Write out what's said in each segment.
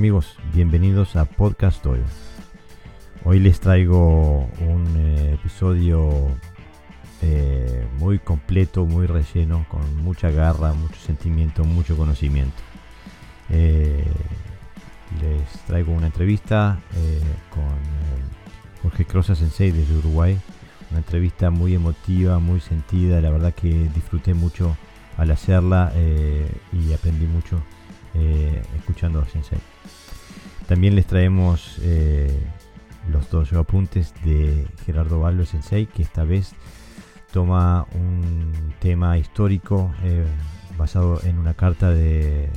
amigos? Bienvenidos a Podcast Hoy. Hoy les traigo un eh, episodio eh, muy completo, muy relleno, con mucha garra, mucho sentimiento, mucho conocimiento. Eh, les traigo una entrevista con Jorge Crosa Sensei desde Uruguay. Una entrevista muy emotiva, muy sentida. La verdad que disfruté mucho al hacerla y aprendí mucho escuchando a Sensei. También les traemos eh, los dos apuntes de Gerardo Balbo Sensei, que esta vez toma un tema histórico eh, basado en una carta de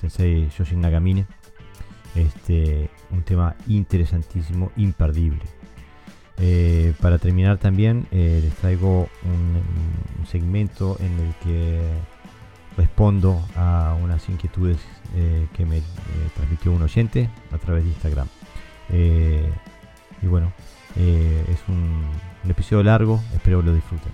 Sensei Yoshin Nagamine. Este, un tema interesantísimo, imperdible. Eh, para terminar también les traigo un segmento en el que respondo a unas inquietudes eh, que me eh, transmitió un oyente a través de Instagram. Eh, y bueno, es un, episodio largo, espero lo disfruten.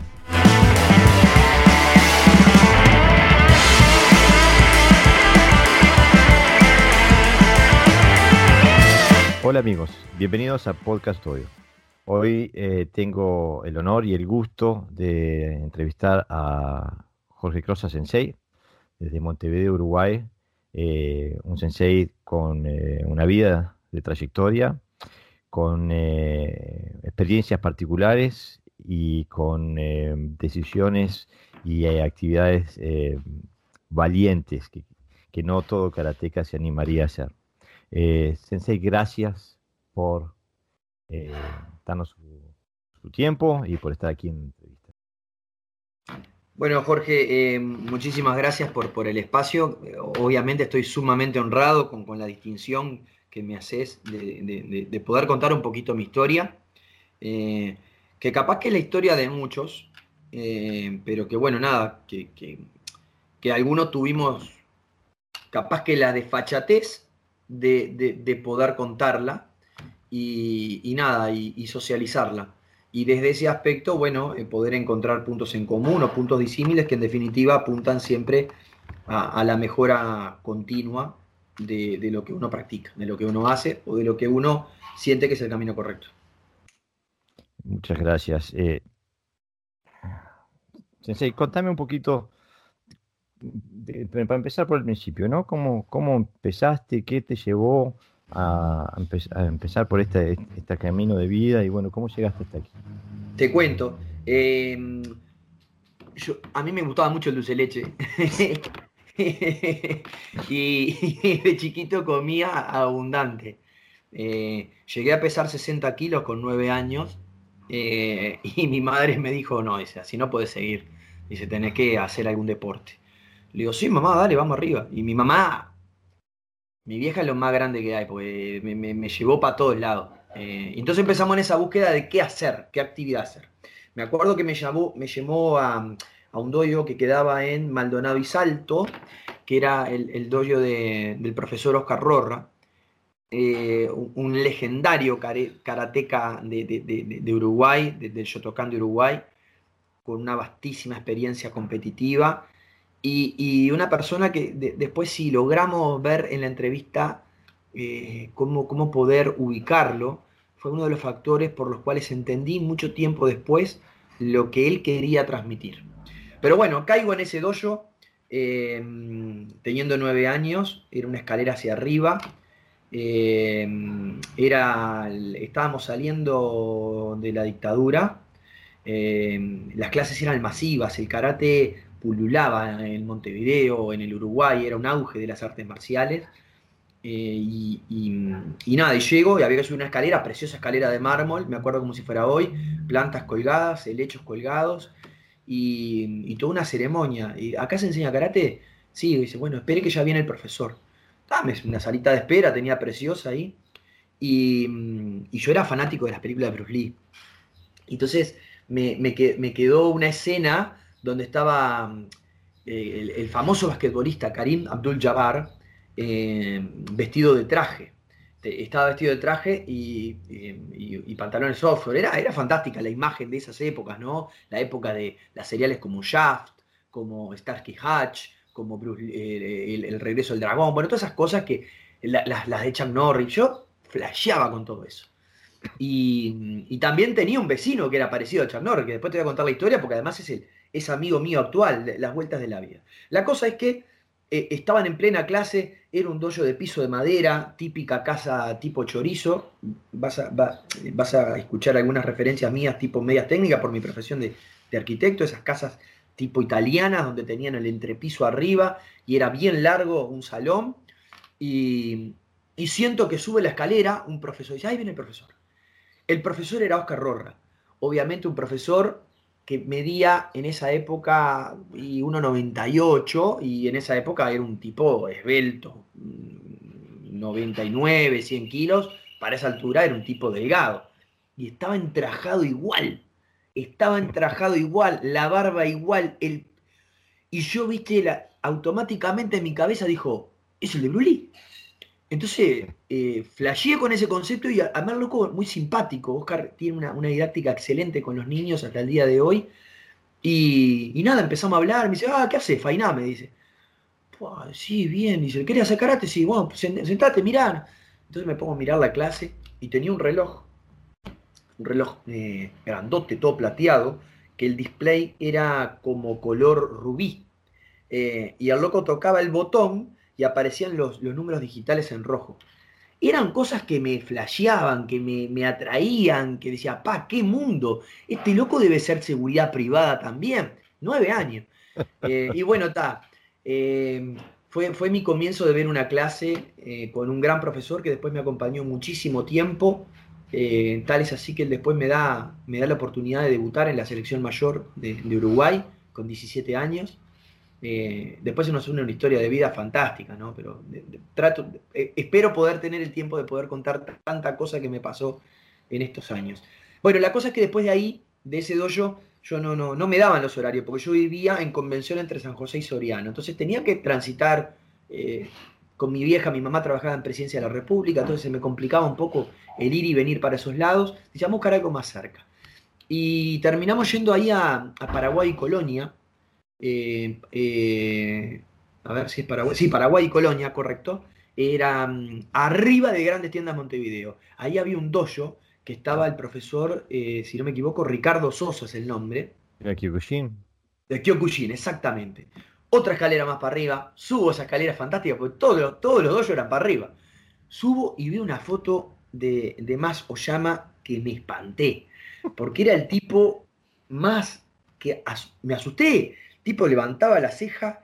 Hola amigos, bienvenidos a Podcast Audio. Hoy tengo el honor y el gusto de entrevistar a Jorge Crosa Sensei, desde Montevideo, Uruguay, eh, un sensei con eh, una vida de trayectoria, con eh, experiencias particulares y con decisiones y actividades valientes que, no todo karateca se animaría a hacer. sensei, gracias por darnos su, tiempo y por estar aquí en. Bueno, Jorge, eh, muchísimas gracias por, por, el espacio. Obviamente estoy sumamente honrado con, la distinción que me haces de, poder contar un poquito mi historia, eh, que capaz que es la historia de muchos, eh, pero que bueno, nada, que, que, algunos tuvimos capaz que la desfachatez de, poder contarla y, nada, y socializarla y desde ese aspecto, bueno, eh, poder encontrar puntos en común o puntos disímiles que en definitiva apuntan siempre a, la mejora continua de, lo que uno practica, de lo que uno hace o de lo que uno siente que es el camino correcto. Muchas gracias. Eh, sensei, contame un poquito, para empezar por el principio, ¿no? ¿Cómo, ¿Cómo empezaste? ¿Qué te llevó a, empezar por este, este, camino de vida y bueno, ¿cómo llegaste hasta aquí? Te cuento. Em, a mí me gustaba mucho el dulce leche. y, de chiquito comía abundante. Eh, llegué a pesar 60 kilos con 9 años eh, y mi madre me dijo, no, dice, así no puedes seguir. Dice, tenés que hacer algún deporte. Le digo, sí, mamá, dale, vamos arriba. Y mi mamá mi vieja es lo más grande que hay, porque me, llevó para todos lados. Eh, entonces empezamos en esa búsqueda de qué hacer, qué actividad hacer. Me acuerdo que me, llamó, me llevó a, un dojo que quedaba en Maldonado y Salto, que era el, dojo del profesor Oscar Rorra, eh, un, legendario karateca de, Uruguay, del Shotokan de Uruguay, con una vastísima experiencia competitiva y, una persona que después si logramos ver en la entrevista eh, cómo, cómo, poder ubicarlo, fue uno de los factores por los cuales entendí mucho tiempo después lo que él quería transmitir. Pero bueno, caigo en ese dojo, eh, teniendo nueve años, era una escalera hacia arriba, eh, era, estábamos saliendo de la dictadura, las clases eran masivas, el karate pululaba en Montevideo, en el Uruguay, era un auge de las artes marciales. Eh, y, nada, y llego y había que subir una escalera, preciosa escalera de mármol, me acuerdo como si fuera hoy, plantas colgadas, helechos colgados y, toda una ceremonia. Y ¿Acá se enseña karate? Sí, dice, bueno, espere que ya viene el profesor. Dame una salita de espera, tenía preciosa ahí. Y, yo era fanático de las películas de Bruce Lee. Entonces me, me quedó una escena donde estaba eh, el, famoso basquetbolista Karim Abdul-Jabbar eh, vestido de traje. Estaba vestido de traje y, y, pantalones software. Era, era fantástica la imagen de esas épocas, ¿no? La época de las seriales como Shaft, como Starsky Hatch, como eh, el, regreso del dragón, bueno, todas esas cosas que, las, de Chuck Norris. Yo flasheaba con todo eso. Y, también tenía un vecino que era parecido a Chuck Norris, que después te voy a contar la historia porque además es, el, es amigo mío actual, las vueltas de la vida. La cosa es que eh, estaban en plena clase, era un dojo de piso de madera, típica casa tipo chorizo. Vas a, vas a escuchar algunas referencias mías tipo medias técnicas por mi profesión de, arquitecto, esas casas tipo italianas donde tenían el entrepiso arriba y era bien largo un salón. Y, y siento que sube la escalera un profesor, y dice, ahí viene el profesor. El profesor era Oscar Rorra, obviamente un profesor que medía en esa época y 1,98 y en esa época era un tipo esbelto, 99, mm, 100 kilos, para esa altura era un tipo delgado. Y estaba entrajado igual, estaba entrajado igual, la barba igual, el... y yo, viste, la... automáticamente en mi cabeza dijo, ¿es el de Brulí? Entonces, eh, flasheé con ese concepto y además loco muy simpático. Oscar tiene una, didáctica excelente con los niños hasta el día de hoy. Y, nada, empezamos a hablar. Me dice, ah, ¿qué haces? Fainá, me dice. sí, bien. Dice, ¿querías hacer karate? Sí, bueno, pues, sentate, mirá. Entonces me pongo a mirar la clase y tenía un reloj. Un reloj eh, grandote, todo plateado, que el display era como color rubí. Eh, y el loco tocaba el botón y aparecían los, números digitales en rojo. Eran cosas que me flasheaban, que me, atraían, que decía, pa, qué mundo. Este loco debe ser seguridad privada también. Nueve años. Eh, y bueno, está. Eh, fue, fue, mi comienzo de ver una clase eh, con un gran profesor que después me acompañó muchísimo tiempo. tal es así que él después me da, me da la oportunidad de debutar en la selección mayor de, de Uruguay con 17 años. Eh, después se nos une una historia de vida fantástica, ¿no? Pero trato, eh, espero poder tener el tiempo de poder contar tanta cosa que me pasó en estos años. Bueno, la cosa es que después de ahí, de ese dojo, yo no, no, no me daban los horarios, porque yo vivía en convención entre San José y Soriano. Entonces tenía que transitar eh, con mi vieja, mi mamá trabajaba en Presidencia de la República, entonces se me complicaba un poco el ir y venir para esos lados. Decíamos buscar algo más cerca. Y terminamos yendo ahí a, a Paraguay y Colonia, eh, eh, a ver si es Paraguay, sí, Paraguay y Colonia, correcto, era mm, arriba de Grandes Tiendas Montevideo. Ahí había un dojo que estaba el profesor, eh, si no me equivoco, Ricardo Soso es el nombre. De Kyokushin. De Kyokushin, exactamente. Otra escalera más para arriba, subo esa escalera fantástica, porque todos, todos los dojos eran para arriba. Subo y vi una foto de, de Mas Oyama que me espanté, porque era el tipo más que me asusté tipo levantaba la ceja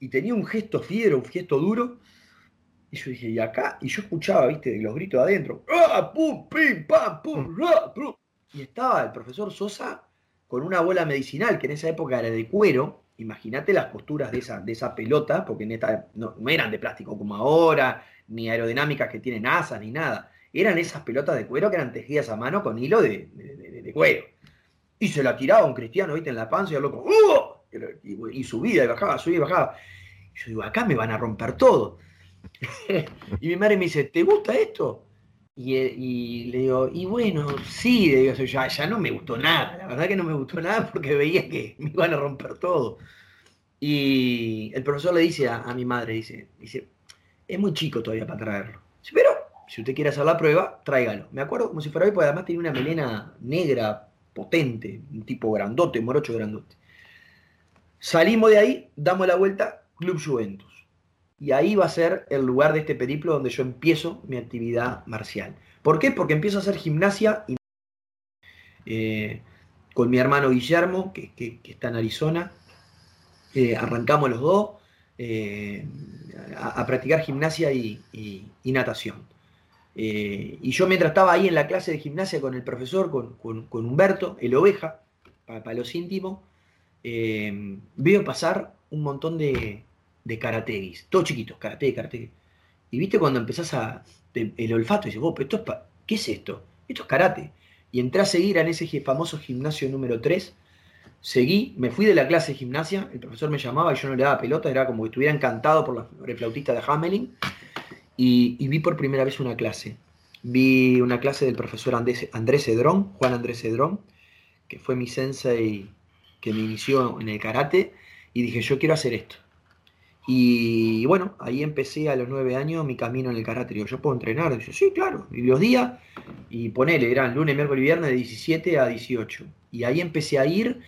y tenía un gesto fiero, un gesto duro. Y yo dije, ¿y acá? Y yo escuchaba, viste, los gritos adentro. ¡Ah, pum, pim, pam, pum, Y estaba el profesor Sosa con una bola medicinal, que en esa época era de cuero. Imagínate las posturas de esa, de esa pelota, porque en esta, no, eran de plástico como ahora, ni aerodinámicas que tienen asas, ni nada. Eran esas pelotas de cuero que eran tejidas a mano con hilo de, de, cuero. Y se la tiraba un cristiano, viste, en la panza y el loco, ¡Uh! Y, subía y bajaba, subía y bajaba. yo digo, acá me van a romper todo. y mi madre me dice, ¿te gusta esto? Y, le digo, y bueno, sí, le ya no me gustó nada, la verdad que no me gustó nada porque veía que me iban a romper todo. Y el profesor le dice a, mi madre, dice, dice, es muy chico todavía para traerlo. pero si usted quiere hacer la prueba, tráigalo. Me acuerdo como si fuera hoy, porque además tenía una melena negra, potente, un tipo grandote, morocho grandote. Salimos de ahí, damos la vuelta, Club Juventus. Y ahí va a ser el lugar de este periplo donde yo empiezo mi actividad marcial. ¿Por qué? Porque empiezo a hacer gimnasia y, eh, con mi hermano Guillermo, que, está en Arizona. Eh, arrancamos los dos eh, a, practicar gimnasia y, natación. y yo mientras estaba ahí en la clase de gimnasia con el profesor, con, Humberto, el oveja, para los íntimos, eh, veo pasar un montón de, de karategis, todos chiquitos, karate, karate. Y viste cuando empezás a. el olfato y dices, esto es ¿qué es esto? Esto es karate. Y entré a seguir en ese famoso gimnasio número 3. Seguí, me fui de la clase de gimnasia, el profesor me llamaba y yo no le daba pelota, era como que estuviera encantado por la flautista de Hamelin. Y, vi por primera vez una clase. Vi una clase del profesor Andrés, Andrés Cedrón, Juan Andrés Cedrón, que fue mi sensei me inició en el karate y dije, yo quiero hacer esto. Y bueno, ahí empecé a los nueve años mi camino en el karate. Digo, ¿yo puedo entrenar? Dice, sí, claro. Y los días, y ponele, eran lunes, miércoles y viernes de 17 a 18. Y ahí empecé a ir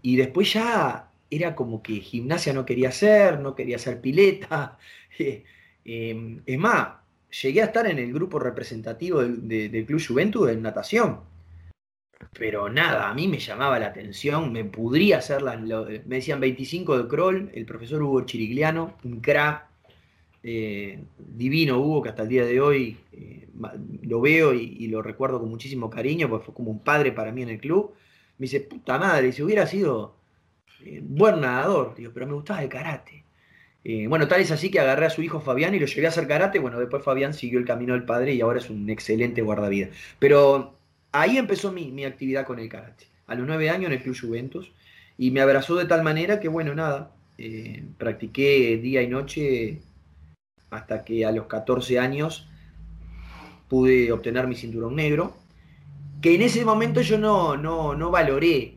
y después ya era como que gimnasia no quería hacer, no quería hacer pileta. Em, es más, llegué a estar en el grupo representativo del, Club Juventud en natación. Pero nada, a mí me llamaba la atención, me pudría hacer las. me decían 25 de crawl, el profesor Hugo Chirigliano, un crack, eh, divino Hugo, que hasta el día de hoy eh, lo veo y, lo recuerdo con muchísimo cariño, porque fue como un padre para mí en el club. Me dice, puta madre, si hubiera sido eh, buen nadador, digo, pero me gustaba el karate. bueno, tal es así que agarré a su hijo Fabián y lo llevé a hacer karate. Bueno, después Fabián siguió el camino del padre y ahora es un excelente guardavidas. Pero ahí empezó mi, actividad con el karate. A los nueve años en el Club Juventus. Y me abrazó de tal manera que, bueno, nada, eh, practiqué día y noche hasta que a los 14 años pude obtener mi cinturón negro. Que en ese momento yo no, no, valoré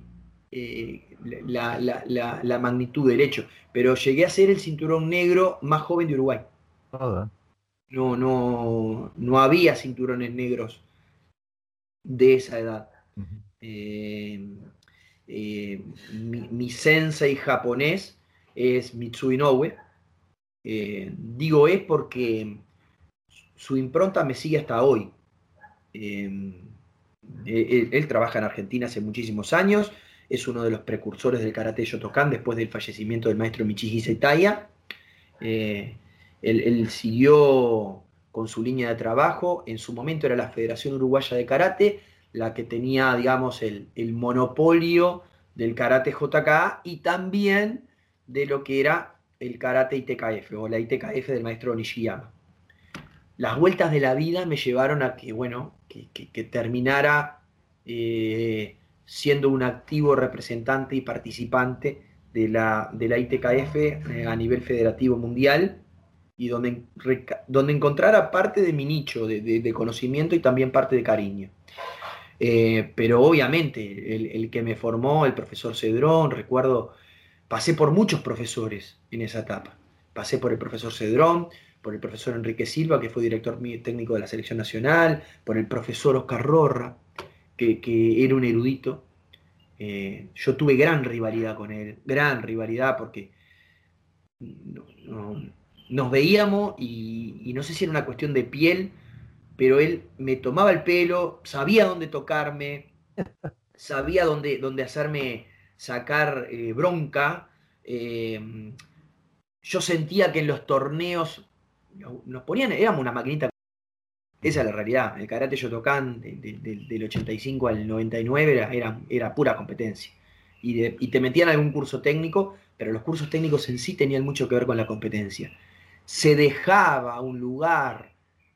eh, la, magnitud del hecho, pero llegué a ser el cinturón negro más joven de Uruguay. No, no, no había cinturones negros de esa edad. Eh, eh, mi, sensei japonés es Mitsui Inoue. Eh, digo es porque su impronta me sigue hasta hoy. Él, trabaja en Argentina hace muchísimos años, es uno de los precursores del karate Shotokan después del fallecimiento del maestro Michihisa Itaya. él, siguió con su línea de trabajo. En su momento era la Federación Uruguaya de Karate, la que tenía, digamos, el, monopolio del karate JK y también de lo que era el karate ITKF o la ITKF del maestro Nishiyama. Las vueltas de la vida me llevaron a que, bueno, que, terminara eh, siendo un activo representante y participante de la, de la ITKF eh, a nivel federativo mundial y donde, donde encontrara parte de mi nicho de, conocimiento y también parte de cariño. Eh, pero obviamente el, que me formó, el profesor Cedrón, recuerdo, pasé por muchos profesores en esa etapa. Pasé por el profesor Cedrón, por el profesor Enrique Silva, que fue director técnico de la selección nacional, por el profesor Oscar Rorra, que, era un erudito. Eh, yo tuve gran rivalidad con él, gran rivalidad porque nos veíamos y, no sé si era una cuestión de piel, pero él me tomaba el pelo, sabía dónde tocarme, sabía dónde, dónde hacerme sacar eh, bronca. Eh, yo sentía que en los torneos nos ponían, éramos una maquinita. Esa es la realidad. El karate Yotokan del 85 al 99 era, era, pura competencia. Y, y te metían algún curso técnico, pero los cursos técnicos en sí tenían mucho que ver con la competencia se dejaba un lugar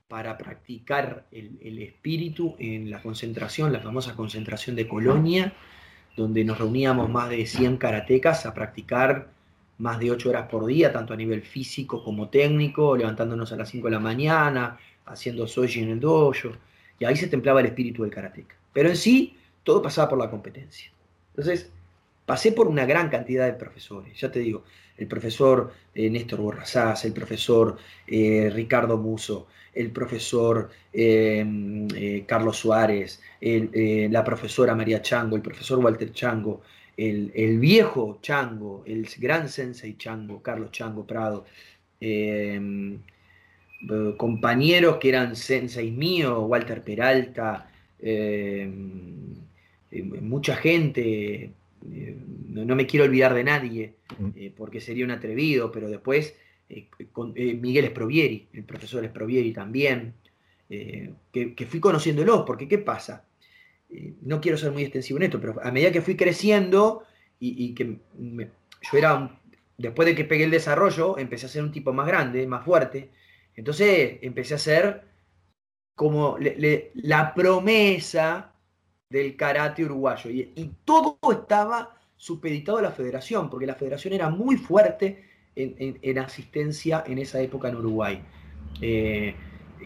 para practicar el, espíritu en la concentración, la famosa concentración de Colonia, donde nos reuníamos más de 100 karatecas a practicar más de 8 horas por día, tanto a nivel físico como técnico, levantándonos a las 5 de la mañana, haciendo soji en el dojo, y ahí se templaba el espíritu del karateca. Pero en sí, todo pasaba por la competencia. Entonces, pasé por una gran cantidad de profesores, ya te digo, el profesor eh, Néstor Borrazás, el profesor eh, Ricardo Muso, el profesor eh, Carlos Suárez, la profesora María Chango, el profesor Walter Chango, el, viejo Chango, el gran sensei Chango, Carlos Chango Prado, compañeros que eran senseis míos, Walter Peralta, mucha gente, eh, no, me quiero olvidar de nadie, mm. eh, porque sería un atrevido, pero después eh, con, Miguel Esprovieri, el profesor Esprovieri también, que, fui conociéndolo, porque ¿qué pasa? no quiero ser muy extensivo en esto, pero a medida que fui creciendo y, que yo era, después de que pegué el desarrollo, empecé a ser un tipo más grande, más fuerte, entonces empecé a ser como la promesa del karate uruguayo. Y, todo estaba supeditado a la federación, porque la federación era muy fuerte en, asistencia en esa época en Uruguay. Eh,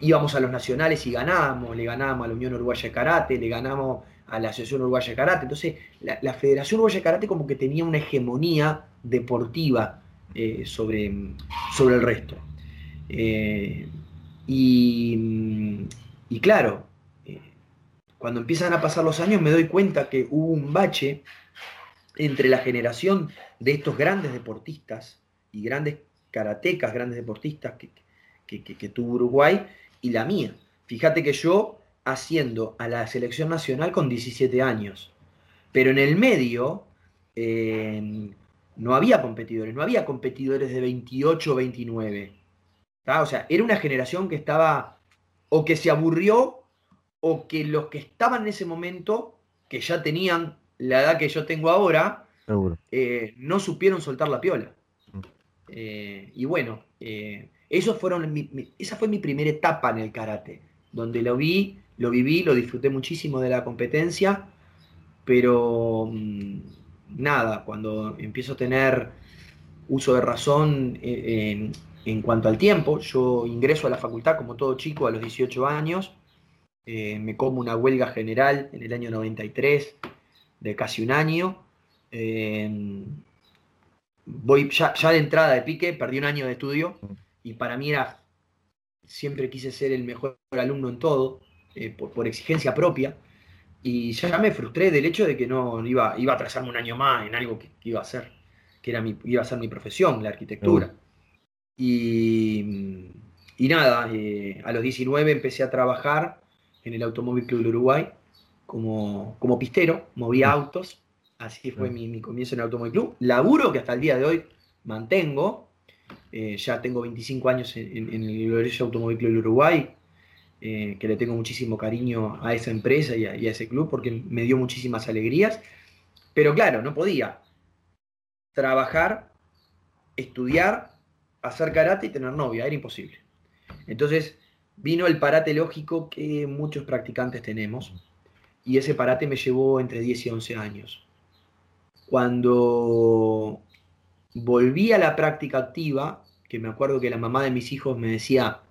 íbamos a los nacionales y ganábamos, le ganábamos a la Unión Uruguaya de Karate, le ganamos a la Asociación Uruguaya de Karate. Entonces, la, Federación Uruguaya de Karate como que tenía una hegemonía deportiva eh, sobre, el resto. Eh, y, claro, cuando empiezan a pasar los años me doy cuenta que hubo un bache entre la generación de estos grandes deportistas y grandes karatecas, grandes deportistas que, que, tuvo Uruguay y la mía. Fíjate que yo haciendo a la selección nacional con 17 años, pero en el medio no había competidores, no había competidores de 28 o 29. O sea, era una generación que estaba o que se aburrió o que los que estaban en ese momento, que ya tenían la edad que yo tengo ahora, eh, no supieron soltar la piola. Mm. Eh, y bueno, esos fueron esa fue mi primera etapa en el karate, donde lo vi, lo viví, lo disfruté muchísimo de la competencia, pero mm, nada, cuando empiezo a tener uso de razón eh, en, cuanto al tiempo, yo ingreso a la facultad como todo chico a los 18 años, eh, me como una huelga general en el año 93 de casi un año. Eh, voy ya, ya, de entrada de pique, perdí un año de estudio y para mí era, siempre quise ser el mejor alumno en todo, eh, por, exigencia propia, y ya me frustré del hecho de que no iba, iba a trazarme un año más en algo que, iba a hacer, que era mi, iba a ser mi profesión, la arquitectura. Y, y, nada, eh, a los 19 empecé a trabajar en el Automóvil Club de Uruguay como, como pistero, movía autos, así fue mi, mi comienzo en el Automóvil Club. Laburo que hasta el día de hoy mantengo, eh, ya tengo 25 años en, el Glorioso Automóvil Club del Uruguay, eh, que le tengo muchísimo cariño a esa empresa y a, ese club porque me dio muchísimas alegrías. Pero claro, no podía trabajar, estudiar, hacer karate y tener novia, era imposible. Entonces vino el parate lógico que muchos practicantes tenemos y ese parate me llevó entre 10 y 11 años. Cuando volví a la práctica activa, que me acuerdo que la mamá de mis hijos me decía,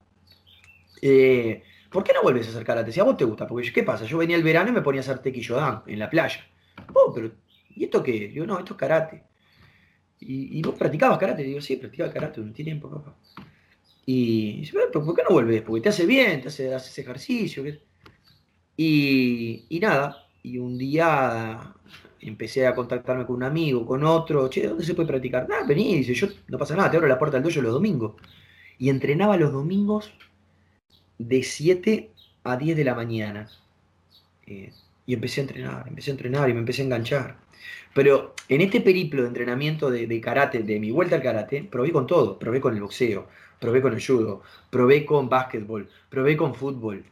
eh, ¿por qué no vuelves a hacer karate? Si a vos te gusta, porque ¿qué pasa? Yo venía el verano y me ponía a hacer tequillo en la playa. Oh, pero ¿y esto qué? Yo no, esto es karate. ¿Y, vos practicabas karate? Digo, sí, practicaba karate un tiempo, papá. Y dice, ¿por qué no vuelves? Porque te hace bien, te hace, haces ejercicio. Y, nada, y un día empecé a contactarme con un amigo, con otro, che, ¿dónde se puede practicar? Nada, vení, dice, yo no pasa nada, te abro la puerta del dojo los domingos. Y entrenaba los domingos de 7 a 10 de la mañana. Eh, y empecé a entrenar, empecé a entrenar y me empecé a enganchar. Pero en este periplo de entrenamiento de, karate, de mi vuelta al karate, probé con todo. Probé con el boxeo, probé con el judo, probé con básquetbol, probé con fútbol.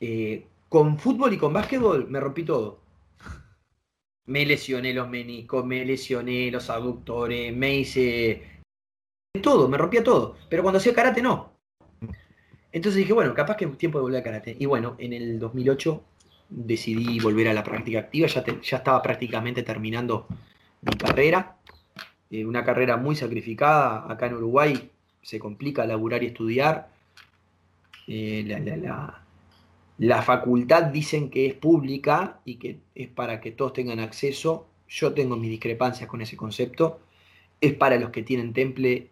Eh, con fútbol y con básquetbol me rompí todo me lesioné los meniscos, me lesioné los aductores, me hice todo, me rompía todo. Pero cuando hacía karate no. Entonces dije, bueno, capaz que es tiempo de volver a karate. Y bueno, en el 2008 decidí volver a la práctica activa, ya, estaba prácticamente terminando mi carrera, eh, una carrera muy sacrificada, acá en Uruguay se complica laburar y estudiar, eh, la, la, facultad dicen que es pública y que es para que todos tengan acceso. Yo tengo mis discrepancias con ese concepto. Es para los que tienen temple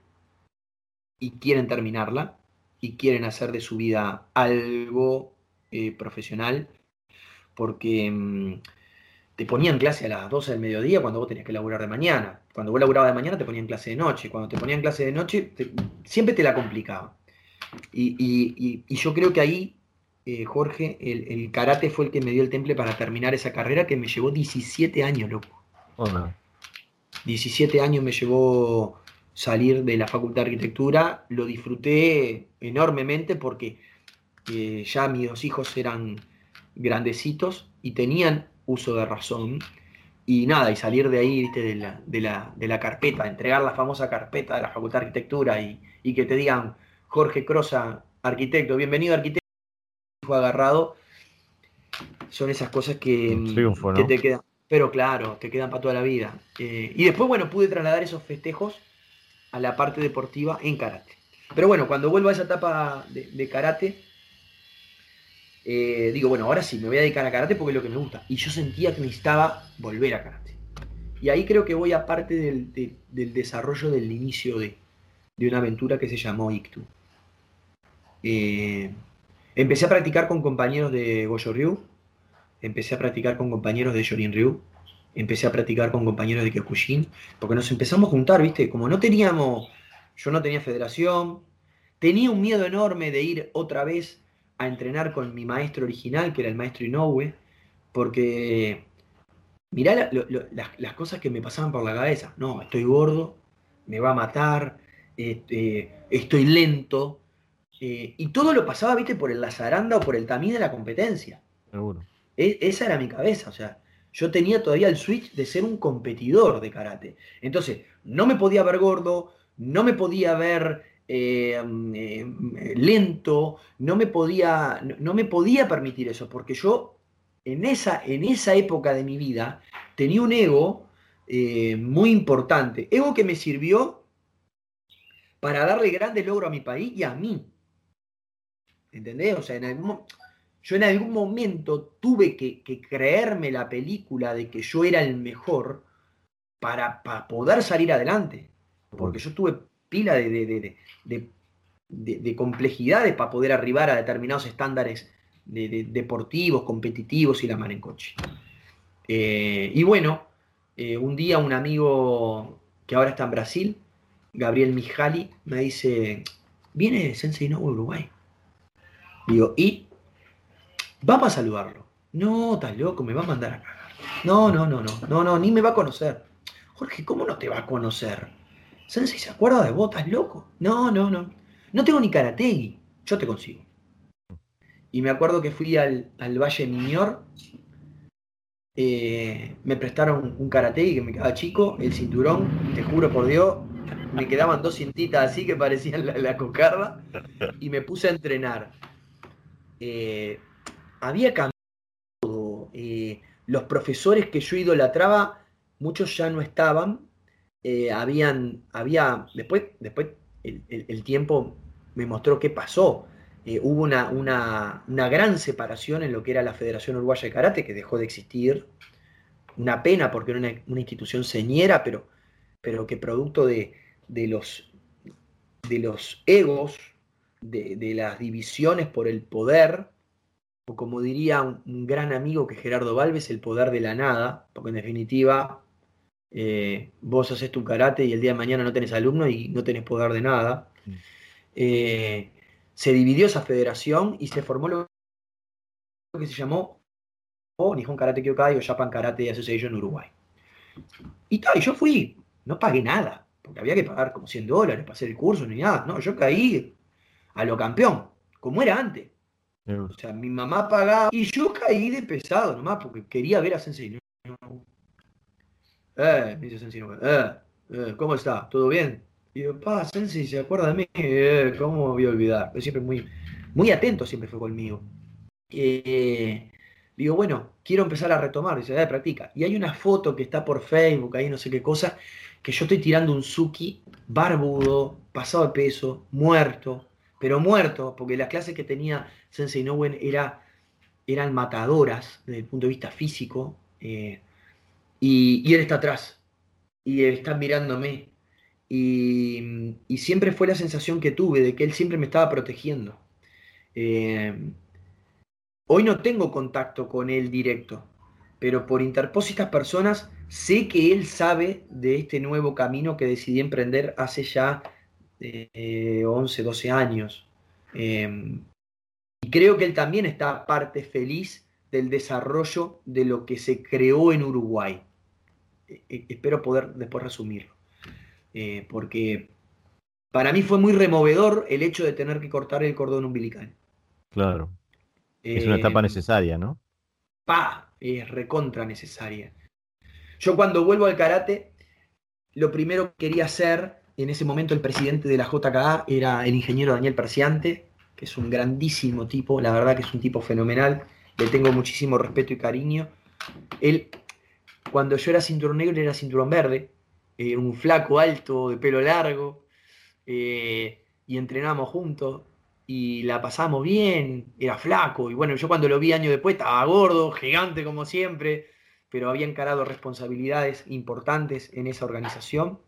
y quieren terminarla y quieren hacer de su vida algo eh, profesional. Porque mm, te ponían clase a las 12 del mediodía cuando vos tenías que laburar de mañana. Cuando vos laburabas de mañana te ponían clase de noche. Cuando te ponían clase de noche siempre te la complicaba. y yo creo que ahí eh, Jorge, el, karate fue el que me dio el temple para terminar esa carrera que me llevó 17 años, loco. 17 años me llevó salir de la Facultad de Arquitectura, lo disfruté enormemente porque eh, ya mis dos hijos eran grandecitos y tenían uso de razón. Y nada, y salir de ahí, ¿viste? De, la, de, la, de la carpeta, entregar la famosa carpeta de la Facultad de Arquitectura y, y que te digan, Jorge Crosa, arquitecto, bienvenido arquitecto agarrado, son esas cosas que, mm, te quedan. Pero claro, te quedan para toda la vida. Eh, y después, bueno, pude trasladar esos festejos a la parte deportiva en karate. Pero bueno, cuando vuelvo a esa etapa de, karate, eh, digo, bueno, ahora sí, me voy a dedicar a karate porque es lo que me gusta. Y yo sentía que necesitaba volver a karate. Y ahí creo que voy a parte del, desarrollo del inicio de, una aventura que se llamó Ictu. Eh, empecé a practicar con compañeros de Gojo Ryu, empecé a practicar con compañeros de Shorin Ryu, empecé a practicar con compañeros de Kyokushin, porque nos empezamos a juntar, ¿viste? Como no teníamos, yo no tenía federación, tenía un miedo enorme de ir otra vez a entrenar con mi maestro original, que era el maestro Inoue, porque mirá las, cosas que me pasaban por la cabeza. No, estoy gordo, me va a matar, este, estoy lento. Eh, y todo lo pasaba, viste, por el lazaranda o por el tamiz de la competencia. Seguro. E, esa era mi cabeza, o sea, yo tenía todavía el switch de ser un competidor de karate. Entonces, no me podía ver gordo, no me podía ver eh, eh, lento, no me, podía, no me podía permitir eso, porque yo en esa, en esa época de mi vida tenía un ego eh, muy importante, ego que me sirvió para darle grandes logros a mi país y a mí. ¿Entendés? O sea, yo en algún momento tuve que, creerme la película de que yo era el mejor para, para poder salir adelante. Porque yo tuve pila de, de, complejidades para poder arribar a determinados estándares deportivos, competitivos y la mar en coche. Eh, y bueno, eh, un día un amigo que ahora está en Brasil, Gabriel Mijali, me dice, viene Sensei No Uruguay. Digo, ¿y? Vamos a saludarlo. No, estás loco, me va a mandar a cagar. No, no, no, no, no, no, ni me va a conocer. Jorge, ¿cómo no te va a conocer? Sensei se acuerda de vos, estás loco. No, no, no. No tengo ni karategi. Yo te consigo. Y me acuerdo que fui al, Valle Miñor. Eh, me prestaron un karategi que me quedaba chico, el cinturón, te juro por Dios, me quedaban dos cintitas así que parecían la, cocarda y me puse a entrenar. Eh, había cambiado. Eh, los profesores que yo idolatraba, muchos ya no estaban eh, habían, había, después, después el, tiempo me mostró qué pasó. Eh, hubo una, una, gran separación en lo que era la Federación Uruguaya de Karate, que dejó de existir. Una pena porque era una, institución señera, pero, pero que producto de, los, de los egos, de, las divisiones por el poder, o como diría un, gran amigo que Gerardo Valves, el poder de la nada, porque en definitiva eh, vos haces tu karate y el día de mañana no tenés alumno y no tenés poder de nada. Eh, se dividió esa federación y se formó lo que se llamó Nihon Karate Kyokai o Japan Karate Association en Uruguay. Y, tal, yo fui, no pagué nada, porque había que pagar como 100 dólares para hacer el curso ni nada. No, yo caí a lo campeón, como era antes. O sea, mi mamá pagaba y yo caí de pesado nomás porque quería ver a Sensei. Eh, me dice Sensi, eh, eh, ¿cómo está? ¿Todo bien? Y yo, pa, Sensi, ¿se acuerda de mí? Eh, ¿Cómo voy a olvidar? siempre muy, muy atento siempre fue conmigo. Eh, digo, bueno, quiero empezar a retomar. Dice, de practica. Y hay una foto que está por Facebook, ahí no sé qué cosa, que yo estoy tirando un Suki barbudo, pasado de peso, muerto, pero muerto, porque las clases que tenía Sensei Nowen era, eran matadoras desde el punto de vista físico. Eh, y, él está atrás. Y está mirándome. Y, siempre fue la sensación que tuve de que él siempre me estaba protegiendo. Eh, hoy no tengo contacto con él directo, pero por interpósitas personas sé que él sabe de este nuevo camino que decidí emprender hace ya 11, eh, 12 años. Eh, y creo que él también está parte feliz del desarrollo de lo que se creó en Uruguay. E, e, espero poder después resumirlo. Eh, porque para mí fue muy removedor el hecho de tener que cortar el cordón umbilical. Claro. es una etapa eh, necesaria, ¿no? Pa, es recontra necesaria. Yo cuando vuelvo al karate, lo primero que quería hacer, en ese momento el presidente de la JKA era el ingeniero Daniel Perciante, que es un grandísimo tipo, la verdad que es un tipo fenomenal, le tengo muchísimo respeto y cariño. Él cuando yo era cinturón negro, era cinturón verde, un flaco alto, de pelo largo, eh, y entrenamos juntos, y la pasamos bien, era flaco, y bueno, yo cuando lo vi años después estaba gordo, gigante como siempre, pero había encarado responsabilidades importantes en esa organización.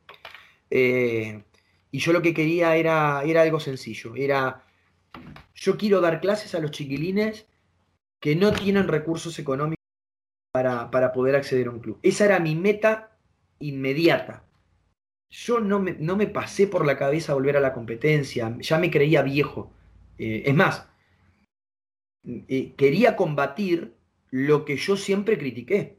Eh, y yo lo que quería era, era algo sencillo, era, yo quiero dar clases a los chiquilines que no tienen recursos económicos para, para poder acceder a un club. Esa era mi meta inmediata. Yo no me, no me, pasé por la cabeza volver a la competencia, ya me creía viejo. Eh, es más, eh, quería combatir lo que yo siempre critiqué.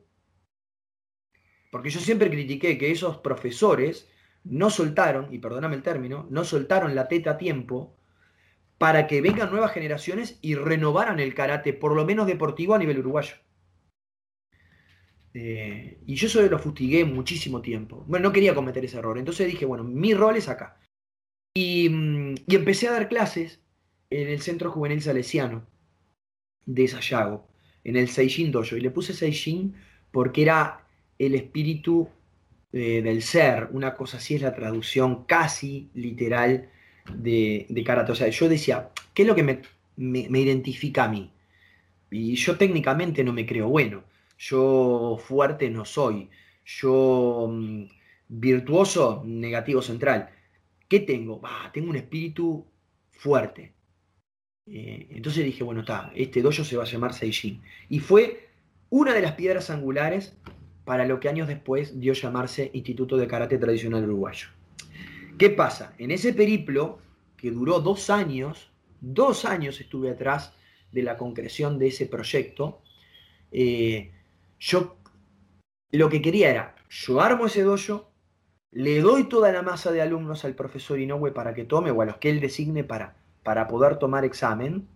Porque yo siempre critiqué que esos profesores no soltaron, y perdóname el término, no soltaron la teta a tiempo para que vengan nuevas generaciones y renovaran el karate, por lo menos deportivo a nivel uruguayo. Eh, y yo eso lo fustigué muchísimo tiempo. Bueno, no quería cometer ese error. Entonces dije, bueno, mi rol es acá. Y, mm, y empecé a dar clases en el Centro Juvenil Salesiano de Sayago, en el Seijin Dojo. Y le puse Seijin porque era el espíritu eh, del ser, una cosa así es la traducción casi literal de, de karate. O sea, yo decía, ¿qué es lo que me, me identifica a mí? Y yo técnicamente no me creo bueno yo fuerte no soy, yo mm, virtuoso, negativo central. ¿Qué tengo? tengo un espíritu fuerte. Eh, entonces dije, bueno, está, este dojo se va a llamar Seijin. Y fue una de las piedras angulares para lo que años después dio llamarse Instituto de Karate Tradicional Uruguayo. ¿Qué pasa? En ese periplo, que duró dos años, dos años estuve atrás de la concreción de ese proyecto, eh, yo lo que quería era, yo armo ese dojo, le doy toda la masa de alumnos al profesor Inoue para que tome, o a los que él designe para, para poder tomar examen,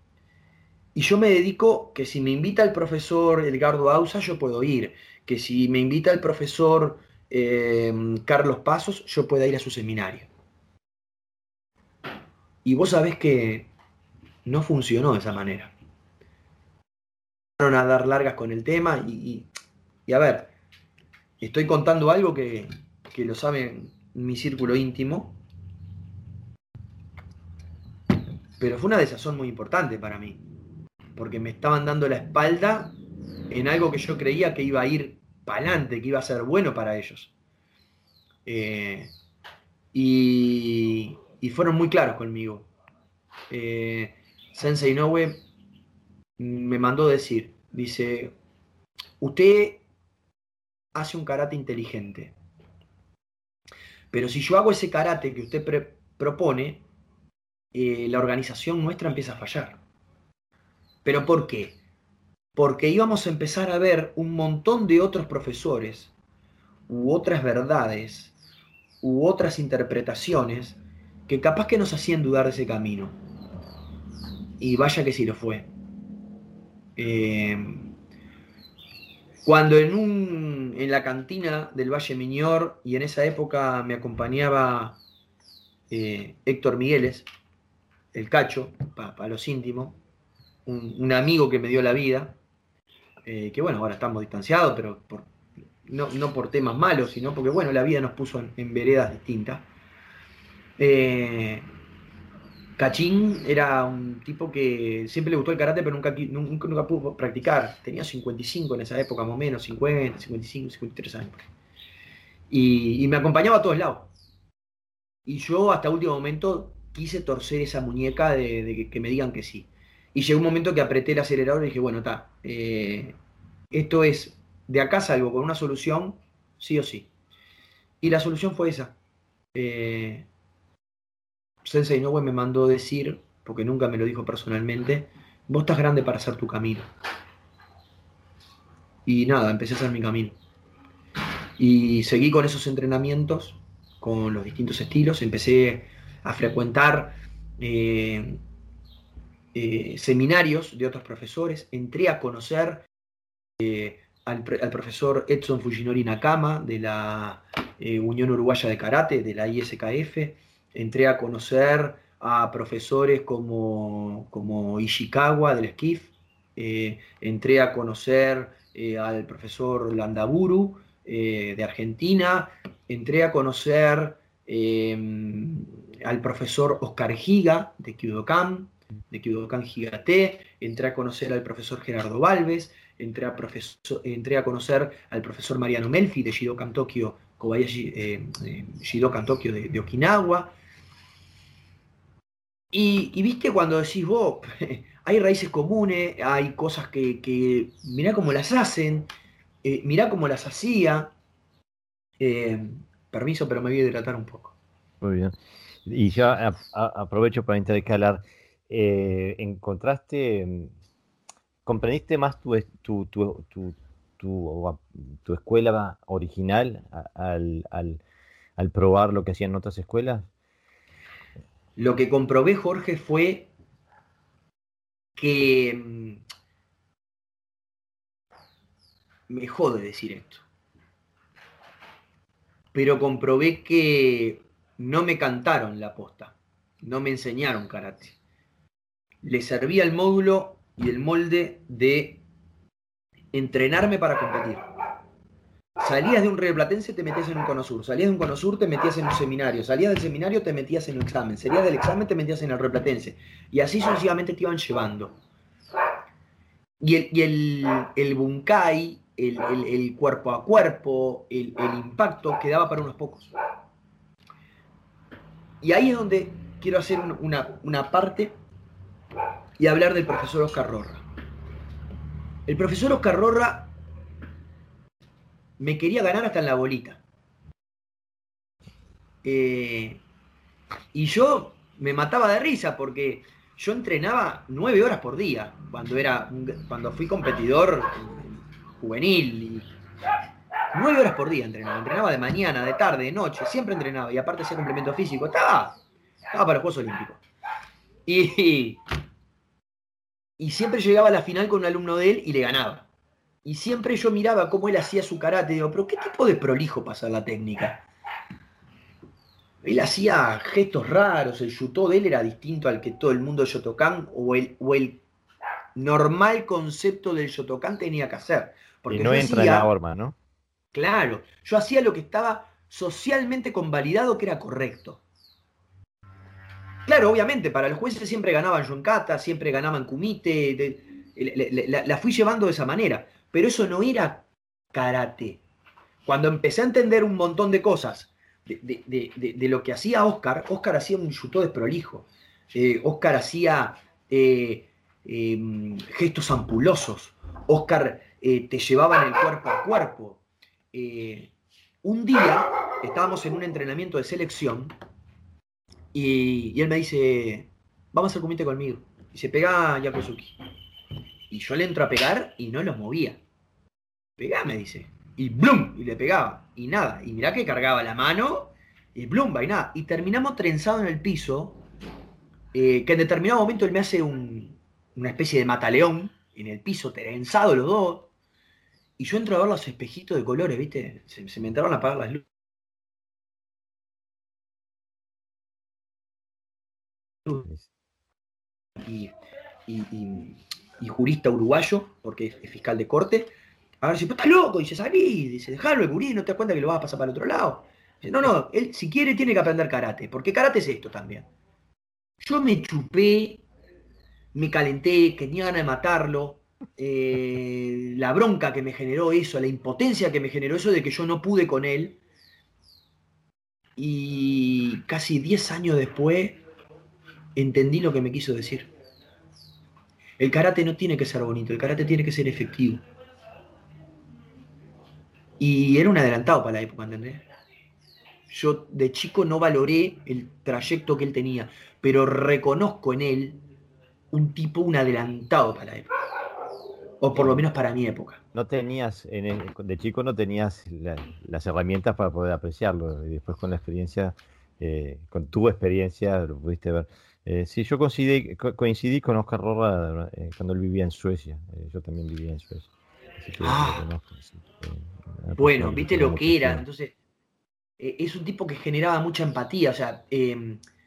y yo me dedico que si me invita el profesor Edgardo Ausa, yo puedo ir, que si me invita el profesor em, Carlos Pasos, yo pueda ir a su seminario. Y vos sabés que no funcionó de esa manera. A dar largas con el tema y a ver, estoy contando algo que, lo sabe mi círculo íntimo, pero fue una desazón muy importante para mí, porque me estaban dando la espalda en algo que yo creía que iba a ir para adelante, que iba a ser bueno para ellos. Eh, y, fueron muy claros conmigo. Eh, Sensei Inoue me mandó decir, dice, usted hace un karate inteligente. Pero si yo hago ese karate que usted propone, eh, la organización nuestra empieza a fallar. ¿Pero por qué? Porque íbamos a empezar a ver un montón de otros profesores u otras verdades u otras interpretaciones que capaz que nos hacían dudar de ese camino. Y vaya que sí lo fue. Eh, cuando en, un, en la cantina del Valle Miñor, y en esa época me acompañaba eh, Héctor Migueles, el cacho, para los íntimos, un, amigo que me dio la vida, eh, que bueno, ahora estamos distanciados, pero no, por temas malos, sino porque bueno, la vida nos puso en, veredas distintas. Eh, Cachín era un tipo que siempre le gustó el karate, pero nunca, nunca, pudo practicar. Tenía 55 en esa época, más o menos, 50, 55, 53 años. Y, me acompañaba a todos lados. Y yo hasta último momento quise torcer esa muñeca de, que, me digan que sí. Y llegó un momento que apreté el acelerador y dije, bueno, está, eh, esto es, de acá salgo con una solución, sí o sí. Y la solución fue esa. Eh, Sensei Inoue me mandó decir, porque nunca me lo dijo personalmente, vos estás grande para hacer tu camino. Y nada, empecé a hacer mi camino. Y seguí con esos entrenamientos, con los distintos estilos, empecé a frecuentar eh, eh, seminarios de otros profesores, entré a conocer eh, al, profesor Edson Fujinori Nakama de la Unión Uruguaya de Karate, de la ISKF, entré a conocer a profesores como, como Ishikawa del Esquif, eh, entré a conocer eh, al profesor Landaburu eh, de Argentina, entré a conocer al profesor Oscar Giga de Kyudokan, de Kyudokan Gigate, entré a conocer al profesor Gerardo Valves, entré a, profesor, entré a conocer al profesor Mariano Melfi de Shidokan Tokyo, Kobayashi Shidokan Tokyo de, Okinawa. Y, viste cuando decís vos, hay raíces comunes, hay cosas que, que mirá cómo las hacen, eh, mirá cómo las hacía. Eh, permiso, pero me voy a hidratar un poco. Muy bien. Y ya aprovecho para intercalar. Eh, ¿Encontraste, comprendiste más tu, tu, tu, tu, escuela original al, al probar lo que hacían otras escuelas? Lo que comprobé, Jorge, fue que mm, me jode decir esto. Pero comprobé que no me cantaron la posta, no me enseñaron karate. Le servía el módulo y el molde de entrenarme para competir. Salías de un Platense, te metías en un conosur. Salías de un conosur, te metías en un seminario. Salías del seminario, te metías en un examen. Salías del examen, te metías en el Platense. Y así sucesivamente te iban llevando. Y el, el, el bunkai, el, cuerpo a cuerpo, el, impacto quedaba para unos pocos. Y ahí es donde quiero hacer una, una parte y hablar del profesor Oscar Rorra. El profesor Oscar Rorra me quería ganar hasta en la bolita. Eh, y yo me mataba de risa porque yo entrenaba nueve horas por día cuando era cuando fui competidor juvenil. nueve horas por día entrenaba. Entrenaba de mañana, de tarde, de noche, siempre entrenaba. Y aparte hacía complemento físico. Estaba, estaba para los Juegos Olímpicos. Y, y siempre llegaba a la final con un alumno de él y le ganaba. Y siempre yo miraba cómo él hacía su karate. Digo, pero ¿qué tipo de prolijo pasa la técnica? Él hacía gestos raros, el yuto de él era distinto al que todo el mundo Shotokan o el, o el normal concepto del Shotokan tenía que hacer. Porque y no entra en la horma, ¿no? Claro, yo hacía lo que estaba socialmente convalidado que era correcto. Claro, obviamente, para los jueces siempre ganaban Yonkata, siempre ganaban Kumite, la, fui llevando de esa manera, pero eso no era karate. Cuando empecé a entender un montón de cosas de, lo que hacía Oscar, Oscar hacía un yuto desprolijo. Eh, Oscar hacía eh, em, gestos ampulosos. Oscar eh, te llevaban el cuerpo a cuerpo. Eh, un día estábamos en un entrenamiento de selección y, él me dice, vamos al comité conmigo. Y se pega a. Y yo le entro a pegar y no lo movía. Pegá, me dice. Y blum, y le pegaba. Y nada. Y mirá que cargaba la mano y blum, y. Y terminamos trenzado en el piso. Eh, que en determinado momento él me hace una especie de mataleón en el piso, trenzado los dos. Y yo entro a ver los espejitos de colores, ¿viste? Se, me entraron a apagar las luces. Y, jurista uruguayo, porque es, fiscal de corte. A ver si estás loco, dice, salí, dice, dejalo, gurí, no te das cuenta que lo vas a pasar para el otro lado. No, no, él si quiere tiene que aprender karate, porque karate es esto también. Yo me chupé, me calenté, tenía ganas de matarlo, eh, la bronca que me generó eso, la impotencia que me generó eso de que yo no pude con él. Y casi 10 años después entendí lo que me quiso decir. El karate no tiene que ser bonito, el karate tiene que ser efectivo. Y era un adelantado para la época, ¿entendés? Yo de chico no valoré el trayecto que él tenía, pero reconozco en él un tipo, un adelantado para la época. O por lo menos para mi época. No tenías, de chico no tenías las herramientas para poder apreciarlo. Y después con la experiencia, eh, con tu experiencia, lo pudiste ver. Eh, sí, yo coincidí, coincidí con Oscar Rorra eh, cuando él vivía en Suecia. yo también vivía en Suecia. Ah. Bueno, viste lo que era. Entonces, es un tipo que generaba mucha empatía. O sea,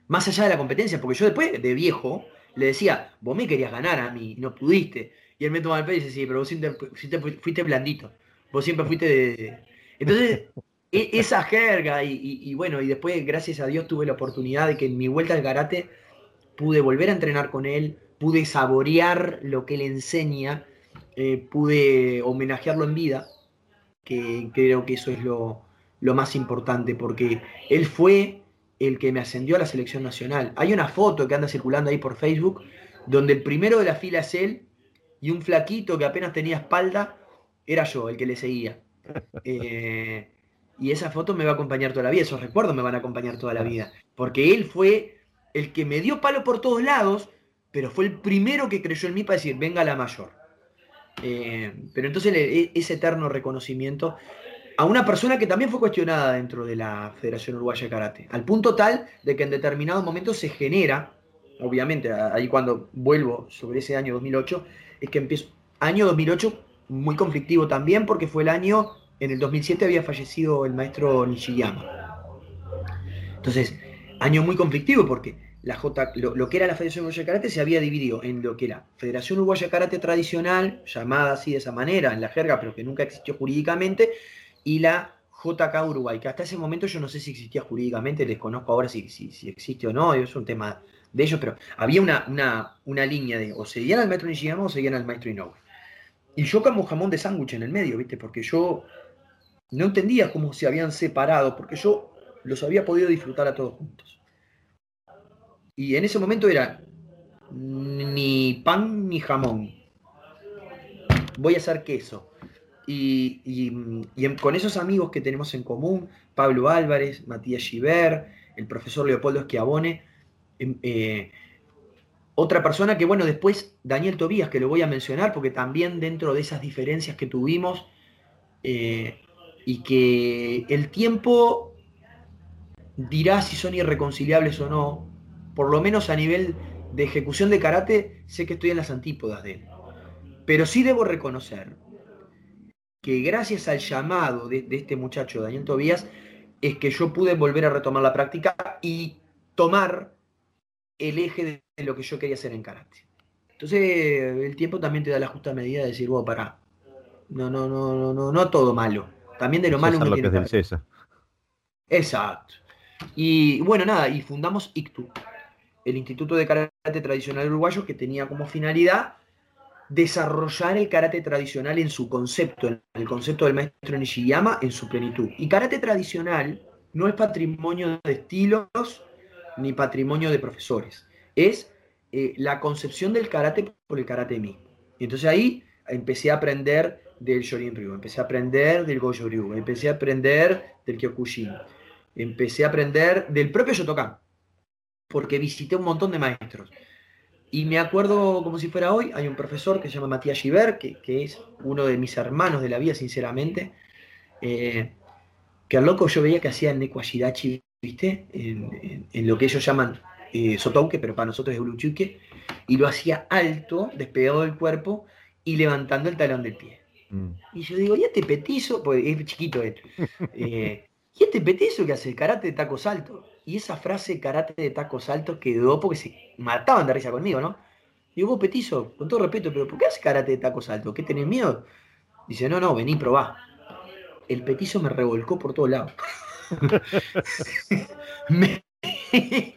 más allá de la competencia, porque yo después, de viejo, le decía, vos me querías ganar a mí, no pudiste. Y él me toma el pelo y dice, sí, pero vos siempre fuiste, blandito. Vos siempre fuiste de... Entonces, e, esa jerga y, bueno, y después, gracias a Dios, tuve la oportunidad de que en mi vuelta al karate pude volver a entrenar con él, pude saborear lo que él enseña eh, pude homenajearlo en vida, que creo que eso es lo, lo más importante, porque él fue el que me ascendió a la selección nacional. Hay una foto que anda circulando ahí por Facebook, donde el primero de la fila es él y un flaquito que apenas tenía espalda era yo, el que le seguía. Eh, y esa foto me va a acompañar toda la vida, esos recuerdos me van a acompañar toda la vida, porque él fue el que me dio palo por todos lados, pero fue el primero que creyó en mí para decir, venga la mayor. Eh, pero entonces e, ese eterno reconocimiento a una persona que también fue cuestionada dentro de la Federación Uruguaya de Karate, al punto tal de que en determinados momentos se genera, obviamente, ahí cuando vuelvo sobre ese año 2008, es que empiezo, año 2008 muy conflictivo también porque fue el año, en el 2007 había fallecido el maestro Nishiyama. Entonces, año muy conflictivo porque la J, lo, que era la Federación Uruguaya de Karate se había dividido en lo que era Federación Uruguaya de Karate tradicional, llamada así de esa manera en la jerga, pero que nunca existió jurídicamente, y la JK Uruguay, que hasta ese momento yo no sé si existía jurídicamente, desconozco ahora si, si, existe o no, es un tema de ellos, pero había una, una, línea de o seguían al maestro Nishiyama o seguían al maestro Inoue. Y yo como jamón de sándwich en el medio, ¿viste? Porque yo no entendía cómo se habían separado, porque yo los había podido disfrutar a todos juntos. Y en ese momento era ni pan ni jamón. Voy a hacer queso. Y, con esos amigos que tenemos en común, Pablo Álvarez, Matías Giver, el profesor Leopoldo Esquiabone, em, eh, otra persona que, bueno, después Daniel Tobías, que lo voy a mencionar, porque también dentro de esas diferencias que tuvimos, eh, y que el tiempo dirá si son irreconciliables o no, por lo menos a nivel de ejecución de karate, sé que estoy en las antípodas de él. Pero sí debo reconocer que gracias al llamado de, este muchacho, Daniel Tobías, es que yo pude volver a retomar la práctica y tomar el eje de lo que yo quería hacer en karate. Entonces, el tiempo también te da la justa medida de decir, bueno, para, no, no, no, no, no, no todo malo. También de lo malo lo que es del César. Exacto. Y bueno, nada, y fundamos ICTU, el Instituto de Karate Tradicional Uruguayo, que tenía como finalidad desarrollar el karate tradicional en su concepto, el concepto del maestro Nishiyama en su plenitud. Y karate tradicional no es patrimonio de estilos ni patrimonio de profesores, es eh, la concepción del karate por el karate mismo. Entonces ahí empecé a aprender del Shorin Ryu, empecé a aprender del Gojo Ryu, empecé a aprender del Kyokushin, empecé a aprender del propio Shotokan, porque visité un montón de maestros. Y me acuerdo como si fuera hoy, hay un profesor que se llama Matías Giver, que, es uno de mis hermanos de la vida, sinceramente, eh, que al loco yo veía que hacía Neko ¿viste? En, lo que ellos llaman eh, Sotouke, pero para nosotros es Uluchuke, y lo hacía alto, despegado del cuerpo y levantando el talón del pie. Mm. Y yo digo, ¿y este petizo? Pues es chiquito él. Eh, ¿Y este petizo que hace el karate de tacos altos? Y esa frase karate de tacos altos quedó porque se mataban de risa conmigo, ¿no? Digo, vos petizo, con todo respeto, pero ¿por qué haces karate de tacos altos? ¿Qué tenés miedo? Dice, no, no, vení, probá. El petizo me revolcó por todos lados. me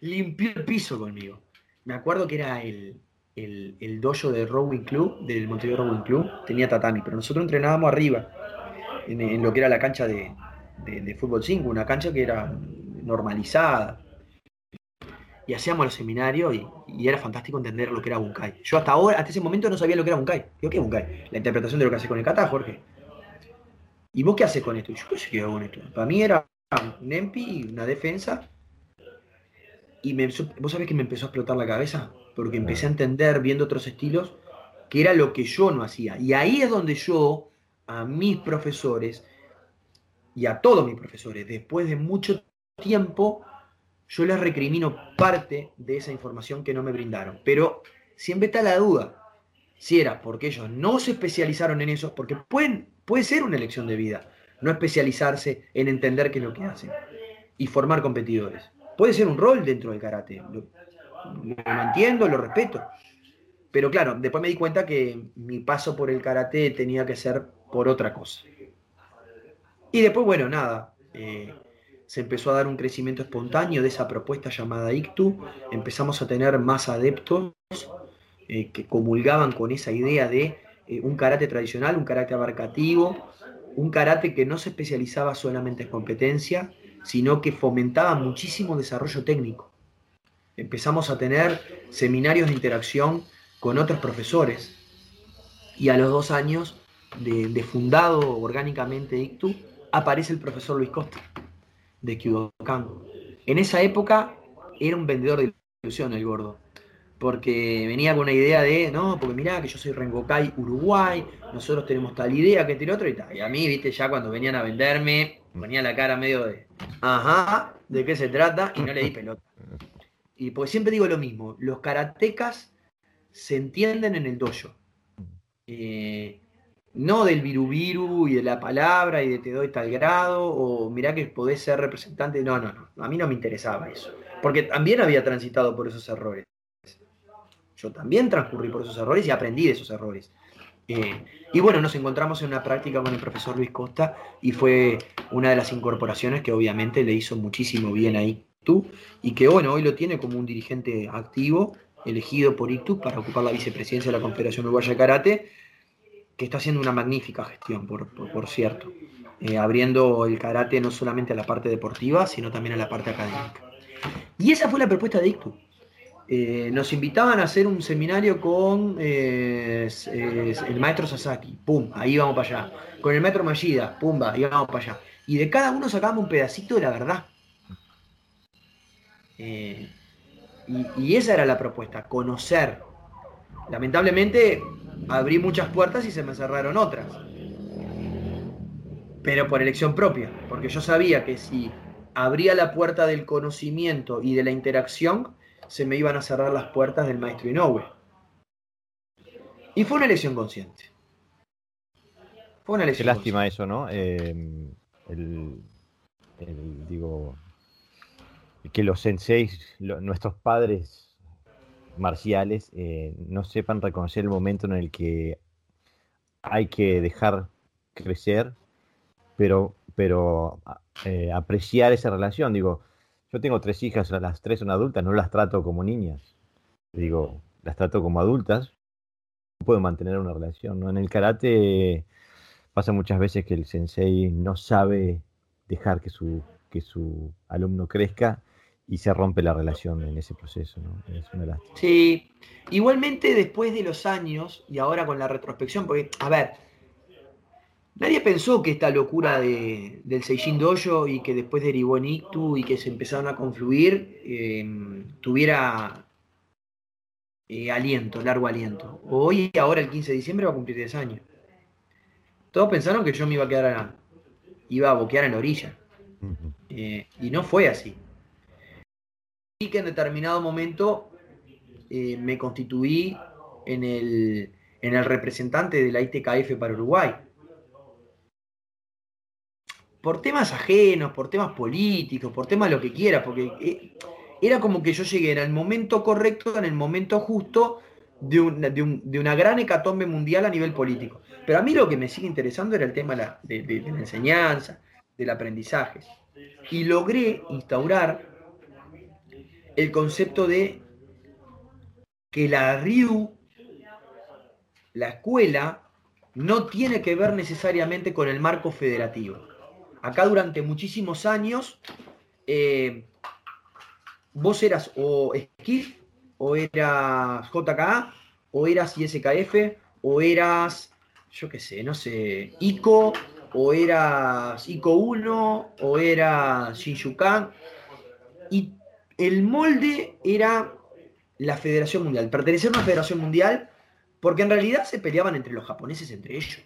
limpió el piso conmigo. Me acuerdo que era el, el, dojo de Rowing Club, del Montevideo Rowing Club, tenía tatami, pero nosotros entrenábamos arriba, en, lo que era la cancha de, de fútbol 5, una cancha que era normalizada. Y hacíamos los seminarios y, era fantástico entender lo que era Bunkai. Yo hasta ahora, hasta ese momento no sabía lo que era Bunkai. Digo, ¿qué es Bunkai? La interpretación de lo que hace con el kata, Jorge. ¿Y vos qué haces con esto? yo qué sé qué hago con esto. Para mí era un empi, una defensa. Y me, vos sabés que me empezó a explotar la cabeza. Porque empecé a entender, viendo otros estilos, que era lo que yo no hacía. Y ahí es donde yo, a mis profesores, y a todos mis profesores, después de mucho tiempo, yo les recrimino parte de esa información que no me brindaron. Pero siempre está la duda si era porque ellos no se especializaron en eso, porque pueden, puede ser una elección de vida, no especializarse en entender qué es lo que hacen y formar competidores. Puede ser un rol dentro del karate. Lo, entiendo, lo respeto. Pero claro, después me di cuenta que mi paso por el karate tenía que ser por otra cosa. Y después, bueno, nada. Eh, se empezó a dar un crecimiento espontáneo de esa propuesta llamada ICTU, empezamos a tener más adeptos eh, que comulgaban con esa idea de eh, un karate tradicional, un karate abarcativo, un karate que no se especializaba solamente en competencia, sino que fomentaba muchísimo desarrollo técnico. Empezamos a tener seminarios de interacción con otros profesores. Y a los dos años de, fundado orgánicamente ICTU aparece el profesor Luis Costa de Kyudokan. En esa época era un vendedor de ilusión el gordo porque venía con una idea de, no, porque mirá que yo soy Rengokai Uruguay, nosotros tenemos tal idea, que este otro y tal. Y a mí, viste, ya cuando venían a venderme, ponía la cara medio de, ajá, ¿de qué se trata? Y no le di pelota. Y pues siempre digo lo mismo, los karatecas se entienden en el dojo. Eh, no del virubiru y de la palabra y de te doy tal grado, o mirá que podés ser representante. No, no, no. A mí no me interesaba eso. Porque también había transitado por esos errores. Yo también transcurrí por esos errores y aprendí de esos errores. Eh, y bueno, nos encontramos en una práctica con el profesor Luis Costa y fue una de las incorporaciones que obviamente le hizo muchísimo bien a ICTU y que bueno, hoy lo tiene como un dirigente activo, elegido por ICTU para ocupar la vicepresidencia de la Confederación Uruguaya de Karate, que está haciendo una magnífica gestión, por, cierto, eh, abriendo el karate no solamente a la parte deportiva, sino también a la parte académica. Y esa fue la propuesta de ICTU. Eh, nos invitaban a hacer un seminario con eh, el maestro Sasaki, pum, ahí vamos para allá. Con el maestro Mashida, pum, ahí vamos para allá. Y de cada uno sacábamos un pedacito de la verdad. Eh, y, esa era la propuesta, conocer. Lamentablemente abrí muchas puertas y se me cerraron otras. Pero por elección propia, porque yo sabía que si abría la puerta del conocimiento y de la interacción, se me iban a cerrar las puertas del maestro Inoue. Y fue una elección consciente. Fue una elección Qué lástima eso, ¿no? Eh, digo, que los senseis, nuestros padres marciales, eh, no sepan reconocer el momento en el que hay que dejar crecer, pero, pero eh, apreciar esa relación. Digo, yo tengo tres hijas, las tres son adultas, no las trato como niñas. Digo, las trato como adultas. No puedo mantener una relación. ¿no? En el karate pasa muchas veces que el sensei no sabe dejar que su, que su alumno crezca y se rompe la relación en ese proceso. ¿no? Es una lástima. Sí, igualmente después de los años y ahora con la retrospección, porque, a ver, Nadie pensó que esta locura del Seijin Dojo y que después derivó en Ictu y que se empezaron a confluir em, tuviera eh, aliento, largo aliento. Hoy, ahora el 15 de diciembre, va a cumplir 10 años. Todos pensaron que yo me iba a quedar, iba a boquear en la orilla. Eh, y no fue así. Que en determinado momento eh, me constituí en el, en el representante de la ITKF para Uruguay por temas ajenos, por temas políticos, por temas lo que quiera, porque eh, era como que yo llegué en el momento correcto, en el momento justo de, una gran hecatombe mundial a nivel político. Pero a mí lo que me sigue interesando era el tema de, de la enseñanza, del aprendizaje. Y logré instaurar el concepto de que la RIU, la escuela, no tiene que ver necesariamente con el marco federativo acá durante muchísimos años, eh, vos eras o SKIF, o eras JKA, o eras ISKF, o eras, yo qué sé, no sé, ICO, o eras ICO 1, o eras Shinjukan. Y el molde era la Federación Mundial, pertenecer a una Federación Mundial, porque en realidad se peleaban entre los japoneses entre ellos.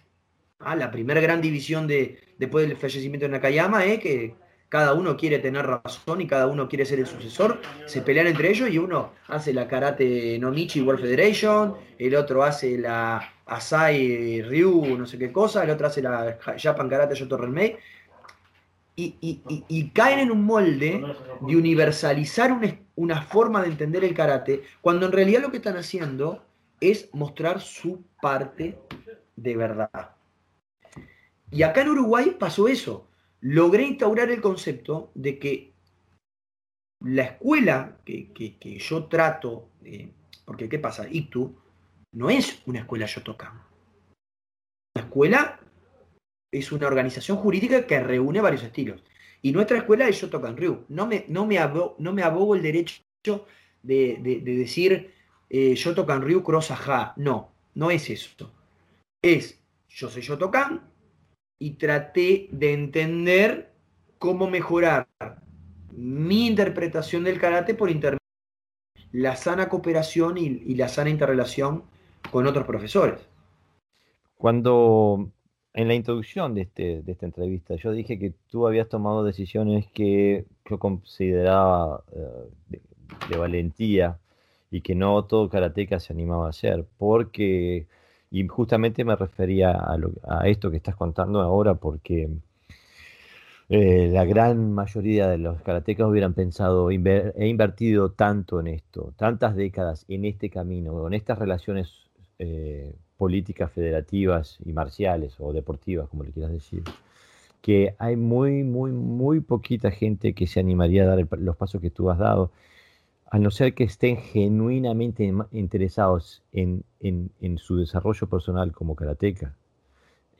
Ah, la primera gran división de, después del fallecimiento de Nakayama es que cada uno quiere tener razón y cada uno quiere ser el sucesor, se pelean entre ellos y uno hace la Karate Nomichi World Federation, el otro hace la Asai Ryu, no sé qué cosa, el otro hace la Japan Karate Yoto Renmei. Y, caen en un molde de universalizar una forma de entender el karate, cuando en realidad lo que están haciendo es mostrar su parte de verdad. Y acá en Uruguay pasó eso. Logré instaurar el concepto de que la escuela que, yo trato, porque ¿qué pasa? ICTU no es una escuela Yotokan. escuela es una organización jurídica que reúne varios estilos. Y nuestra escuela es Shotokan Ryu. No me, no me, abogo, no me abogo el derecho de, de, de decir eh, Ryu Cross Aja. No, no es eso. Es yo soy Shotokan y traté de entender cómo mejorar mi interpretación del karate por intermedio la sana cooperación y la sana interrelación con otros profesores. Cuando en la introducción de, este, de esta entrevista yo dije que tú habías tomado decisiones que yo consideraba uh, de, valentía y que no todo karateca se animaba a hacer, porque, y justamente me refería a, lo, a esto que estás contando ahora, porque eh, la gran mayoría de los karatecas hubieran pensado, he invertido tanto en esto, tantas décadas en este camino, en estas relaciones eh, políticas federativas y marciales o deportivas, como le quieras decir, que hay muy, muy, muy poquita gente que se animaría a dar los pasos que tú has dado, a no ser que estén genuinamente interesados en, en, su desarrollo personal como karateca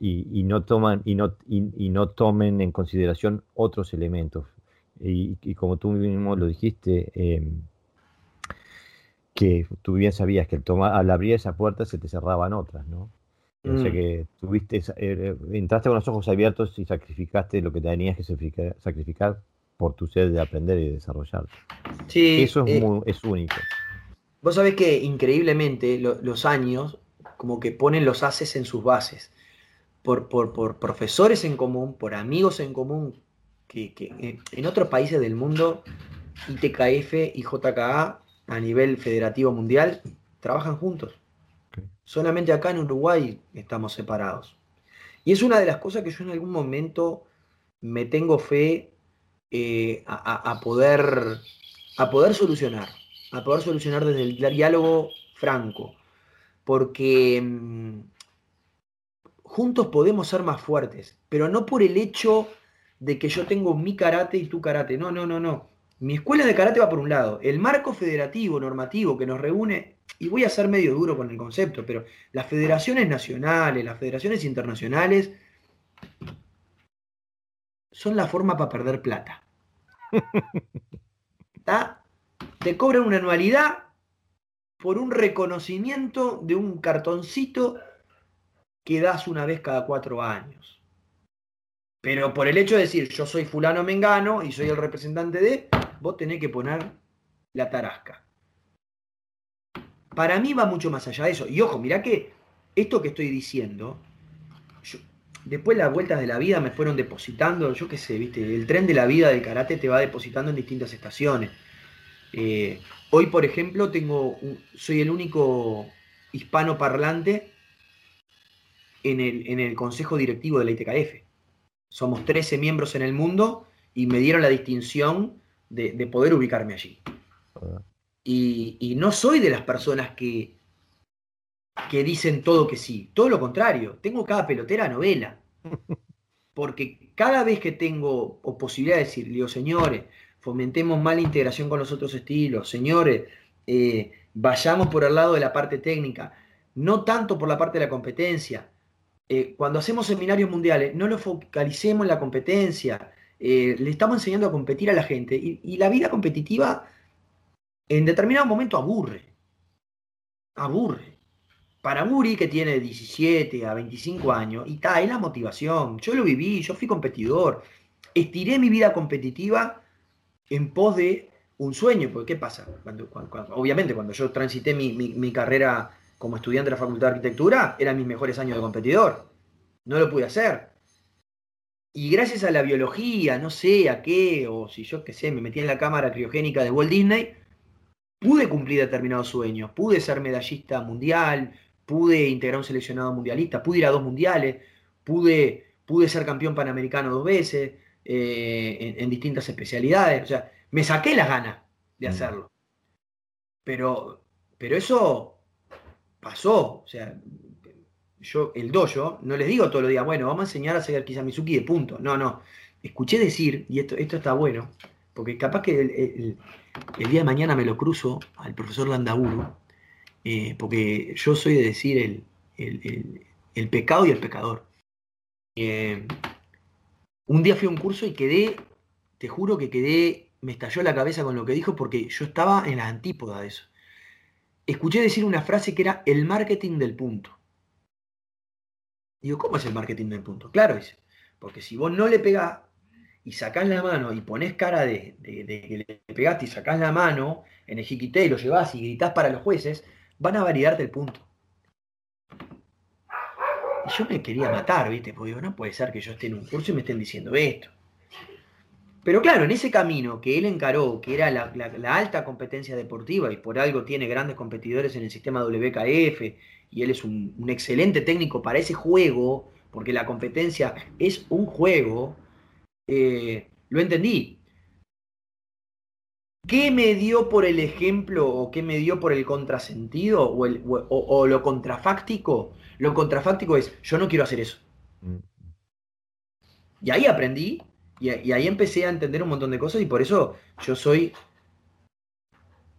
y, y, no toman y no, y, no tomen en consideración otros elementos. Y, como tú mismo lo dijiste, eh, que tú bien sabías que el toma, al abrir esa puerta se te cerraban otras, ¿no? Mm. O sea que tuviste, eh, entraste con los ojos abiertos y sacrificaste lo que tenías que sacrificar, sacrificar por tu sed de aprender y de desarrollarte. Sí, Eso es, eh, muy, es único. Vos sabés que increíblemente lo, los años como que ponen los haces en sus bases por, por, por, profesores en común, por amigos en común, que, que en otros países del mundo, ITKF y JKA a nivel federativo mundial, trabajan juntos. Okay. Solamente acá en Uruguay estamos separados. Y es una de las cosas que yo en algún momento me tengo fe eh, a, a, poder, a poder solucionar, a poder solucionar desde el diálogo franco, porque mmm, juntos podemos ser más fuertes, pero no por el hecho de que yo tengo mi karate y tu karate. No, no, no, no. Mi escuela de karate va por un lado. El marco federativo, normativo que nos reúne, y voy a ser medio duro con el concepto, pero las federaciones nacionales, las federaciones internacionales, son la forma para perder plata. ¿Tá? Te cobran una anualidad por un reconocimiento de un cartoncito que das una vez cada cuatro años. Pero por el hecho de decir yo soy fulano mengano y soy el representante de, vos tenés que poner la tarasca. Para mí va mucho más allá de eso. Y ojo, mirá que esto que estoy diciendo, después las vueltas de la vida me fueron depositando, yo qué sé, viste, el tren de la vida del karate te va depositando en distintas estaciones. Eh, hoy, por ejemplo, tengo, soy el único hispano parlante en el, en el consejo directivo de la ITKF. Somos 13 miembros en el mundo y me dieron la distinción de, de poder ubicarme allí. Y, y, no soy de las personas que, que dicen todo que sí. Todo lo contrario. Tengo cada pelotera novela. Porque cada vez que tengo posibilidad de decir, digo, señores, fomentemos más la integración con los otros estilos, señores, eh, vayamos por el lado de la parte técnica, no tanto por la parte de la competencia, eh, cuando hacemos seminarios mundiales, no lo focalicemos en la competencia, eh, le estamos enseñando a competir a la gente y, la vida competitiva en determinado momento aburre, aburre. Para Muri, que tiene 17 a 25 años, y está, es la motivación. Yo lo viví, yo fui competidor. Estiré mi vida competitiva en pos de un sueño, porque ¿qué pasa? Cuando, cuando, obviamente, cuando yo transité mi, mi carrera como estudiante de la Facultad de Arquitectura, eran mis mejores años de competidor. No lo pude hacer. Y gracias a la biología, no sé a qué, o si yo qué sé, me metí en la cámara criogénica de Walt Disney, pude cumplir determinados sueños. Pude ser medallista mundial, pude integrar un seleccionado mundialista, pude ir a dos mundiales, pude, pude ser campeón panamericano dos veces, eh, en, en, distintas especialidades. O sea, me saqué las ganas de hacerlo. Pero, pero eso pasó. O sea, yo, el dojo, no les digo todos los días, bueno, vamos a enseñar a hacer Kisamizuki de punto. No, no. Escuché decir, y esto, esto está bueno, porque capaz que el, el, el día de mañana me lo cruzo al profesor Landaburu, eh, porque yo soy de decir el, el pecado y el pecador. Eh, un día fui a un curso y quedé, te juro que quedé, me estalló la cabeza con lo que dijo porque yo estaba en la antípoda de eso. Escuché decir una frase que era el marketing del punto. Digo, ¿cómo es el marketing del punto? Claro, es, porque si vos no le pegás y sacás la mano y pones cara de, que le pegaste y sacás la mano en el jiquité y lo llevás y gritás para los jueces, van a validarte el punto. Y yo me quería matar, ¿viste? Porque digo, no puede ser que yo esté en un curso y me estén diciendo esto. Pero claro, en ese camino que él encaró, que era la, alta competencia deportiva, y por algo tiene grandes competidores en el sistema WKF, y él es un, excelente técnico para ese juego, porque la competencia es un juego, eh, lo entendí. ¿Qué me dio por el ejemplo o qué me dio por el contrasentido o, o lo contrafáctico? Lo contrafáctico es, yo no quiero hacer eso. Mm. Y ahí aprendí y, ahí empecé a entender un montón de cosas y por eso yo soy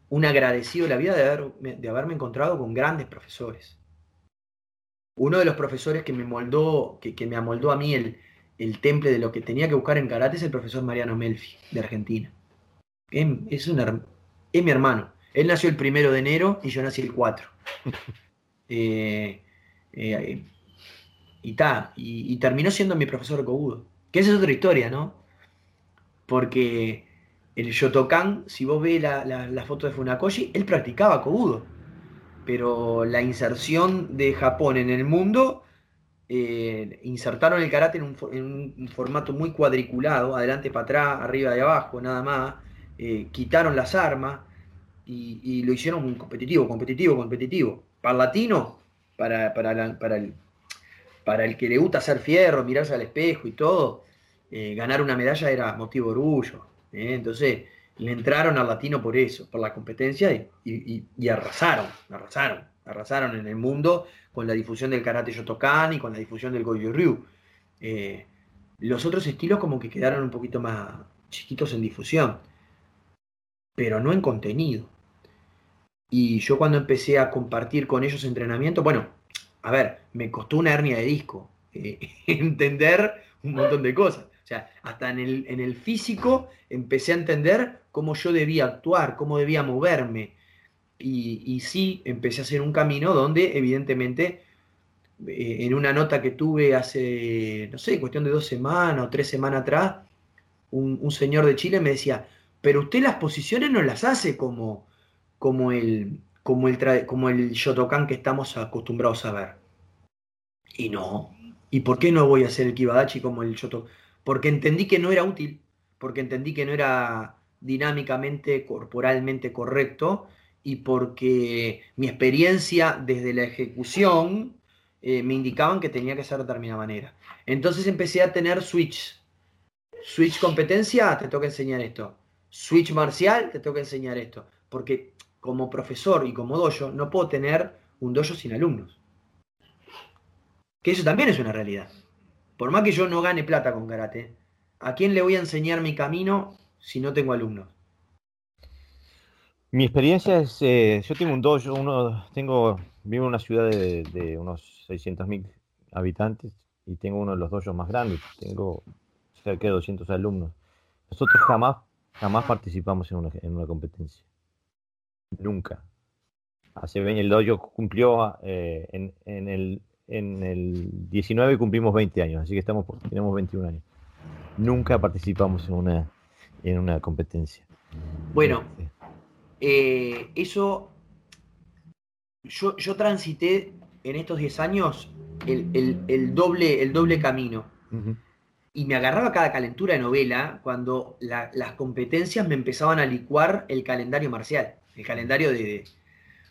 un agradecido de la vida de, haberme encontrado con grandes profesores. Uno de los profesores que me moldó, que, me amoldó a mí el, el, temple de lo que tenía que buscar en karate es el profesor Mariano Melfi, de Argentina. Es, es mi hermano. Él nació el primero de enero y yo nací el 4. Eh, eh, y, ta, y, terminó siendo mi profesor de Kobudo. Que esa es otra historia, ¿no? Porque el Shotokan, si vos ves la, foto de Funakoshi, él practicaba Kobudo. Pero la inserción de Japón en el mundo, eh, insertaron el karate en un, formato muy cuadriculado, adelante para atrás, arriba y abajo, nada más. Eh, quitaron las armas y, lo hicieron competitivo, competitivo, competitivo. Para latino, para, para, para, el, para el que le gusta hacer fierro, mirarse al espejo y todo, eh, ganar una medalla era motivo de orgullo. Entonces le entraron al latino por eso, por la competencia y, arrasaron, arrasaron, arrasaron en el mundo con la difusión del karate Shotokan y con la difusión del Goju Ryu. Eh, los otros estilos como que quedaron un poquito más chiquitos en difusión, pero no en contenido. Y yo cuando empecé a compartir con ellos entrenamiento, bueno, a ver, me costó una hernia de disco entender un montón de cosas. Sea, hasta en el, en el físico empecé a entender cómo yo debía actuar, cómo debía moverme. Y, sí, empecé a hacer un camino donde evidentemente eh, en una nota que tuve hace, no sé, cuestión de dos semanas o tres semanas atrás, un, señor de Chile me decía, pero usted las posiciones no las hace como, como, el, como, el, como el Shotokan que estamos acostumbrados a ver. Y no. ¿Y por qué no voy a hacer el Kibadachi como el Shotokan? Porque entendí que no era útil, porque entendí que no era dinámicamente, corporalmente correcto y porque mi experiencia desde la ejecución eh, me indicaban que tenía que ser de determinada manera. Entonces empecé a tener switch. Switch competencia, te toca enseñar esto. Switch marcial, te toca enseñar esto. Porque como profesor y como dojo no puedo tener un dojo sin alumnos. Que eso también es una realidad. Por más que yo no gane plata con karate, ¿a quién le voy a enseñar mi camino si no tengo alumnos? Mi experiencia es, eh, yo tengo un dojo, uno, tengo, vivo en una ciudad de, unos 600.000 habitantes y tengo uno de los dojos más grandes, tengo cerca de 200 alumnos. Nosotros jamás, jamás participamos en una, en una competencia. Nunca. Hace 20, el dojo cumplió eh, en, en, el en el 19 cumplimos 20 años, así que estamos tenemos 21 años. Nunca participamos en una, en una competencia. Bueno, eh, eso yo, yo, transité en estos 10 años el, doble, el doble camino. Y me agarraba cada calentura de novela cuando las competencias me empezaban a licuar el calendario marcial, el calendario de...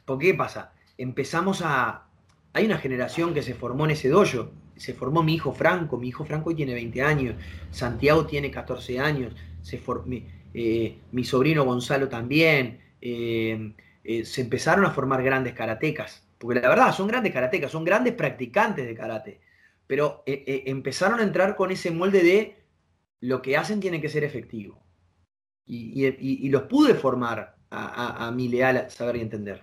¿Por qué pasa? Empezamos a, hay una generación que se formó en ese dojo. Se formó mi hijo Franco, mi hijo Franco tiene 20 años, Santiago tiene 14 años, se eh, mi sobrino Gonzalo también. Eh, eh, se empezaron a formar grandes karatecas, porque la verdad son grandes karatecas, son grandes practicantes de karate, pero empezaron a entrar con ese molde de lo que hacen tiene que ser efectivo. Y, los pude formar a, a mi leal saber y entender.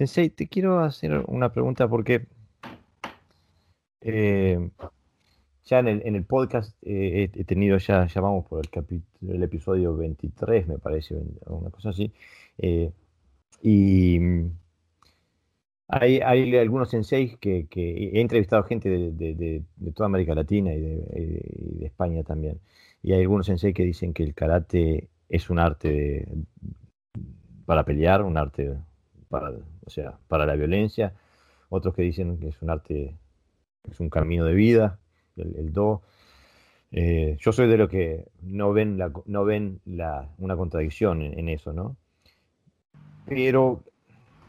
Sensei, te quiero hacer una pregunta porque Eh, ya en el, en el podcast eh, he tenido ya, ya vamos por el, capítulo, el episodio 23, me parece, una cosa así. Eh, y mm, hay, algunos senseis que, he entrevistado gente de, de, toda América Latina y de, España también. Y hay algunos senseis que dicen que el karate es un arte para pelear, un arte para, o sea, para la violencia. Otros que dicen que es un arte, es un camino de vida el, do. Eh, yo soy de los que no ven, la, no ven la, una contradicción en, eso, ¿no? Pero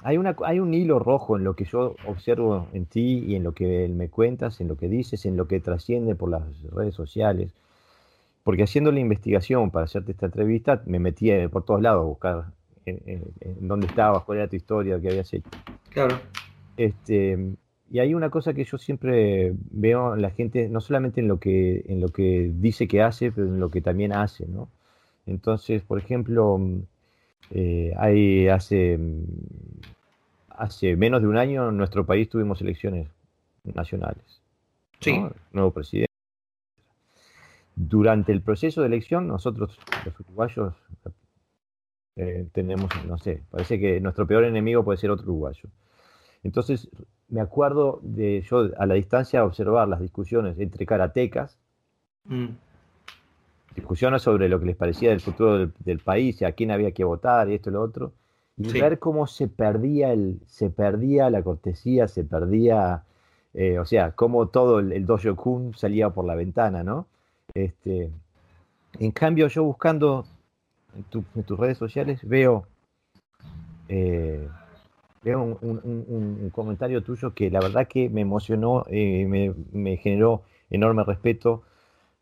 hay, una, hay un hilo rojo en lo que yo observo en ti y en lo que me cuentas, en lo que dices, en lo que trasciende por las redes sociales. Porque haciendo la investigación para hacerte esta entrevista, me metí eh, por todos lados a buscar en, dónde estabas, cuál era tu historia, qué habías hecho. Claro. Este, y hay una cosa que yo siempre veo en la gente, no solamente en lo que, en lo que dice que hace, pero en lo que también hace, ¿no? Entonces, por ejemplo, eh, hay, hace, hace menos de un año en nuestro país tuvimos elecciones nacionales. Sí. Nuevo presidente. Durante el proceso de elección, nosotros, los uruguayos, eh, tenemos, no sé, parece que nuestro peor enemigo puede ser otro uruguayo. Entonces, me acuerdo de yo a la distancia observar las discusiones entre karatecas, mm. discusiones sobre lo que les parecía del futuro del, país y a quién había que votar y esto y lo otro, y ver cómo se perdía, el, se perdía la cortesía, se perdía, eh, o sea, cómo todo el, dojo kun salía por la ventana, ¿no? Este, en cambio, yo buscando en, tus redes sociales veo... Eh, veo un, comentario tuyo que la verdad que me emocionó, eh, me, generó enorme respeto,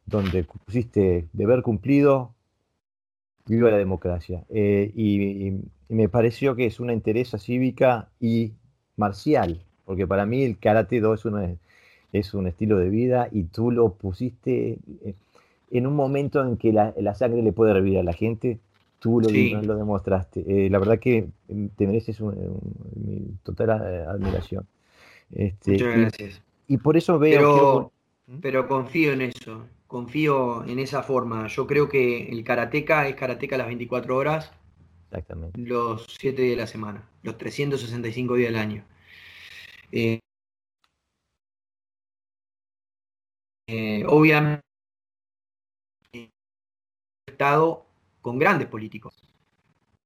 donde pusiste deber cumplido, viva la democracia. Eh, y, me pareció que es una interés cívica y marcial, porque para mí el karate do es, es un estilo de vida y tú lo pusiste eh, en un momento en que la, la sangre le puede revivir a la gente Tú lo, lo demostraste. Eh, la verdad que mm, te mereces mi total eh, admiración. Este, Muchas gracias. Y, por eso veo... Pero, ¿Mm? pero confío en eso, confío en esa forma. Yo creo que el karateca es karateca las 24 horas. Exactamente. Los 7 días de la semana, los 365 días del año. Eh, obviamente, con grandes políticos.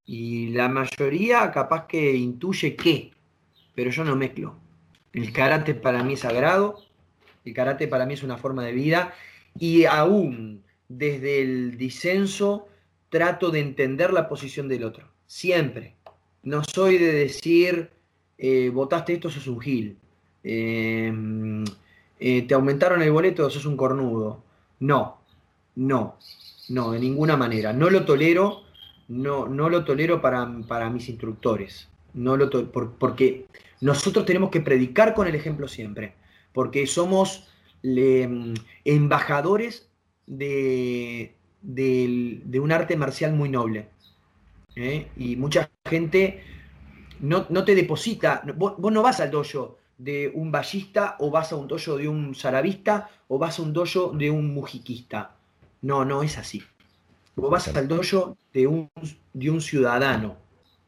Y la mayoría capaz que intuye qué, pero yo no mezclo. El karate para mí es sagrado, el karate para mí es una forma de vida y aún desde el disenso trato de entender la posición del otro, siempre. No soy de decir, eh, votaste esto, sos un gil. Em, eh, te aumentaron el boleto, sos un cornudo. No, no. No, de ninguna manera. No lo tolero, no, no lo tolero para, mis instructores. No lo porque nosotros tenemos que predicar con el ejemplo siempre, porque somos embajadores de, un arte marcial muy noble. ¿eh? Y mucha gente no, te deposita, vos, no vas al dojo de un ballista o vas a un dojo de un zarabista o vas a un dojo de un mujiquista. No, no es así. Vos vas al dojo de un, de un ciudadano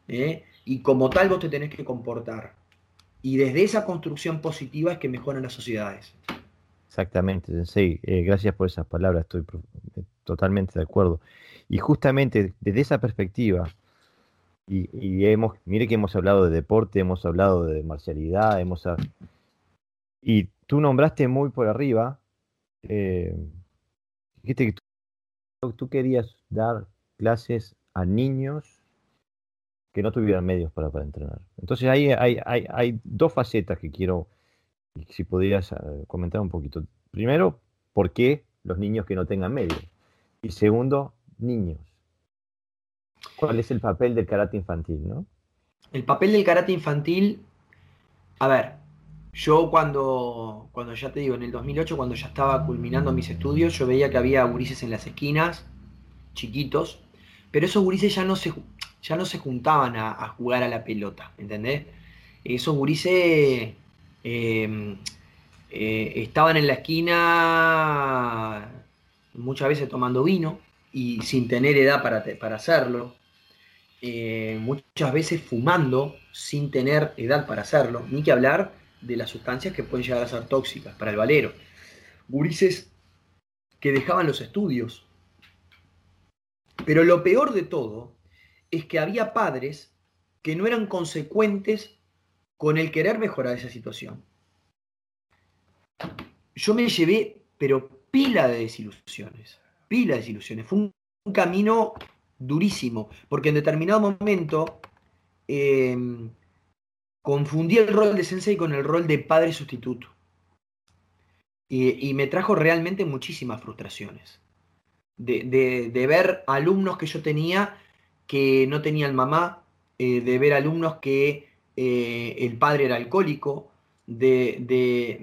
¿eh? y como tal vos te tenés que comportar. Y desde esa construcción positiva es que mejoran las sociedades. Exactamente, Sensei. Eh, gracias por esas palabras, estoy eh, totalmente de acuerdo. Y justamente desde esa perspectiva, y, hemos, mire que hemos hablado de deporte, hemos hablado de marcialidad, hemos y tú nombraste muy por arriba, eh, dijiste que tú querías dar clases a niños que no tuvieran medios para, para entrenar. Entonces ahí hay, hay, hay, dos facetas que quiero, si podrías eh, comentar un poquito. Primero, ¿por qué los niños que no tengan medios? Y segundo, niños. ¿Cuál es el papel del karate infantil, no? El papel del karate infantil, a ver, yo cuando, cuando ya te digo, en el 2008, cuando ya estaba culminando mis estudios, yo veía que había gurises en las esquinas, chiquitos, pero esos gurises ya no se, ya no se juntaban a, jugar a la pelota, ¿entendés? Esos gurises em, eh, estaban en la esquina muchas veces tomando vino y sin tener edad para, para hacerlo, eh, muchas veces fumando sin tener edad para hacerlo, ni que hablar de las sustancias que pueden llegar a ser tóxicas para el valero. Gurises que dejaban los estudios. Pero lo peor de todo es que había padres que no eran consecuentes con el querer mejorar esa situación. Yo me llevé, pero pila de desilusiones, pila de desilusiones. Fue un, camino durísimo, porque en determinado momento em, confundí el rol de sensei con el rol de padre sustituto. Y, me trajo realmente muchísimas frustraciones. De, ver alumnos que yo tenía que no tenían mamá, eh, de ver alumnos que eh, el padre era alcohólico, de,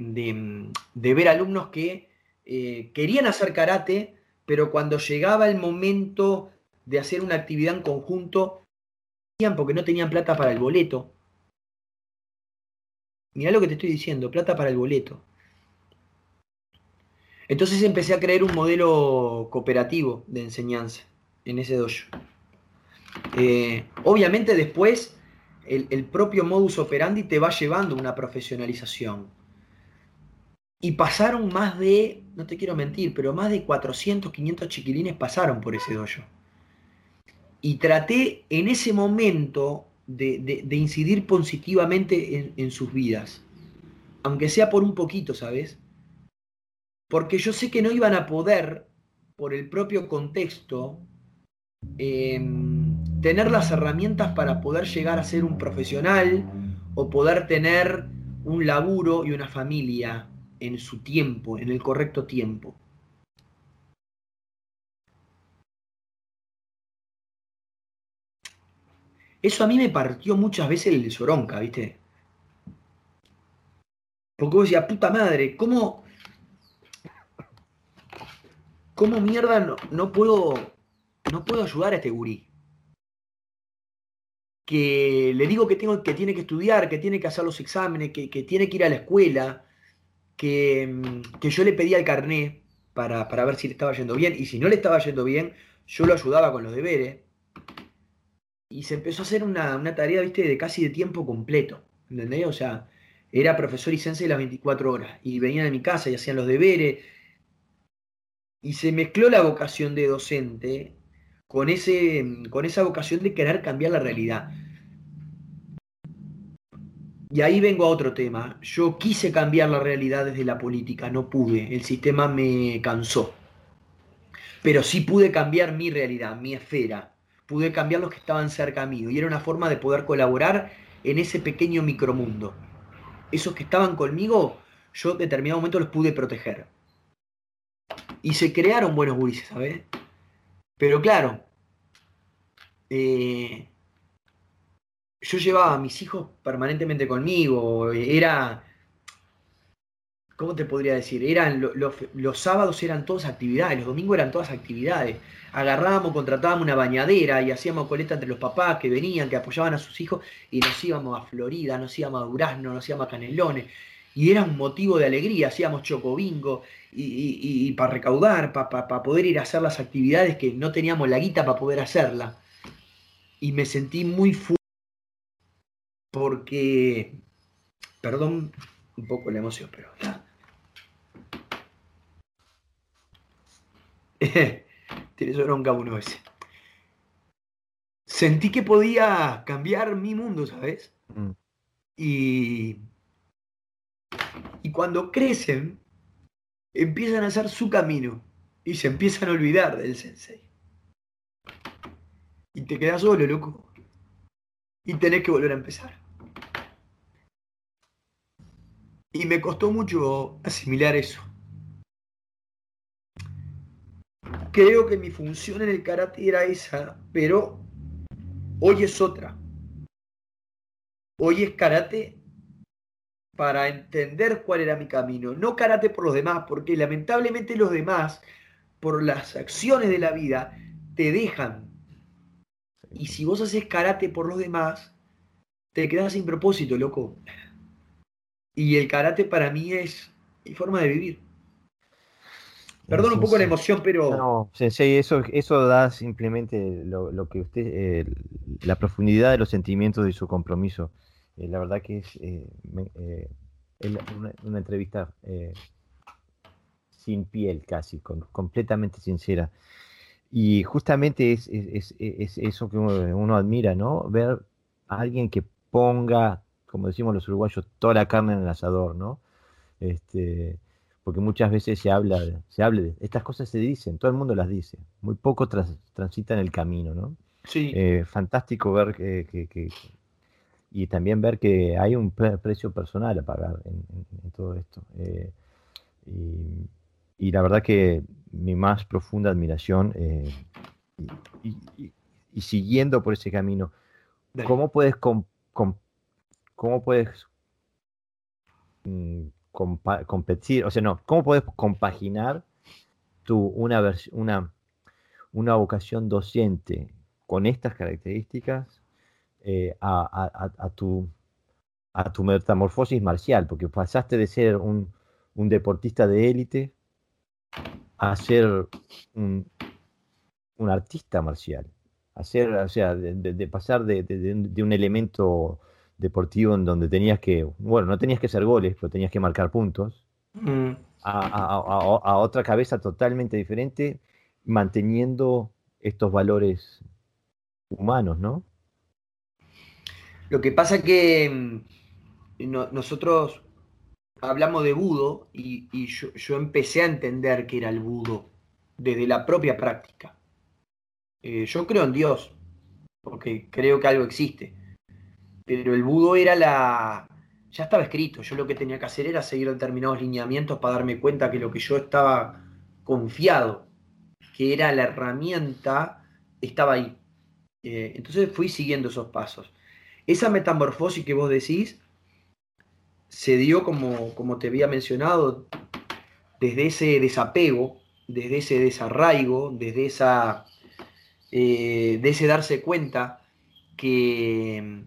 ver alumnos que eh, querían hacer karate, pero cuando llegaba el momento de hacer una actividad en conjunto, porque no tenían plata para el boleto. Mirá lo que te estoy diciendo, plata para el boleto. Entonces empecé a crear un modelo cooperativo de enseñanza en ese dojo. Eh, obviamente después el, el propio modus operandi te va llevando a una profesionalización y pasaron más de, no te quiero mentir, pero más de 400, 500 chiquilines pasaron por ese dojo. Y traté en ese momento de, incidir positivamente en, sus vidas. Aunque sea por un poquito, ¿sabes? Porque yo sé que no iban a poder, por el propio contexto, em, tener las herramientas para poder llegar a ser un profesional o poder tener un laburo y una familia en su tiempo, en el correcto tiempo. Eso a mí me partió muchas veces el soronca, ¿viste? Porque vos decías, puta madre, ¿cómo, cómo mierda no, no, puedo, no puedo ayudar a este gurí? Que le digo que, tengo, que tiene que estudiar, que tiene que hacer los exámenes, que, que tiene que ir a la escuela, Mm, que, yo le pedía el carné para, ver si le estaba yendo bien, y si no le estaba yendo bien, yo lo ayudaba con los deberes. Y se empezó a hacer una, tarea, viste, de casi de tiempo completo, ¿entendés? O sea, era profesor y sensei las 24 horas, y venían a mi casa y hacían los deberes, y se mezcló la vocación de docente con, ese, con esa vocación de querer cambiar la realidad. Y ahí vengo a otro tema. Yo quise cambiar la realidad desde la política, no pude. El sistema me cansó. Pero sí pude cambiar mi realidad, mi esfera. Pude cambiar los que estaban cerca mío. Y era una forma de poder colaborar en ese pequeño micromundo. Esos que estaban conmigo, yo en determinado momento los pude proteger. Y se crearon buenos gurises, ¿sabes? Pero claro, eh, yo llevaba a mis hijos permanentemente conmigo, era, ¿cómo te podría decir? Eran los sábados eran todas actividades, los domingos eran todas actividades. Agarrábamos, contratábamos una bañadera y hacíamos coleta entre los papás que venían, que apoyaban a sus hijos y nos íbamos a Florida, nos íbamos a Durazno, nos íbamos a Canelones. Y era un motivo de alegría, hacíamos chocobingo y, y, para recaudar, para poder ir a hacer las actividades que no teníamos la guita para poder hacerla. Y me sentí muy fuerte porque, perdón un poco la emoción, pero... Tienes bronca uno ese. Sentí que podía cambiar mi mundo, ¿sabes? Mm. Y, y cuando crecen, empiezan a hacer su camino y se empiezan a olvidar del sensei. Y te quedas solo, loco. Y tenés que volver a empezar. Y me costó mucho asimilar eso. Creo que mi función en el karate era esa, pero hoy es otra. Hoy es karate para entender cuál era mi camino. No karate por los demás, porque lamentablemente los demás, por las acciones de la vida, te dejan. Y si vos haces karate por los demás, te quedas sin propósito, loco. Y el karate para mí es y forma de vivir. Perdón un poco la emoción, pero... No, Sensei, eso, eso da simplemente lo, que usted, eh, la profundidad de los sentimientos y su compromiso. Eh, la verdad que es, eh, una, entrevista sin piel casi, completamente sincera. Y justamente es, eso que uno, admira, ¿no? Ver a alguien que ponga, como decimos los uruguayos, toda la carne en el asador, ¿no? Este, porque muchas veces se habla, se habla de estas cosas se dicen, todo el mundo las dice, muy poco transitan el camino, ¿no? Sí. Eh, fantástico ver que, y también ver que hay un precio personal a pagar en, todo esto. Eh, y, la verdad que mi más profunda admiración eh, y, siguiendo por ese camino, ¿cómo puedes, cómo puedes mm, competir, o sea, no, ¿cómo puedes compaginar tu, una, una, una vocación docente con estas características eh, a, tu, a tu metamorfosis marcial? Porque pasaste de ser un, deportista de élite a ser un, artista marcial, a ser, o sea, de, pasar de, un elemento deportivo en donde tenías que, bueno, no tenías que hacer goles, pero tenías que marcar puntos, mm. a, otra cabeza totalmente diferente, manteniendo estos valores humanos, ¿no? Lo que pasa que mm, nosotros hablamos de budo y, yo, empecé a entender que era el budo desde la propia práctica. Eh, yo creo en Dios, porque creo que algo existe pero el budo era la... Ya estaba escrito, yo lo que tenía que hacer era seguir determinados lineamientos para darme cuenta que lo que yo estaba confiado, que era la herramienta, estaba ahí. Eh, entonces fui siguiendo esos pasos. Esa metamorfosis que vos decís se dio, como, como te había mencionado, desde ese desapego, desde ese desarraigo, desde esa, eh, de ese darse cuenta que,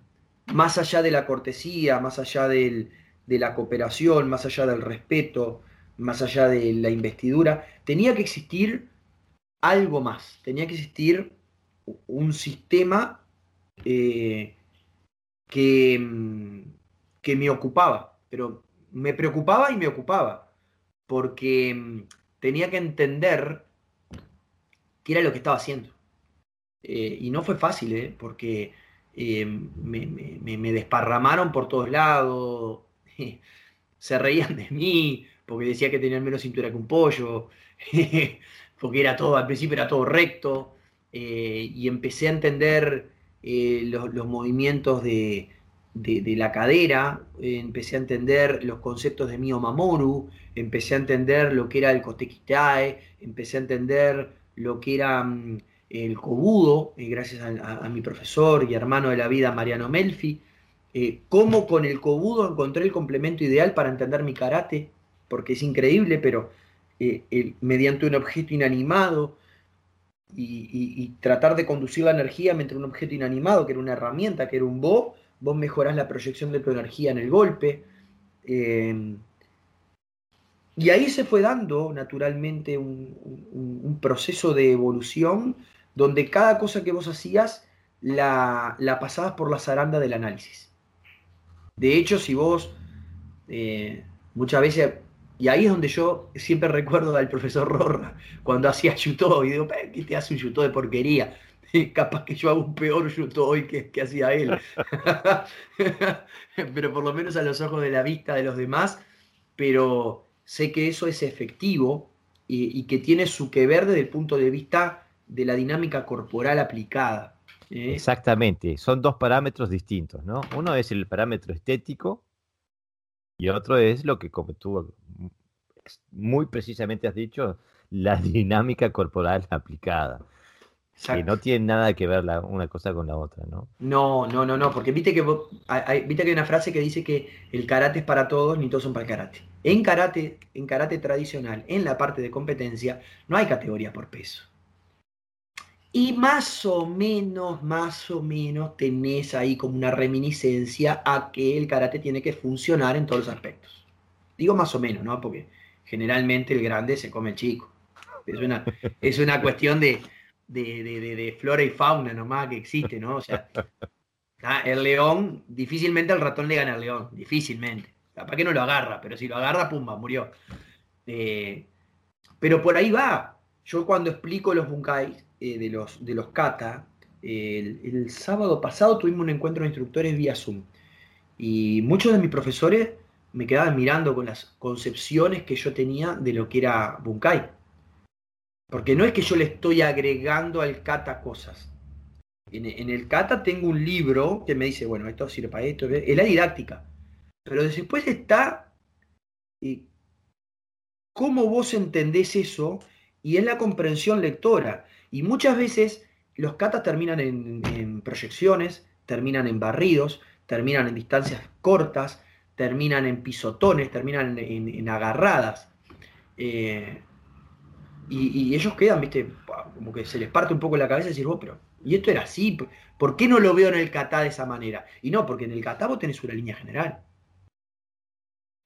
más allá de la cortesía, más allá de la cooperación, más allá del respeto, más allá de la investidura, tenía que existir algo más, tenía que existir un sistema eh, que, mm, que me ocupaba, pero me preocupaba y me ocupaba, porque mm, tenía que entender qué era lo que estaba haciendo. Eh, y no fue fácil, ¿eh? porque eh, me, desparramaron por todos lados, se reían de mí porque decía que tenía menos cintura que un pollo, porque era todo, al principio era todo recto, eh, y empecé a entender eh, los, movimientos de, la cadera, empecé a entender los conceptos de Mio Mamoru, empecé a entender lo que era el Kotekitae, empecé a entender lo que era... El cobudo, eh, gracias a, mi profesor y hermano de la vida Mariano Melfi, eh, cómo con el cobudo encontré el complemento ideal para entender mi karate, porque es increíble, pero eh, mediante un objeto inanimado y, tratar de conducir la energía mediante un objeto inanimado, que era una herramienta, que era un bo, vos mejorás la proyección de tu energía en el golpe. y ahí se fue dando naturalmente un proceso de evolución donde cada cosa que vos hacías la, pasabas por la zaranda del análisis. De hecho, si vos eh, muchas veces, y ahí es donde yo siempre recuerdo al profesor Rorra, cuando hacía yuto, y digo, ¿qué te hace un yuto de porquería? Capaz que yo hago un peor yuto hoy que, que hacía él. pero por lo menos a los ojos de la vista de los demás, pero sé que eso es efectivo y, y que tiene su que ver desde el punto de vista de la dinámica corporal aplicada. ¿eh? Exactamente, son dos parámetros distintos, ¿no? Uno es el parámetro estético y otro es lo que, como tú muy precisamente has dicho, la dinámica corporal aplicada. Que no tiene nada que ver la, una cosa con la otra, ¿no? No, no, no, no, porque viste que, hay, viste que hay una frase que dice que el karate es para todos, ni todos son para el karate. En karate, en karate tradicional, en la parte de competencia, no hay categoría por peso. Y más o menos, más o menos tenés ahí como una reminiscencia a que el karate tiene que funcionar en todos los aspectos. Digo más o menos, ¿no? Porque generalmente el grande se come el chico. Es una, es una cuestión de, de, flora y fauna nomás que existe, ¿no? O sea, el león, difícilmente el ratón le gana al león, difícilmente. ¿Para qué no lo agarra? Pero si lo agarra, pumba, murió. Eh, pero por ahí va. Yo cuando explico los bunkai eh, de, los, de los kata, el, sábado pasado tuvimos un encuentro de instructores vía Zoom. Y muchos de mis profesores me quedaban mirando con las concepciones que yo tenía de lo que era bunkai. Porque no es que yo le estoy agregando al kata cosas. En, el kata tengo un libro que me dice, bueno, esto sirve para esto, es la didáctica. Pero después está eh, cómo vos entendés eso y es la comprensión lectora. Y muchas veces los katas terminan en, proyecciones, terminan en barridos, terminan en distancias cortas, terminan en pisotones, terminan en, agarradas. Eh, y, ellos quedan, viste, como que se les parte un poco la cabeza y decir, vos, pero, y esto era así, ¿por qué no lo veo en el kata de esa manera? Y no, porque en el kata vos tenés una línea general.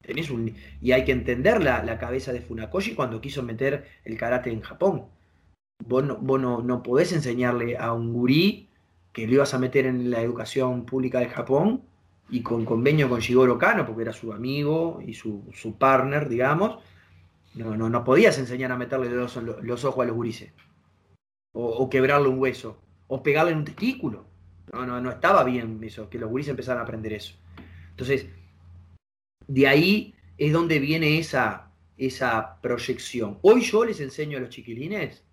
Tenés un, y hay que entender la, la cabeza de Funakoshi cuando quiso meter el karate en Japón. Vos, no, no, podés enseñarle a un gurí que lo ibas a meter en la educación pública de Japón y con convenio con Shigoro Kano, porque era su amigo y su, su partner, digamos, no, no, no podías enseñar a meterle los, los ojos a los gurises. O, quebrarle un hueso. O pegarle en un testículo. No, no, no estaba bien eso, que los gurises empezaran a aprender eso. Entonces, de ahí es donde viene esa, esa proyección. Hoy yo les enseño a los chiquilines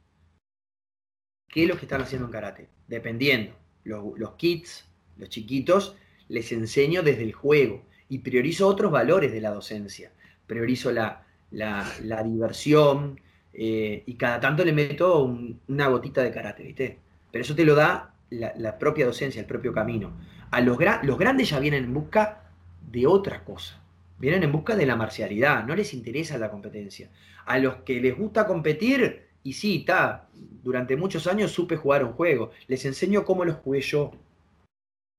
qué es lo que están haciendo en karate. Dependiendo. Los, los kids, los chiquitos, les enseño desde el juego y priorizo otros valores de la docencia. Priorizo la, la, diversión, eh, y cada tanto le meto una gotita de karate, ¿viste? Pero eso te lo da la, propia docencia, el propio camino. A los, los grandes ya vienen en busca de otra cosa. Vienen en busca de la marcialidad, no les interesa la competencia. A los que les gusta competir, y sí, está, durante muchos años supe jugar un juego, les enseño cómo los jugué yo.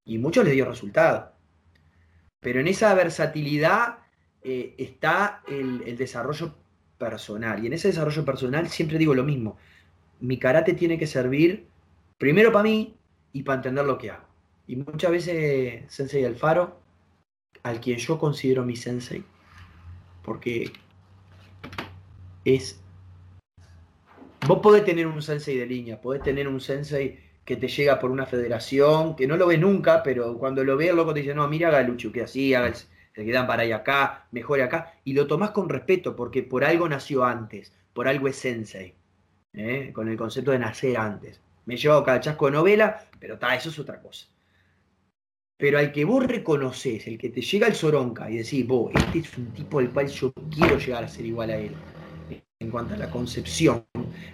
Y muchos les dio resultado. Pero en esa versatilidad eh, está el, desarrollo personal. Y en ese desarrollo personal siempre digo lo mismo. Mi karate tiene que servir primero para mí y para entender lo que hago. Y muchas veces Sensei Alfaro, al quien yo considero mi Sensei, porque es... Vos podés tener un Sensei de línea, podés tener un Sensei que te llega por una federación, que no lo ve nunca, pero cuando lo ve el loco te dice, no, mira, haga el que así, haga se quedan para ahí acá, mejor acá, y lo tomás con respeto porque por algo nació antes, por algo es sensei, ¿eh? con el concepto de nacer antes. Me llevo cada chasco de novela, pero ta, eso es otra cosa. Pero al que vos reconoces, el que te llega el soronca y decís, vos, este es un tipo al cual yo quiero llegar a ser igual a él, en cuanto a la concepción,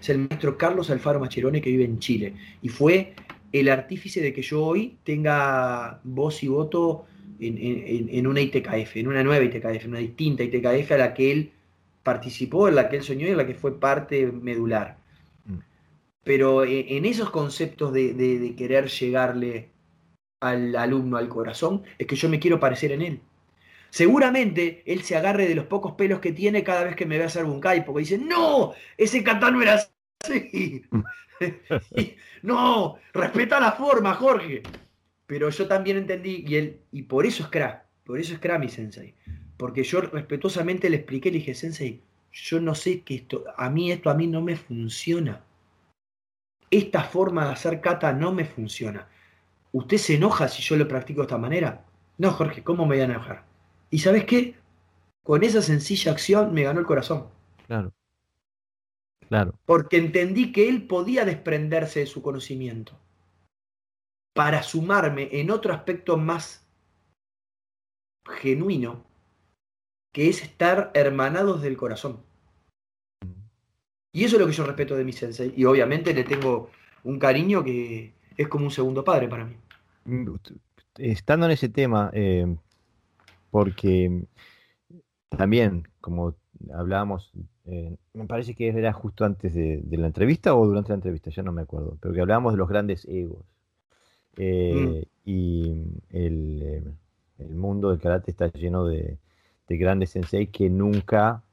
es el maestro Carlos Alfaro Macherone que vive en Chile y fue el artífice de que yo hoy tenga voz y voto en, una ITKF, en una nueva ITKF, en una distinta ITKF a la que él participó, en la que él soñó y en la que fue parte medular. Mm. Pero e, en esos conceptos de, querer llegarle al alumno al corazón, es que yo me quiero parecer en él. Seguramente él se agarre de los pocos pelos que tiene cada vez que me ve hacer Bunkai, porque dice, no, ese kata no era así. no, respeta la forma, Jorge. Pero yo también entendí, y, él, y por eso es Kra, por eso es Kra mi sensei. Porque yo respetuosamente le expliqué, le dije, sensei, yo no sé que esto, a mí esto a mí no me funciona. Esta forma de hacer kata no me funciona. ¿Usted se enoja si yo lo practico de esta manera? No, Jorge, ¿cómo me voy a enojar? ¿Y sabes qué? Con esa sencilla acción me ganó el corazón. Claro. Claro. Porque entendí que él podía desprenderse de su conocimiento para sumarme en otro aspecto más genuino, que es estar hermanados del corazón. Y eso es lo que yo respeto de mi sensei. Y obviamente le tengo un cariño que es como un segundo padre para mí. Estando en ese tema, eh, porque también, como hablábamos, eh, me parece que era justo antes de, de, la entrevista o durante la entrevista, ya no me acuerdo, pero que hablábamos de los grandes egos. Eh, mm. Y el, eh, el, mundo del karate está lleno de, de grandes sensei que nunca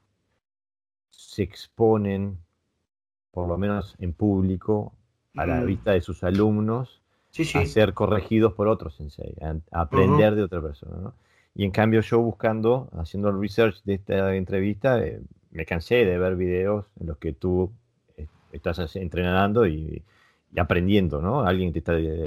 se exponen, por lo menos en público, a la Mm. vista de sus alumnos, Sí, sí. a ser corregidos por otros sensei, a, a aprender de otra persona. ¿no? Y en cambio yo buscando, haciendo el research de esta entrevista, eh, me cansé de ver videos en los que tú eh, estás entrenando y, y aprendiendo, ¿no? Alguien te está eh,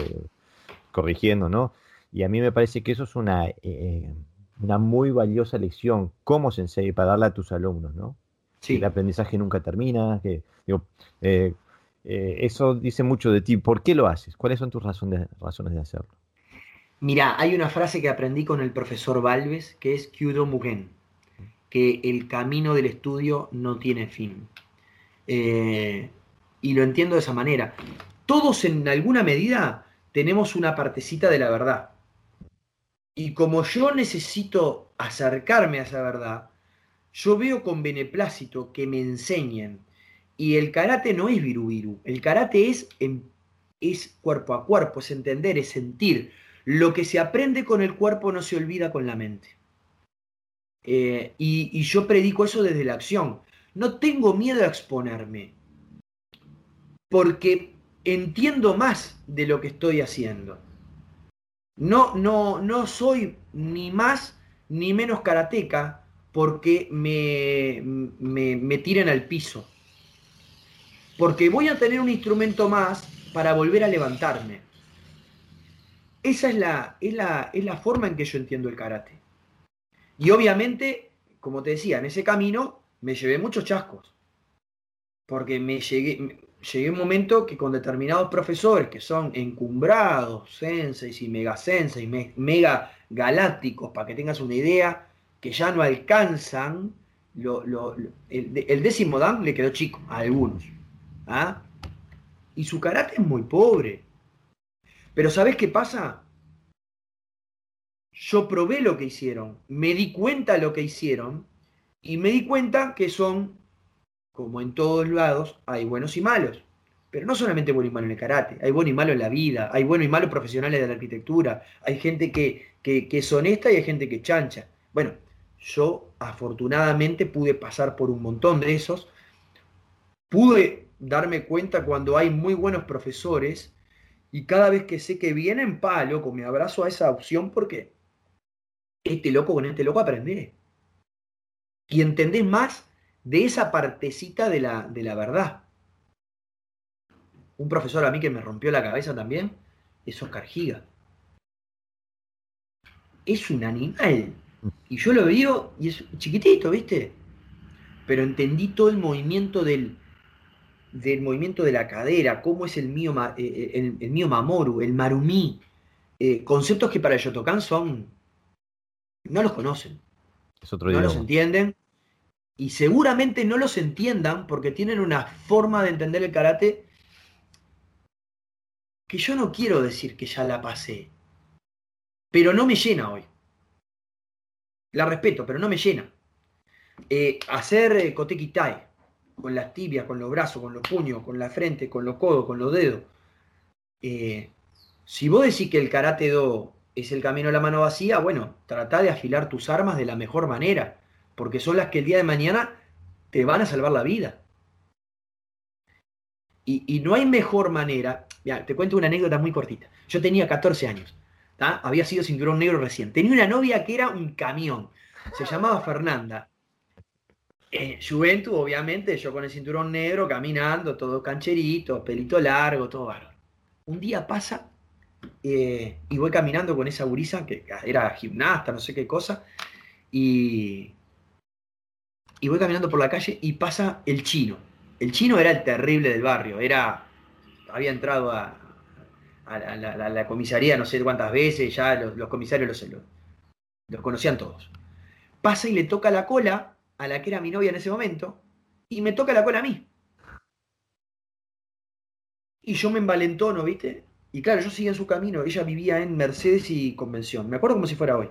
corrigiendo, ¿no? Y a mí me parece que eso es una, eh, una muy valiosa lección como sensei para darle a tus alumnos, ¿no? Sí. El aprendizaje nunca termina, que digo, eso dice mucho de ti. ¿Por qué lo haces? ¿Cuáles son tus razones, razones de hacerlo? Mira, hay una frase que aprendí con el profesor Valves que es Kyudo Mugen, que el camino del estudio no tiene fin. Eh, y lo entiendo de esa manera. Todos en alguna medida tenemos una partecita de la verdad. Y como yo necesito acercarme a esa verdad, yo veo con beneplácito que me enseñen. Y el karate no es virubiru, el karate es, es cuerpo a cuerpo, es entender, es sentir. Lo que se aprende con el cuerpo no se olvida con la mente. Eh, y, yo predico eso desde la acción. No tengo miedo a exponerme, porque entiendo más de lo que estoy haciendo. No, no, no soy ni más ni menos karateca porque me, me, me tiren al piso. Porque voy a tener un instrumento más para volver a levantarme. Esa es la, es la, es la forma en que yo entiendo el karate. Y obviamente, como te decía, en ese camino me llevé muchos chascos. Porque me llegué, llegué un momento que con determinados profesores que son encumbrados, senseis y mega senseis, me- mega galácticos, para que tengas una idea, que ya no alcanzan, lo- el décimo dan le quedó chico a algunos. ¿ah? Y su karate es muy pobre. Pero ¿sabes qué pasa? Yo probé lo que hicieron, me di cuenta lo que hicieron y me di cuenta que son, como en todos lados, hay buenos y malos. Pero no solamente bueno y malo en el karate, hay bueno y malo en la vida, hay bueno y malos profesionales de la arquitectura, hay gente que, que, que es honesta y hay gente que chancha. Bueno, yo afortunadamente pude pasar por un montón de esos, pude darme cuenta cuando hay muy buenos profesores y cada vez que sé que vienen, pa, loco, me abrazo a esa opción porque este loco con este loco aprendés. Y entendés más de esa partecita de la, de la verdad. Un profesor a mí que me rompió la cabeza también es Oscar Giga. Es un animal. Y yo lo veo y es chiquitito, ¿viste? Pero entendí todo el movimiento del, del movimiento de la cadera, cómo es el mío, ma- eh, el, el mío Mamoru, el Marumí. eh, conceptos que para el Shotokan son. no los conocen Es otro no los entienden y seguramente no los entiendan porque tienen una forma de entender el karate que yo no quiero decir que ya la pasé, pero no me llena hoy. La respeto, pero no me llena. Eh, hacer eh, koteki tai con las tibias, con los brazos, con los puños, con la frente, con los codos, con los dedos. Eh, si vos decís que el karate do es el camino a la mano vacía, bueno, trata de afilar tus armas de la mejor manera, porque son las que el día de mañana te van a salvar la vida. Y, y no hay mejor manera. Te cuento una anécdota muy cortita. Yo tenía 14 años, había sido cinturón negro recién. Tenía una novia que era un camión, se llamaba Fernanda. Eh, Juventud, obviamente, yo con el cinturón negro, caminando, todo cancherito, pelito largo, todo bárbaro. Un día pasa eh, y voy caminando con esa gurisa que era gimnasta, no sé qué cosa, y, y voy caminando por la calle y pasa el chino. El chino era el terrible del barrio, era, había entrado a, a la, a la- a la comisaría no sé cuántas veces, ya los, los comisarios los, los, los conocían todos. Pasa y le toca la cola a la que era mi novia en ese momento, y me toca la cola a mí. Y yo me envalentono, ¿viste? Y claro, yo seguía en su camino. Ella vivía en Mercedes y Convención. Me acuerdo como si fuera hoy.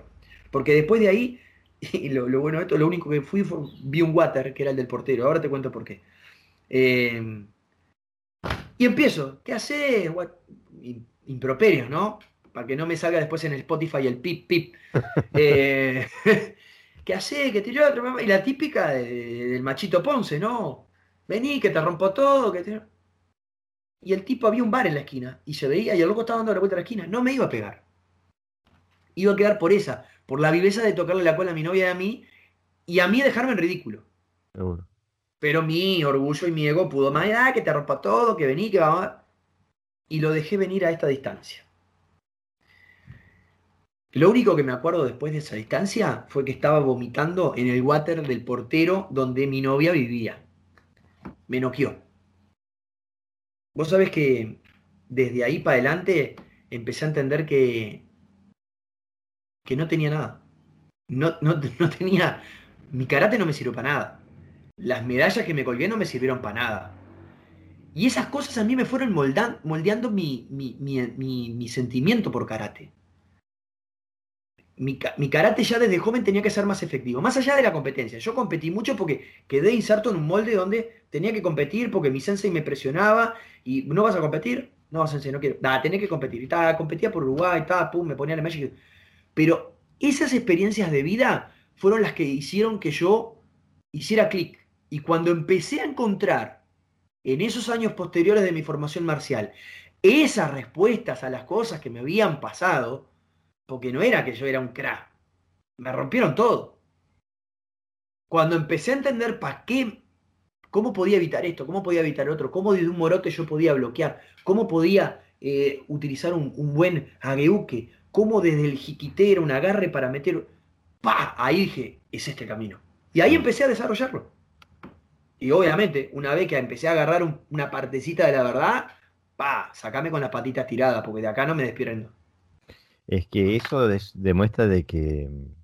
Porque después de ahí, y lo, lo bueno de esto, lo único que fui fue, vi un water, que era el del portero. Ahora te cuento por qué. Eh, y empiezo. ¿Qué haces? Improperios, ¿no? Para que no me salga después en el Spotify el pip, pip. Eh, ¿qué hace? ¿Qué tiró otro? Y la típica del machito Ponce, ¿no? Vení, que te rompo todo, que te... Y el tipo había un bar en la esquina y se veía y el loco estaba dando la vuelta a la esquina. No me iba a pegar. Iba a quedar por esa, por la viveza de tocarle la cola a mi novia y a mí y a mí dejarme en ridículo. Pero mi orgullo y mi ego pudo más, ah, que te rompa todo, que vení, que vamos. Y lo dejé venir a esta distancia. Lo único que me acuerdo después de esa distancia fue que estaba vomitando en el water del portero donde mi novia vivía. Me noqueó. Vos sabés que desde ahí para adelante empecé a entender que, que no tenía nada. No, no, no tenía. Mi karate no me sirvió para nada. Las medallas que me colgué no me sirvieron para nada. Y esas cosas a mí me fueron moldeando mi, mi, mi sentimiento por karate mi, karate ya desde joven tenía que ser más efectivo, más allá de la competencia. Yo competí mucho porque quedé inserto en un molde donde tenía que competir porque mi sensei me presionaba y no vas a competir, no sensei, no quiero, nada, tenía que competir. Y competía por Uruguay, estaba, pum, me ponía la México. Pero esas experiencias de vida fueron las que hicieron que yo hiciera clic. Y cuando empecé a encontrar en esos años posteriores de mi formación marcial esas respuestas a las cosas que me habían pasado, porque no era que yo era un crack. Me rompieron todo. Cuando empecé a entender para qué, cómo podía evitar esto, cómo podía evitar otro, cómo desde un morote yo podía bloquear, cómo podía eh, utilizar un, buen ageuque, cómo desde el jiquitero, un agarre para meter. ¡Pah! Ahí dije, es este camino. Y ahí empecé a desarrollarlo. Y obviamente, una vez que empecé a agarrar una partecita de la verdad, ¡pah! Sacame con las patitas tiradas, porque de acá no me despierto es que eso demuestra de que mm,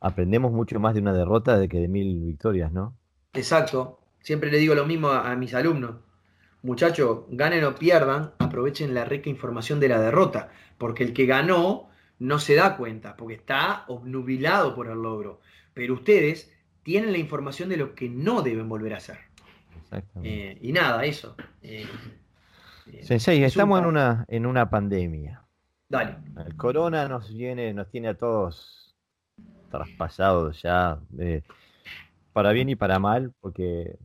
aprendemos mucho más de una derrota de que de mil victorias, ¿no? Exacto. Siempre le digo lo mismo a, mis alumnos. Muchachos, ganen o pierdan, aprovechen la rica información de la derrota, porque el que ganó no se da cuenta, porque está obnubilado por el logro. Pero ustedes tienen la información de lo que no deben volver a hacer. Eh, y nada, eso. Eh, eh Sensei, estamos en una, en una pandemia. Dale. El corona nos viene, nos tiene a todos traspasados ya, eh, para bien y para mal, porque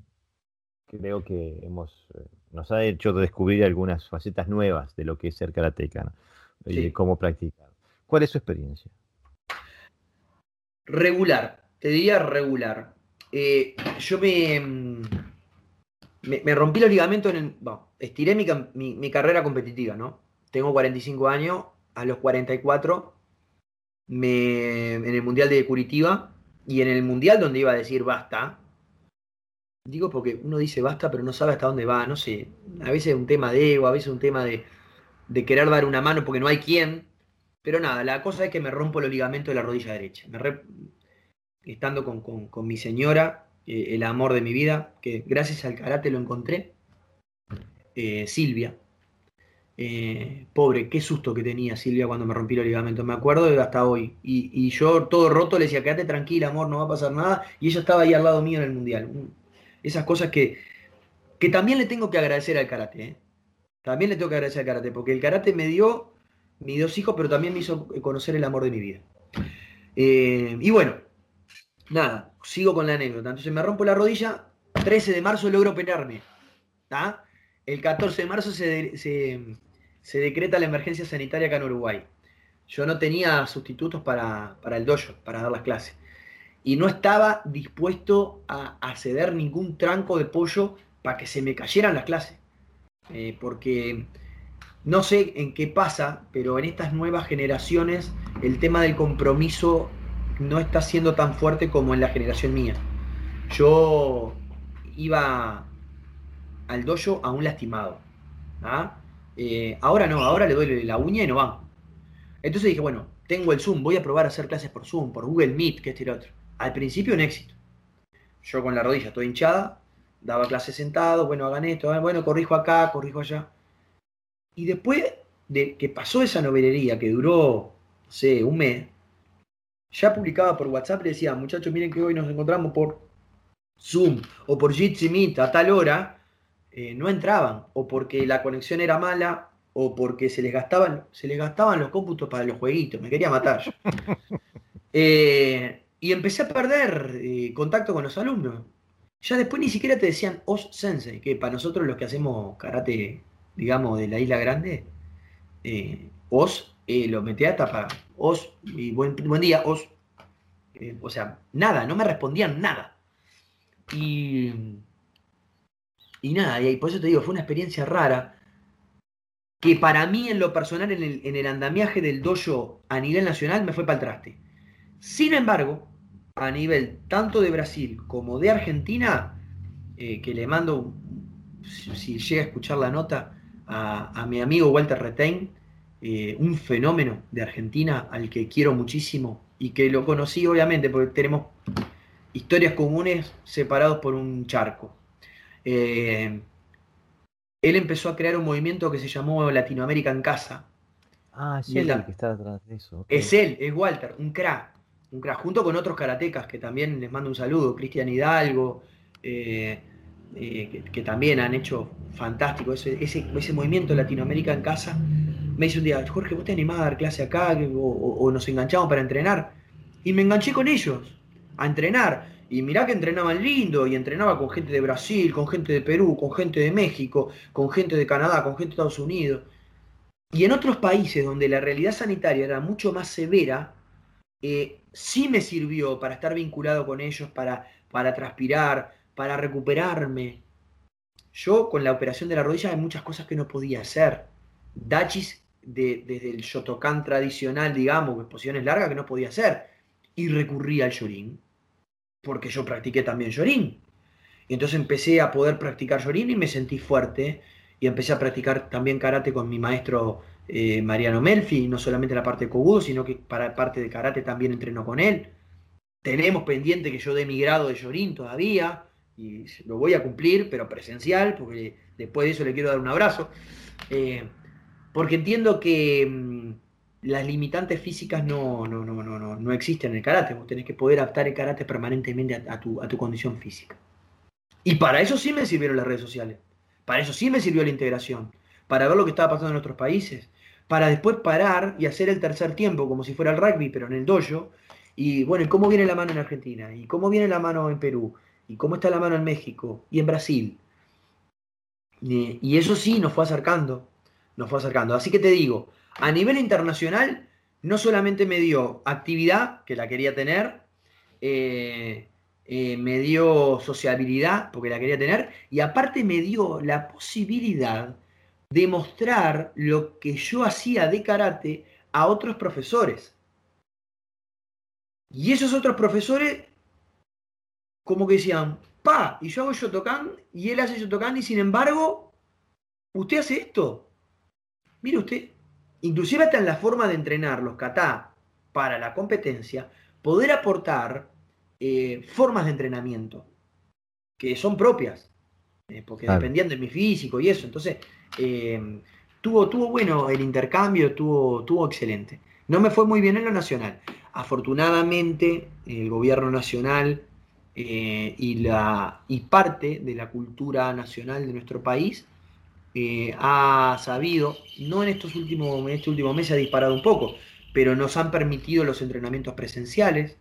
creo que hemos, eh, nos ha hecho descubrir algunas facetas nuevas de lo que es ser karateca y de cómo practicar. ¿Cuál es su experiencia? Regular, te diría regular. Eh, yo mm, me, me, rompí los ligamentos en el, estiré mi, mi, mi, carrera competitiva, ¿no? Tengo 45 años a los 44 me, en el Mundial de Curitiba y en el Mundial donde iba a decir basta. Digo porque uno dice basta pero no sabe hasta dónde va, no sé. A veces es un tema de ego, a veces es un tema de, de querer dar una mano porque no hay quien. Pero nada, la cosa es que me rompo los ligamentos de la rodilla derecha. Estando con, mi señora, eh, el amor de mi vida, que gracias al karate lo encontré, eh, Silvia, eh, pobre, qué susto que tenía Silvia cuando me rompí los ligamentos, me acuerdo hasta hoy. Y, yo todo roto le decía, quédate tranquila, amor, no va a pasar nada. Y ella estaba ahí al lado mío en el mundial. Esas cosas que, que también le tengo que agradecer al karate. ¿eh? También le tengo que agradecer al karate, porque el karate me dio mis dos hijos, pero también me hizo conocer el amor de mi vida. Eh, y bueno, nada, sigo con la anécdota. Entonces me rompo la rodilla, 13 de marzo logro operarme. El 14 de marzo se decreta la emergencia sanitaria acá en Uruguay. Yo no tenía sustitutos para, el dojo, para dar las clases. Y no estaba dispuesto a, ceder ningún tranco de pollo para que se me cayeran las clases. Eh, porque no sé en qué pasa, pero en estas nuevas generaciones el tema del compromiso no está siendo tan fuerte como en la generación mía. Yo iba al dojo a un lastimado. ¿ah? Eh, ahora no, ahora le doy la uña y no va. Entonces dije, bueno, tengo el Zoom, voy a probar a hacer clases por Zoom, por Google Meet, que este y otro. Al principio un éxito. Yo con la rodilla toda hinchada, daba clases sentado, bueno, hagan esto, ah, bueno, corrijo acá, corrijo allá. Y después de que pasó esa novelería que duró, no sé, un mes, ya publicaba por WhatsApp y decía, muchachos, miren que hoy nos encontramos por Zoom o por Jitsi Meet a tal hora eh, no entraban, o porque la conexión era mala, o porque se les gastaban, se les gastaban los cómputos para los jueguitos, me quería matar. Eh, y empecé a perder eh, contacto con los alumnos. Ya después ni siquiera te decían Os Sensei, que para nosotros los que hacemos karate, digamos, de la isla grande, Os lo metía hasta para Os, y buen, buen día, Os. o sea, nada, no me respondían nada. Y, y nada, y por eso te digo, fue una experiencia rara que para mí en lo personal, en el, en el andamiaje del dojo a nivel nacional, me fue para el traste. Sin embargo, a nivel tanto de Brasil como de Argentina, eh, que le mando, si, llega a escuchar la nota, a, mi amigo Walter Retain, eh, un fenómeno de Argentina al que quiero muchísimo y que lo conocí obviamente porque tenemos historias comunes separados por un charco. Eh, él empezó a crear un movimiento que se llamó Latinoamérica en Casa. Ah, es él el que está detrás de eso. Es él, es Walter, un crack, un crack, junto con otros karatecas que también les mando un saludo, Cristian Hidalgo, eh, eh, que, también han hecho fantástico ese, ese, movimiento Latinoamérica en Casa. Me dice un día, Jorge, ¿vos te animás a dar clase acá o nos enganchamos para entrenar? Y me enganché con ellos, a entrenar. Y mirá que entrenaban lindo, y entrenaba con gente de Brasil, con gente de Perú, con gente de México, con gente de Canadá, con gente de Estados Unidos. Y en otros países donde la realidad sanitaria era mucho más severa, eh, sí me sirvió para estar vinculado con ellos, para, para transpirar, para recuperarme. Yo con la operación de la rodilla hay muchas cosas que no podía hacer. Dachis desde el Shotokan tradicional, digamos, posiciones largas que no podía hacer. Y recurría al Yorin porque yo practiqué también Yorin. Y entonces empecé a poder practicar Yorin y me sentí fuerte. Y empecé a practicar también karate con mi maestro eh, Mariano Melfi, no solamente la parte de Kobudo, sino que para parte de karate también entreno con él. Tenemos pendiente que yo dé mi grado de Yorin todavía, y lo voy a cumplir, pero presencial, porque después de eso le quiero dar un abrazo. Eh, porque entiendo que mm, las limitantes físicas no, no, no, no, no existen en el karate. Vos tenés que poder adaptar el karate permanentemente a, tu, a tu condición física. Y para eso sí me sirvieron las redes sociales. Para eso sí me sirvió la integración. Para ver lo que estaba pasando en otros países. Para después parar y hacer el tercer tiempo, como si fuera el rugby, pero en el dojo. Y bueno, ¿cómo viene la mano en Argentina? ¿Y cómo viene la mano en Perú? ¿Y cómo está la mano en México? ¿Y en Brasil? Y eso sí nos fue acercando. Nos fue acercando. Así que te digo, a nivel internacional, no solamente me dio actividad, que la quería tener, eh, eh, me dio sociabilidad, porque la quería tener, y aparte me dio la posibilidad de mostrar lo que yo hacía de karate a otros profesores. Y esos otros profesores, como que decían, pa, y yo hago Shotokan, y él hace Shotokan, y sin embargo, usted hace esto. Mire usted, inclusive hasta en la forma de entrenar los kata para la competencia, poder aportar eh, formas de entrenamiento que son propias, eh, porque dependían de mi físico y eso. Entonces, eh, tuvo, tuvo bueno el intercambio, tuvo, tuvo excelente. No me fue muy bien en lo nacional. Afortunadamente, el gobierno nacional y, la, y parte de la cultura nacional de nuestro país eh, ha sabido, no en estos últimos, en este último mes se ha disparado un poco, pero nos han permitido los entrenamientos presenciales.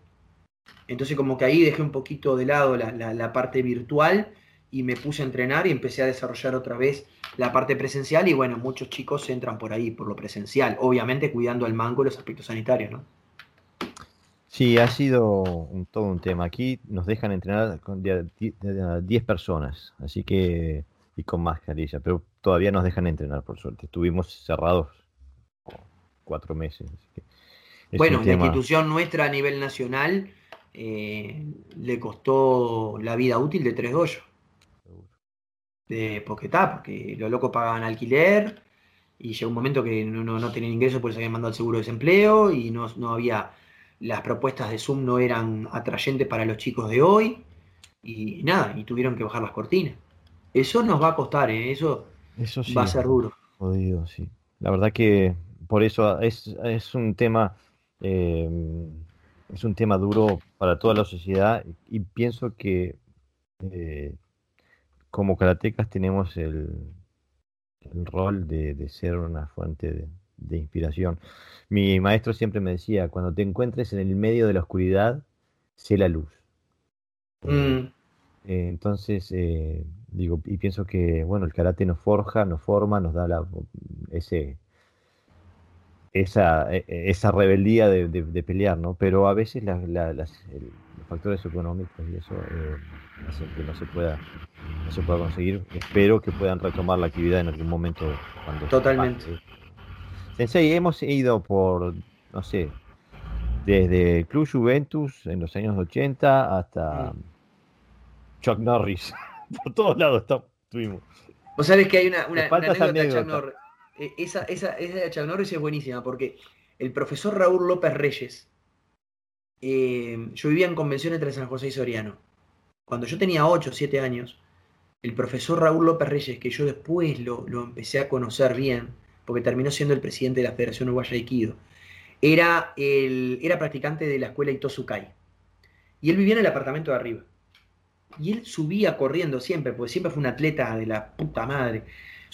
Entonces como que ahí dejé un poquito de lado la, parte virtual y me puse a entrenar y empecé a desarrollar otra vez la parte presencial y bueno, muchos chicos entran por ahí, por lo presencial, obviamente cuidando al mango los aspectos sanitarios, ¿no? Sí, ha sido todo un tema. Aquí nos dejan entrenar con 10 personas, así que y con mascarilla, pero todavía nos dejan entrenar, por suerte. Estuvimos cerrados cuatro meses. bueno, la institución nuestra a nivel nacional eh, le costó la vida útil de tres hoyos. De, porque está, porque los locos pagaban alquiler y llegó un momento que no, no, tenían ingresos porque se habían mandado el seguro de desempleo y no, no había, las propuestas de Zoom no eran atrayentes para los chicos de hoy y nada, y tuvieron que bajar las cortinas. Eso nos va a costar, ¿eh? eso, eso va a ser duro. Jodido, sí. La verdad que por eso es, es un tema eh, es un tema duro para toda la sociedad y pienso que eh, como karatecas tenemos el, el rol de, ser una fuente de, de, inspiración. Mi maestro siempre me decía, cuando te encuentres en el medio de la oscuridad, sé la luz. Mm. Eh, entonces, eh, digo, y pienso que, bueno, el karate nos forja, nos forma, nos da la, ese, esa, e, e, esa rebeldía de, pelear, ¿no? Pero a veces los factores económicos y eso eh, hacen que no se pueda no se pueda conseguir. Espero que puedan retomar la actividad en algún momento. Cuando Totalmente. Sensei, hemos ido por, no sé, desde el Club Juventus en los años 80 hasta mm. Chuck Norris. por todos lados estuvimos. Vos sabés que hay una, una, anécdota de Chuck Norris. Eh, esa, esa, esa de Chuck Norris es buenísima porque el profesor Raúl López Reyes, eh, yo vivía en convención entre San José y Soriano. Cuando yo tenía 8 o 7 años, el profesor Raúl López Reyes, que yo después lo, lo, empecé a conocer bien, porque terminó siendo el presidente de la Federación Uruguaya de Aikido, era, el, era practicante de la escuela Itosukai. Y él vivía en el apartamento de arriba. Y él subía corriendo siempre, porque siempre fue un atleta de la puta madre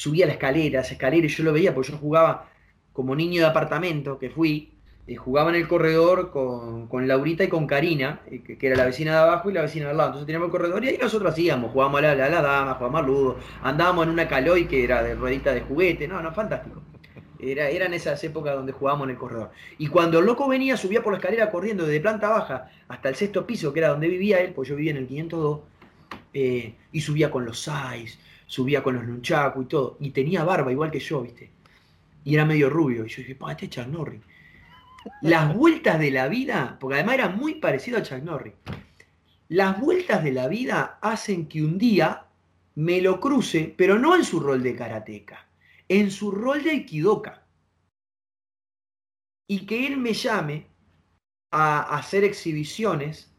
subía la escalera, esa escalera, y yo lo veía, porque yo jugaba como niño de apartamento que fui, eh, jugaba en el corredor con, Laurita y con Karina, eh, que, era la vecina de abajo y la vecina de al lado. Entonces teníamos el corredor y ahí nosotros hacíamos, jugábamos a la, la, la dama, jugábamos al ludo, andábamos en una caloy que era de ruedita de juguete, no, no, fantástico. Era, eran esas épocas donde jugábamos en el corredor. Y cuando el loco venía, subía por la escalera corriendo desde planta baja hasta el sexto piso, que era donde vivía él, pues yo vivía en el 502, eh, y subía con los sais, subía con los nunchaku y todo, y tenía barba igual que yo, ¿viste? Y era medio rubio, y yo dije, pa, este es Chuck. Las vueltas de la vida, porque además era muy parecido a Chuck las vueltas de la vida hacen que un día me lo cruce, pero no en su rol de karateca, en su rol de aikidoka. Y que él me llame a hacer exhibiciones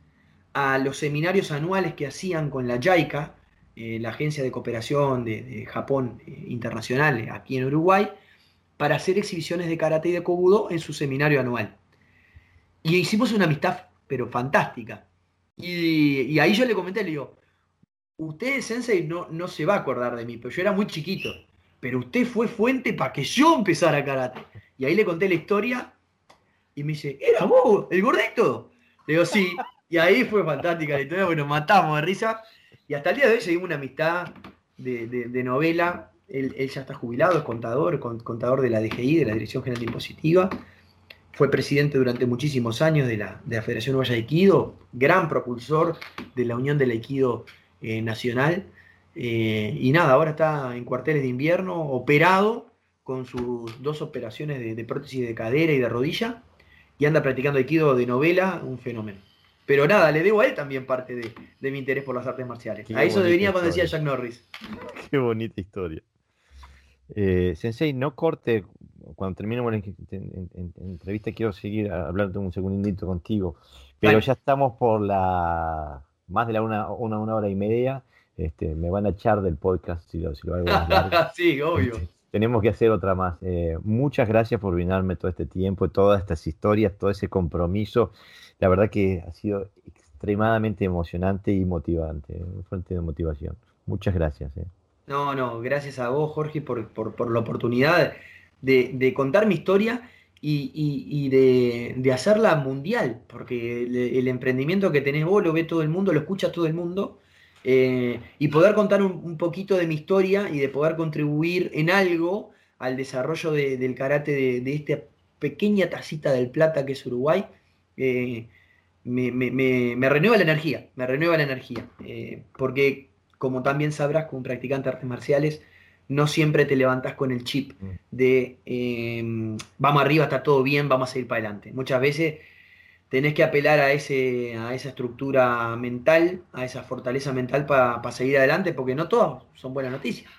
a los seminarios anuales que hacían con la Yaika, eh, la Agencia de Cooperación de, Japón eh, Internacional eh, aquí en Uruguay para hacer exhibiciones de karate y de kobudo en su seminario anual. Y hicimos una amistad, pero fantástica. Y, ahí yo le comenté, le digo, usted, Sensei, no, no se va a acordar de mí, pero yo era muy chiquito, pero usted fue fuente para que yo empezara karate. Y ahí le conté la historia y me dice, ¿era vos, el gordito? Le digo, sí. Y ahí fue fantástica la historia, nos matamos de risa. Y hasta el día de hoy seguimos una amistad de, novela. Él, ya está jubilado, es contador, contador de la DGI, de la Dirección General Impositiva. Fue presidente durante muchísimos años de la, Federación Uruguaya de Aikido, gran propulsor de la Unión del Aikido eh, Nacional. Eh, y nada, ahora está en cuarteles de invierno, operado con sus dos operaciones de, de prótesis de cadera y de rodilla, y anda practicando Aikido de novela, un fenómeno. Pero nada, le debo a él también parte de, mi interés por las artes marciales. a eso debería cuando decía Jack Norris. Qué bonita historia. Eh, sensei, no corte, cuando terminemos la entrevista quiero seguir hablando un segundito contigo, pero ya estamos por la más de la una, una, hora y media, este, me van a echar del podcast si lo, si lo hago Sí, obvio. Este, tenemos que hacer otra más. Eh, muchas gracias por brindarme todo este tiempo, todas estas historias, todo ese compromiso la verdad que ha sido extremadamente emocionante y motivante, un fuente de motivación. Muchas gracias. Eh. No, no, gracias a vos, Jorge, por, la oportunidad de, contar mi historia y, de, hacerla mundial, porque el, emprendimiento que tenés vos lo ve todo el mundo, lo escucha todo el mundo, eh, y poder contar un, poquito de mi historia y de poder contribuir en algo al desarrollo del karate de, de esta pequeña tacita del plata que es Uruguay, eh, me, renueva la energía, me renueva la energía. Eh, porque, como también sabrás, como practicante de artes marciales, no siempre te levantas con el chip mm. de vamos arriba, está todo bien, vamos a seguir para adelante. Muchas veces tenés que apelar a, ese, a esa estructura mental, a esa fortaleza mental para seguir adelante, porque no todas son buenas noticias.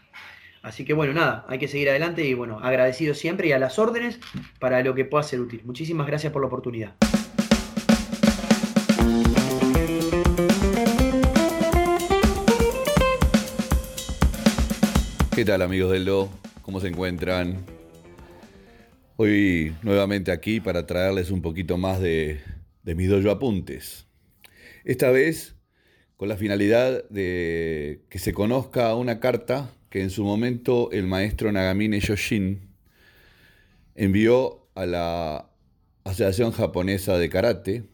Así que bueno, nada, hay que seguir adelante y bueno, agradecido siempre y a las órdenes para lo que pueda ser útil. Muchísimas gracias por la oportunidad. ¿Qué tal amigos del Do? ¿Cómo se encuentran? Hoy nuevamente aquí para traerles un poquito más de, de mis dojo apuntes. Esta vez con la finalidad de que se conozca una carta que en su momento el maestro Nagamine Yoshin envió a la Asociación Japonesa de Karate,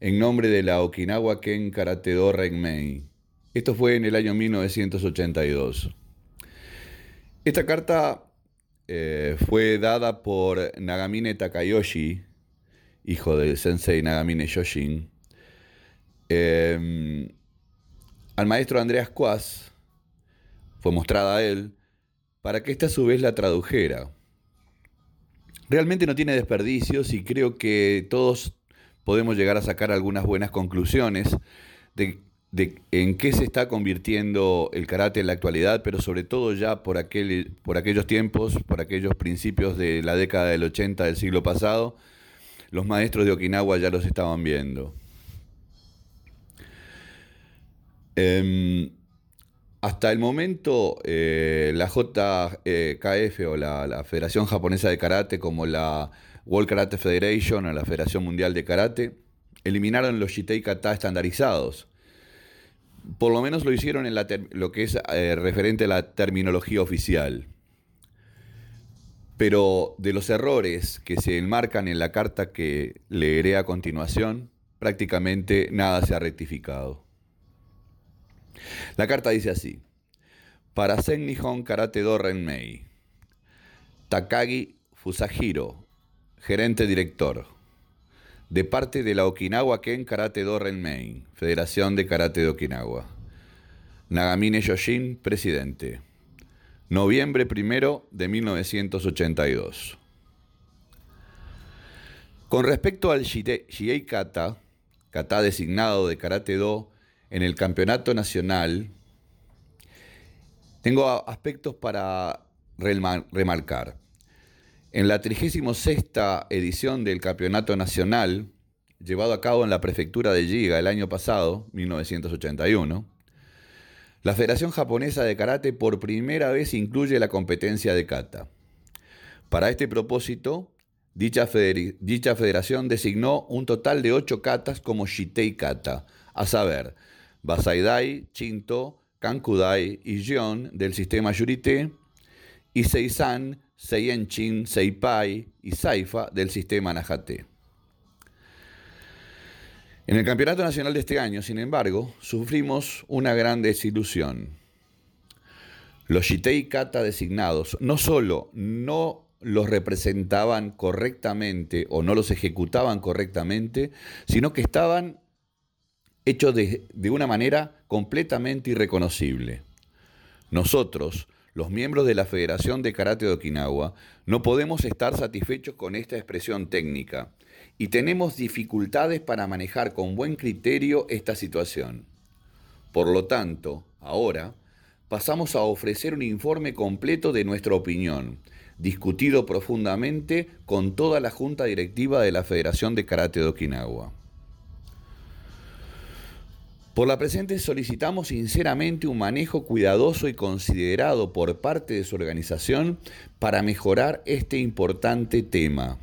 en nombre de la Okinawa Ken Karate Do Renmei. Esto fue en el año 1982. Esta carta eh, fue dada por Nagamine Takayoshi, hijo del sensei Nagamine Yoshin, em, al maestro Andreas Quas, fue mostrada a él, para que éste a su vez la tradujera. Realmente no tiene desperdicios y creo que todos podemos llegar a sacar algunas buenas conclusiones de, en qué se está convirtiendo el karate en la actualidad, pero sobre todo ya por, aquel, por aquellos tiempos, por aquellos principios de la década del 80 del siglo pasado, los maestros de Okinawa ya los estaban viendo. Em, hasta el momento, eh, la JKF o la, Federación Japonesa de Karate, como la World Karate Federation o la Federación Mundial de Karate, eliminaron los Shitei Kata estandarizados. Por lo menos lo hicieron en lo que es eh, referente a la terminología oficial. Pero de los errores que se enmarcan en la carta que leeré a continuación, prácticamente nada se ha rectificado. La carta dice así: Para Sen Nihon Karate Do Renmei, Takagi Fusahiro, gerente director, de parte de la Okinawa Ken Karate Do Renmei, Federación de Karate de Okinawa. Nagamine Yoshin, presidente. Noviembre primero de 1982. Con respecto al Shiei Kata, kata designado de Karate Do, en el campeonato nacional, tengo aspectos para remarcar. En la 36 edición del campeonato nacional, llevado a cabo en la prefectura de Giga el año pasado, 1981, la Federación Japonesa de Karate por primera vez incluye la competencia de kata. Para este propósito, dicha, federación designó un total de ocho katas como Shitei Kata, a saber, Basaidai, Chinto, Kankudai y Jion del sistema Yurite, y Seisan, Seienchin, Seipai y Saifa del sistema Najate. En el Campeonato Nacional de este año, sin embargo, sufrimos una gran desilusión. Los Shitei Kata designados no solo no los representaban correctamente o no los ejecutaban correctamente, sino que estaban hecho de, una manera completamente irreconocible. Nosotros, los miembros de la Federación de Karate de Okinawa, no podemos estar satisfechos con esta expresión técnica y tenemos dificultades para manejar con buen criterio esta situación. Por lo tanto, ahora pasamos a ofrecer un informe completo de nuestra opinión, discutido profundamente con toda la junta directiva de la Federación de Karate de Okinawa. Por la presente solicitamos sinceramente un manejo cuidadoso y considerado por parte de su organización para mejorar este importante tema.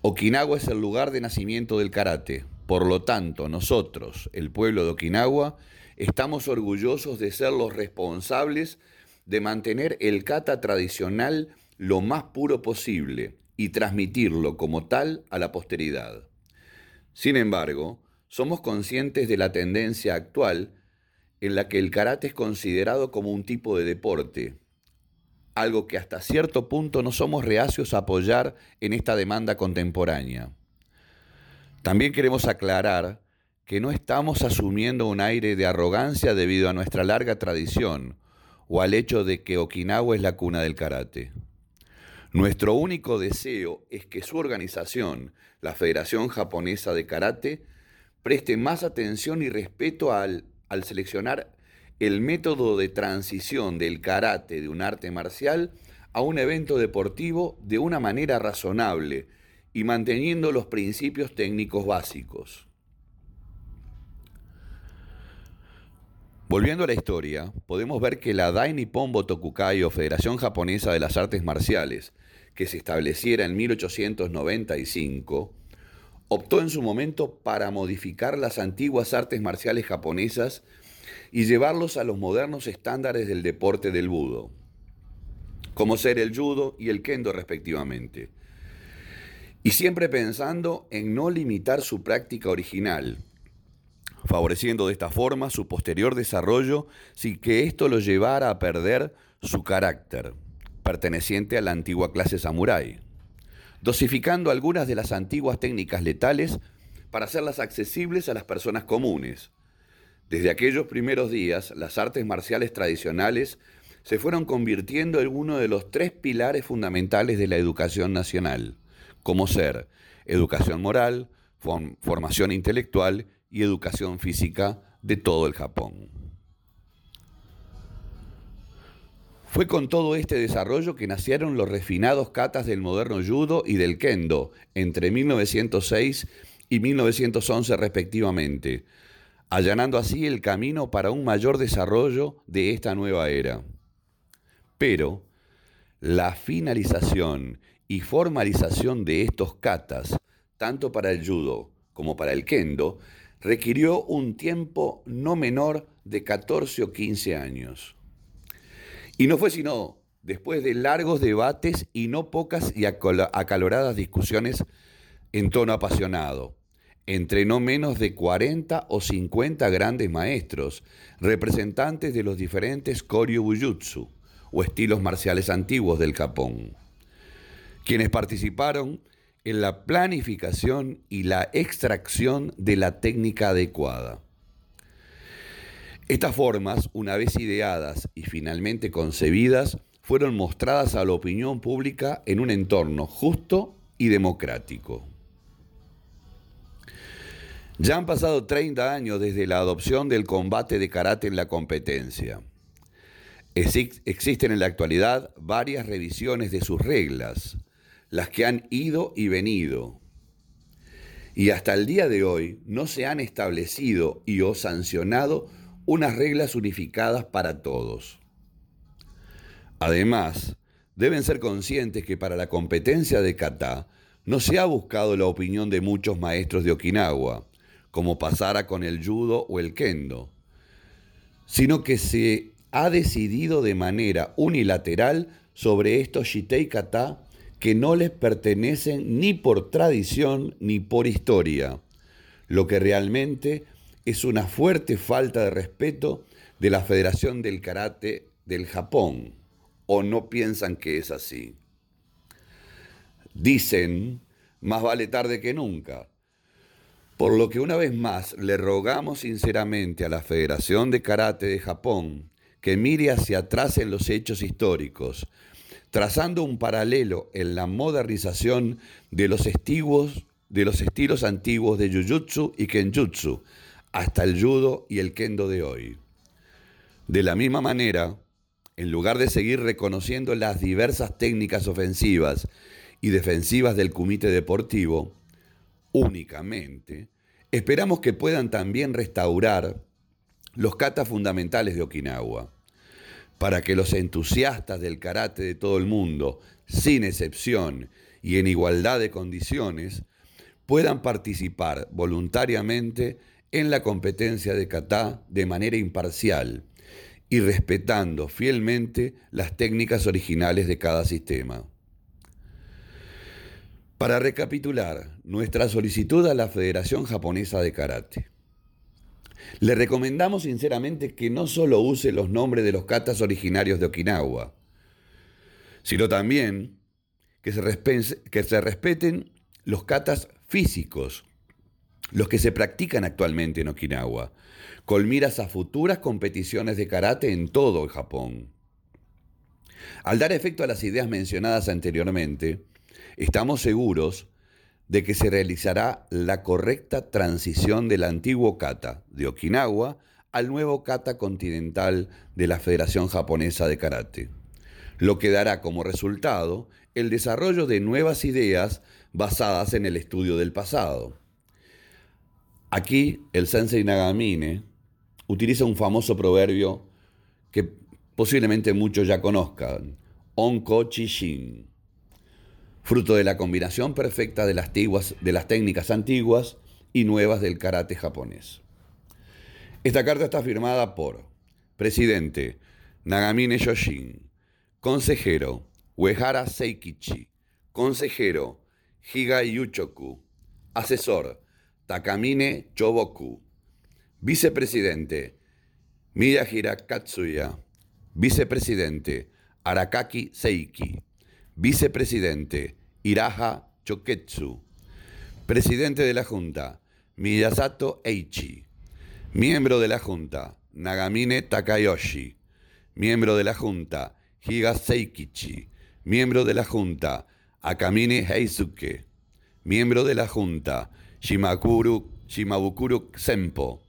Okinawa es el lugar de nacimiento del karate. Por lo tanto, nosotros, el pueblo de Okinawa, estamos orgullosos de ser los responsables de mantener el kata tradicional lo más puro posible y transmitirlo como tal a la posteridad. Sin embargo, somos conscientes de la tendencia actual en la que el karate es considerado como un tipo de deporte, algo que hasta cierto punto no somos reacios a apoyar en esta demanda contemporánea. También queremos aclarar que no estamos asumiendo un aire de arrogancia debido a nuestra larga tradición o al hecho de que Okinawa es la cuna del karate. Nuestro único deseo es que su organización, la Federación Japonesa de Karate, preste más atención y respeto al, al seleccionar el método de transición del karate de un arte marcial a un evento deportivo de una manera razonable y manteniendo los principios técnicos básicos. Volviendo a la historia, podemos ver que la Dai Nippon Botokukai o Federación Japonesa de las Artes Marciales, que se estableciera en 1895, optó en su momento para modificar las antiguas artes marciales japonesas y llevarlos a los modernos estándares del deporte del budo, como ser el judo y el kendo respectivamente. Y siempre pensando en no limitar su práctica original, favoreciendo de esta forma su posterior desarrollo sin que esto lo llevara a perder su carácter, perteneciente a la antigua clase samurái, dosificando algunas de las antiguas técnicas letales para hacerlas accesibles a las personas comunes. Desde aquellos primeros días, las artes marciales tradicionales se fueron convirtiendo en uno de los tres pilares fundamentales de la educación nacional, como ser educación moral, formación intelectual y educación física de todo el Japón. Fue con todo este desarrollo que nacieron los refinados katas del moderno judo y del kendo entre 1906 y 1911 respectivamente, allanando así el camino para un mayor desarrollo de esta nueva era. Pero la finalización y formalización de estos katas, tanto para el judo como para el kendo, requirió un tiempo no menor de 14 o 15 años. Y no fue sino después de largos debates y no pocas y acaloradas discusiones en tono apasionado, entre no menos de 40 o 50 grandes maestros, representantes de los diferentes Koryu Bujutsu, o estilos marciales antiguos del Japón, quienes participaron en la planificación y la extracción de la técnica adecuada. Estas formas, una vez ideadas y finalmente concebidas, fueron mostradas a la opinión pública en un entorno justo y democrático. Ya han pasado 30 años desde la adopción del combate de karate en la competencia. Existen en la actualidad varias revisiones de sus reglas, las que han ido y venido. Y hasta el día de hoy no se han establecido y o sancionado unas reglas unificadas para todos. Además, deben ser conscientes que para la competencia de kata no se ha buscado la opinión de muchos maestros de Okinawa, como pasara con el judo o el kendo, sino que se ha decidido de manera unilateral sobre estos shitei kata que no les pertenecen ni por tradición ni por historia, lo que realmente es una fuerte falta de respeto de la Federación del Karate del Japón, o no piensan que es así. Dicen, más vale tarde que nunca, por lo que una vez más le rogamos sinceramente a la Federación de Karate de Japón que mire hacia atrás en los hechos históricos, trazando un paralelo en la modernización de los, estilos antiguos de Jujutsu y Kenjutsu, hasta el judo y el kendo de hoy. De la misma manera, en lugar de seguir reconociendo las diversas técnicas ofensivas y defensivas del comité deportivo, únicamente, esperamos que puedan también restaurar los katas fundamentales de Okinawa, para que los entusiastas del karate de todo el mundo, sin excepción y en igualdad de condiciones, puedan participar voluntariamente en la competencia de kata de manera imparcial y respetando fielmente las técnicas originales de cada sistema. Para recapitular, nuestra solicitud a la Federación Japonesa de Karate. Le recomendamos sinceramente que no solo use los nombres de los katas originarios de Okinawa, sino también que se, respeten los katas físicos, los que se practican actualmente en Okinawa, con miras a futuras competiciones de karate en todo el Japón. Al dar efecto a las ideas mencionadas anteriormente, estamos seguros de que se realizará la correcta transición del antiguo kata de Okinawa al nuevo kata continental de la Federación Japonesa de Karate, lo que dará como resultado el desarrollo de nuevas ideas basadas en el estudio del pasado. Aquí el sensei Nagamine utiliza un famoso proverbio que posiblemente muchos ya conozcan, Onko Chishin, fruto de la combinación perfecta de las, de las técnicas antiguas y nuevas del karate japonés. Esta carta está firmada por presidente Nagamine Yoshin, consejero Uehara Seikichi, consejero Higa Yuchoku. Asesor, Takamine Choboku. Vicepresidente, Miyahira Katsuya. Vicepresidente, Arakaki Seiki. Vicepresidente, Iraha Choketsu. Presidente de la Junta, Miyasato Eichi. Miembro de la Junta, Nagamine Takayoshi. Miembro de la Junta, Higa Seikichi. Miembro de la Junta, Akamine Heisuke. Miembro de la Junta, Shimakuru, Shimabukuru Senpo.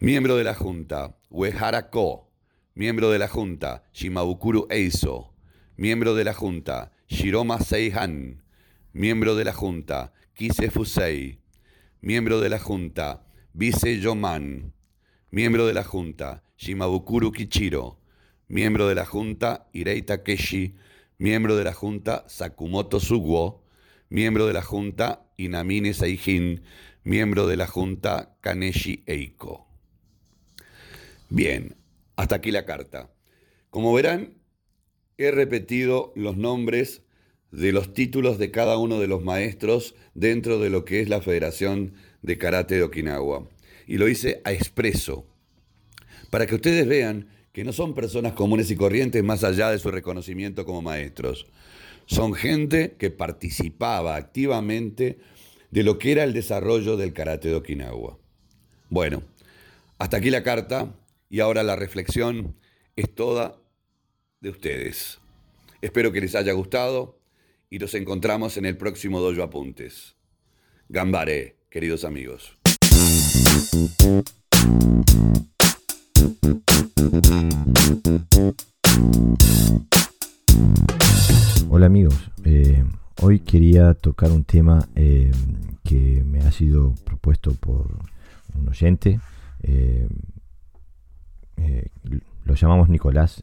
Miembro de la Junta, Uehara Ko. Miembro de la Junta, Shimabukuru Eiso. Miembro de la Junta, Shiroma Seihan. Miembro de la Junta, Kise Fusei. Miembro de la Junta, Vice Yoman. Miembro de la Junta, Shimabukuru Kichiro. Miembro de la Junta, Irei Takeshi. Miembro de la Junta, Sakumoto Suguo. Miembro de la Junta, Inamine Seijin. Miembro de la Junta, Kaneshi Eiko. Bien, hasta aquí la carta. Como verán, he repetido los nombres de los títulos de cada uno de los maestros dentro de lo que es la Federación de Karate de Okinawa. Y lo hice a expreso, para que ustedes vean que no son personas comunes y corrientes más allá de su reconocimiento como maestros. Son gente que participaba activamente de lo que era el desarrollo del karate de Okinawa. Bueno, hasta aquí la carta y ahora la reflexión es toda de ustedes. Espero que les haya gustado y nos encontramos en el próximo Dojo Apuntes. Gambaré, queridos amigos. Hola amigos, eh, hoy quería tocar un tema eh, que me ha sido propuesto por un oyente. Eh, lo llamamos Nicolás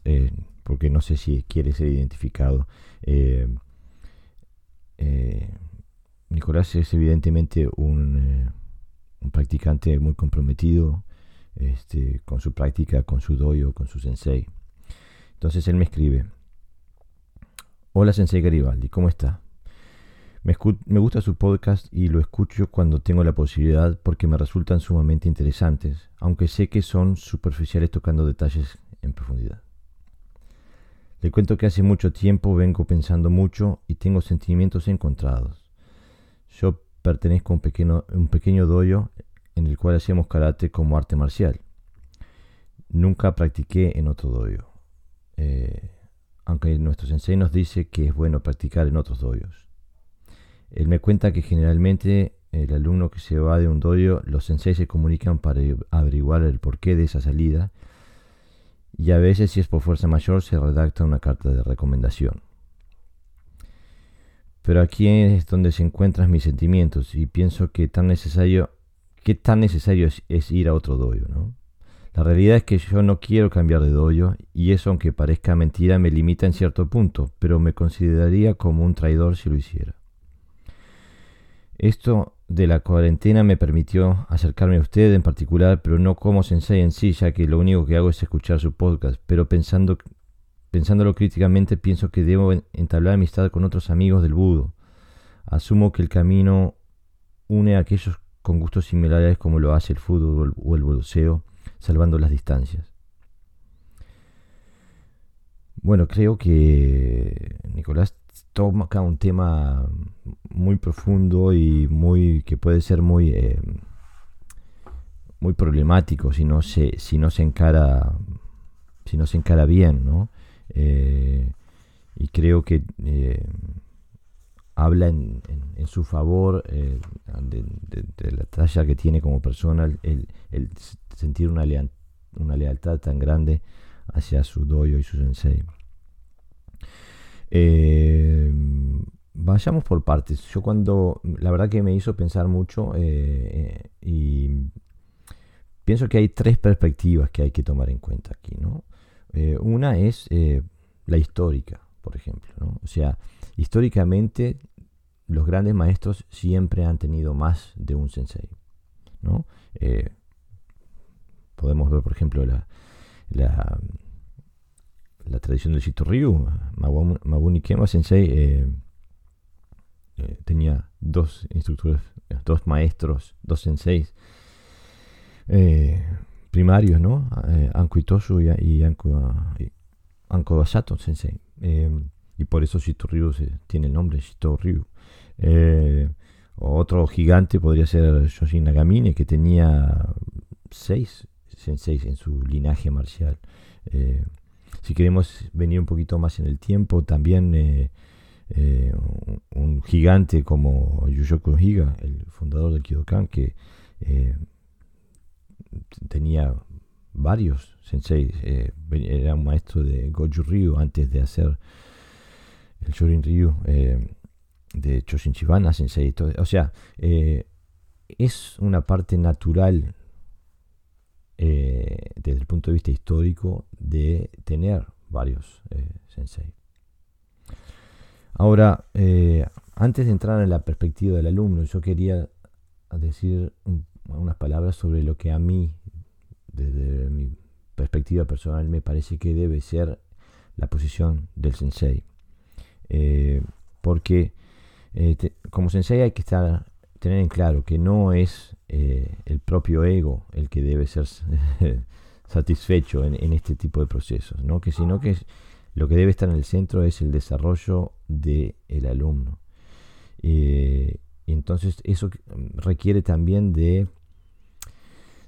porque no sé si quiere ser identificado. Nicolás es evidentemente un, un practicante muy comprometido este, con su práctica, con su doyo, con su sensei. Entonces él me escribe, hola sensei Garibaldi, ¿cómo está? Me, me, gusta su podcast y lo escucho cuando tengo la posibilidad porque me resultan sumamente interesantes, aunque sé que son superficiales tocando detalles en profundidad. Le cuento que hace mucho tiempo vengo pensando mucho y tengo sentimientos encontrados. Yo pertenezco a un pequeño, un doyo en el cual hacemos karate como arte marcial. Nunca practiqué en otro doyo, eh, aunque nuestro sensei nos dice que es bueno practicar en otros doyos. Él me cuenta que generalmente el alumno que se va de un doyo, los senseis se comunican para averiguar el porqué de esa salida y a veces si es por fuerza mayor se redacta una carta de recomendación. Pero aquí es donde se encuentran mis sentimientos y pienso que tan necesario qué tan necesario es, ir a otro doyo, ¿no? La realidad es que yo no quiero cambiar de doyo y eso, aunque parezca mentira, me limita en cierto punto, pero me consideraría como un traidor si lo hiciera. Esto de la cuarentena me permitió acercarme a usted en particular, pero no como sensei en sí, ya que lo único que hago es escuchar su podcast, pero pensando, pensándolo críticamente pienso que debo entablar amistad con otros amigos del budo. Asumo que el camino une a aquellos con gustos similares como lo hace el fútbol o el boxeo, salvando las distancias. Bueno, creo que Nicolás toca un tema muy profundo y muy que puede ser muy eh, muy problemático si no se si no se encara si no se encara bien, ¿no? Eh, y creo que eh, habla en, su favor de, la talla que tiene como persona, el, sentir una, una, lealtad tan grande hacia su doyo y su sensei. Eh, vayamos por partes. Yo cuando, la verdad que me hizo pensar mucho eh, y pienso que hay tres perspectivas que hay que tomar en cuenta aquí. ¿no? una es la histórica, por ejemplo. O sea, históricamente los grandes maestros siempre han tenido más de un sensei. ¿no? Eh, podemos ver, por ejemplo, la, tradición del Shito Ryu. Mabuni Kema Sensei eh, tenía dos instructores, dos maestros, dos senseis eh, primarios, ¿no? Eh, Anko Itosu y, y Anko, Anko Basato Sensei. y por eso Shito Ryu tiene el nombre Shito Ryu. otro gigante podría ser Yoshin Nagamine, que tenía seis senseis en su linaje marcial. Si queremos venir un poquito más en el tiempo, también eh, un, gigante como Yushoku Higa, el fundador del Kidokan, que eh, tenía varios senseis, eh, era un maestro de Goju Ryu antes de hacer el Shorin Ryu de Choshin Chibana sensei. o sea, es una parte natural desde el punto de vista histórico de tener varios sensei. Ahora, eh, antes de entrar en la perspectiva del alumno, yo quería decir unas palabras sobre lo que a mí, desde mi perspectiva personal, me parece que debe ser la posición del sensei. Eh, porque eh, como sensei hay que estar, tener en claro que no es el propio ego el que debe ser satisfecho en, este tipo de procesos, ¿no? que sino que lo que debe estar en el centro es el desarrollo del alumno. Eh, entonces eso requiere también de,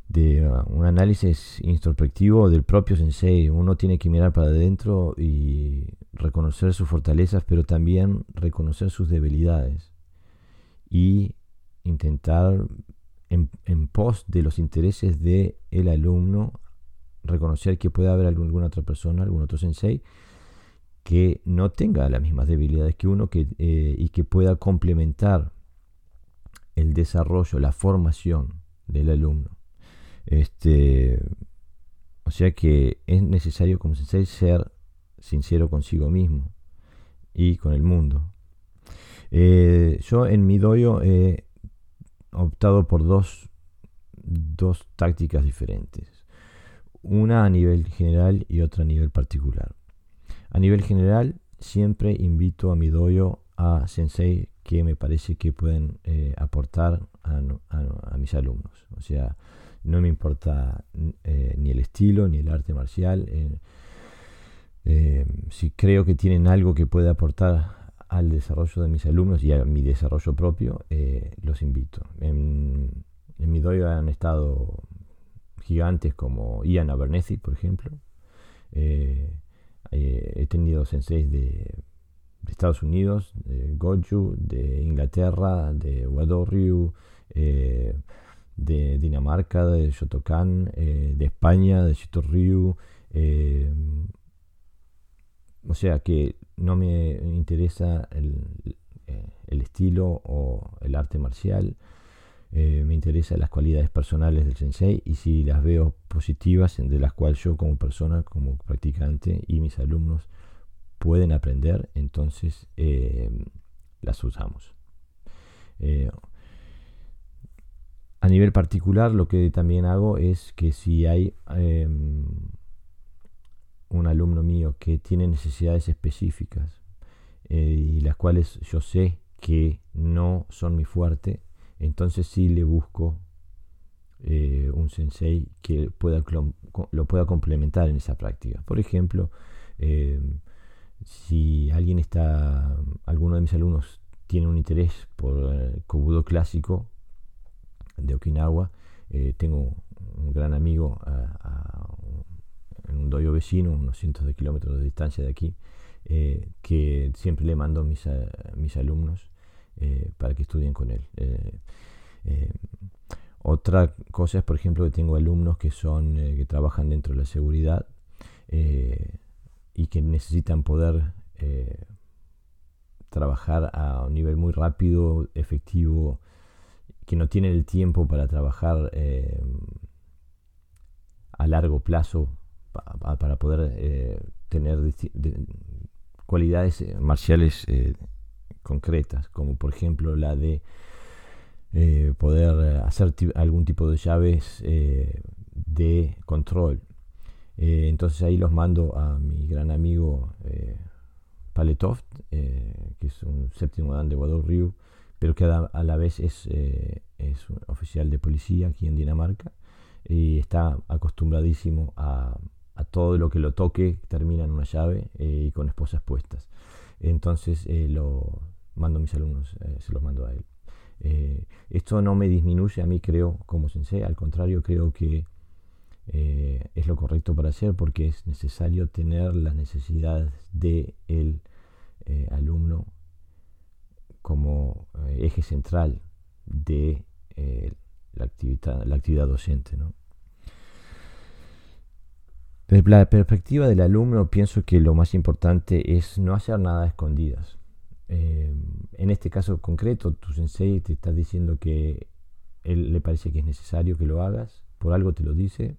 de uh, un análisis introspectivo del propio sensei. Uno tiene que mirar para adentro y reconocer sus fortalezas, pero también reconocer sus debilidades y intentar en, en pos de los intereses del el alumno reconocer que puede haber alguna otra persona, algún otro sensei que no tenga las mismas debilidades que uno que, eh, y que pueda complementar el desarrollo, la formación del alumno. Este, o sea que es necesario, como se ser sincero consigo mismo y con el mundo. Eh, yo en mi doyo he optado por dos, dos tácticas diferentes. Una a nivel general y otra a nivel particular. A nivel general, siempre invito a mi doyo a sensei que me parece que pueden eh, aportar a, mis alumnos. O sea, no me importa eh, ni el estilo ni el arte marcial. Eh, si creo que tienen algo que puede aportar al desarrollo de mis alumnos y a mi desarrollo propio, los invito. En, mi doyo han estado gigantes como Ian Abernethy, por ejemplo. Eh, he tenido senseis de, Estados Unidos, de Goju, de Inglaterra, de Wado Ryu, eh, de Dinamarca, de Shotokan, eh, de España, de Shito Ryu. O sea que no me interesa el, estilo o el arte marcial. Eh, me interesan las cualidades personales del sensei y si las veo positivas, de las cuales yo como persona, como practicante y mis alumnos pueden aprender, entonces eh, las usamos. Eh, a nivel particular, lo que también hago es que si hay em, un alumno mío que tiene necesidades específicas y las cuales yo sé que no son mi fuerte, entonces sí le busco eh, un sensei que pueda lo pueda complementar en esa práctica. Por ejemplo, eh, si alguien está, alguno de mis alumnos tiene un interés por el Kobudo clásico de Okinawa, eh, tengo un gran amigo en un doyo vecino, unos cientos de kilómetros de distancia de aquí, que siempre le mando mis, mis alumnos eh, para que estudien con él. Eh, eh, otra cosa es, por ejemplo, que tengo alumnos que son que trabajan dentro de la seguridad y que necesitan poder trabajar a un nivel muy rápido, efectivo, que no tienen el tiempo para trabajar a largo plazo para poder tener cualidades marciales concretas, como por ejemplo la de eh, poder hacer algún tipo de llaves eh, de control. Eh, entonces ahí los mando a mi gran amigo Paletov, que es un séptimo dan de Guadalajara Ryu, pero que a, la vez es, es un oficial de policía aquí en Dinamarca y está acostumbradísimo a, a todo lo que lo toque termina en una llave y con esposas puestas. Entonces lo mando a mis alumnos, se los mando a él. Eh, esto no me disminuye a mí, creo, como sensei, al contrario, creo que eh, es lo correcto para hacer porque es necesario tener las necesidades del de eh, alumno como eje central de la, actividad, la actividad docente. Desde la perspectiva del alumno, pienso que lo más importante es no hacer nada a escondidas. Eh, en este caso concreto, tu sensei te está diciendo que él le parece que es necesario que lo hagas, por algo te lo dice.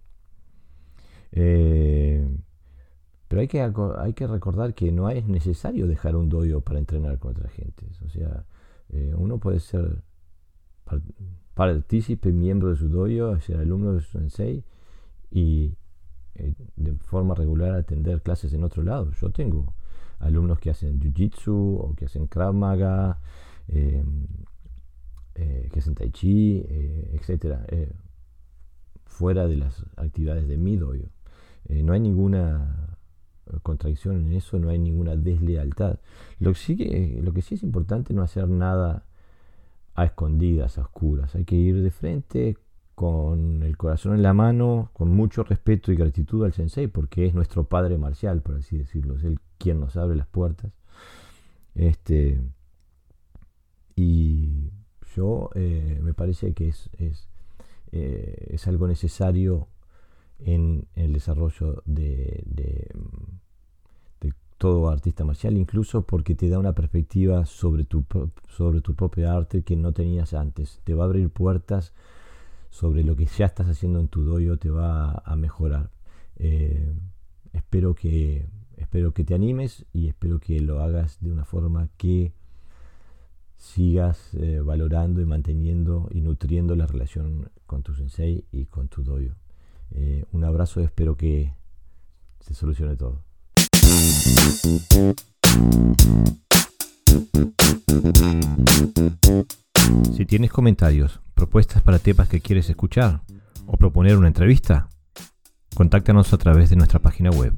Eh, pero hay que, hay que recordar que no es necesario dejar un doyo para entrenar con otra gente. O sea, eh, uno puede ser partícipe, miembro de su doyo, ser alumno de su sensei y de forma regular atender clases en otro lado. Yo tengo alumnos que hacen Jiu-Jitsu o que hacen Krav Maga, em, eh, que hacen Tai Chi, eh, etc. Eh, fuera de las actividades de mi doyo. no hay ninguna contradicción en eso, no hay ninguna deslealtad. Lo que, sí, lo que sí es importante no hacer nada a escondidas, a oscuras. Hay que ir de frente con el corazón en la mano, con mucho respeto y gratitud al sensei, porque es nuestro padre marcial, por así decirlo, es el quien nos abre las puertas. Este, y yo eh, me parece que es, es, eh, es, algo necesario en, el desarrollo de, de, todo artista marcial, incluso porque te da una perspectiva sobre tu, sobre tu arte que no tenías antes. Te va a abrir puertas sobre lo que ya estás haciendo en tu doyo, te va a mejorar. Eh, espero que Espero que te animes y espero que lo hagas de una forma que sigas eh, valorando y manteniendo y nutriendo la relación con tu sensei y con tu doyo. Eh, un abrazo, espero que se solucione todo. Si tienes comentarios, propuestas para temas que quieres escuchar o proponer una entrevista, contáctanos a través de nuestra página web.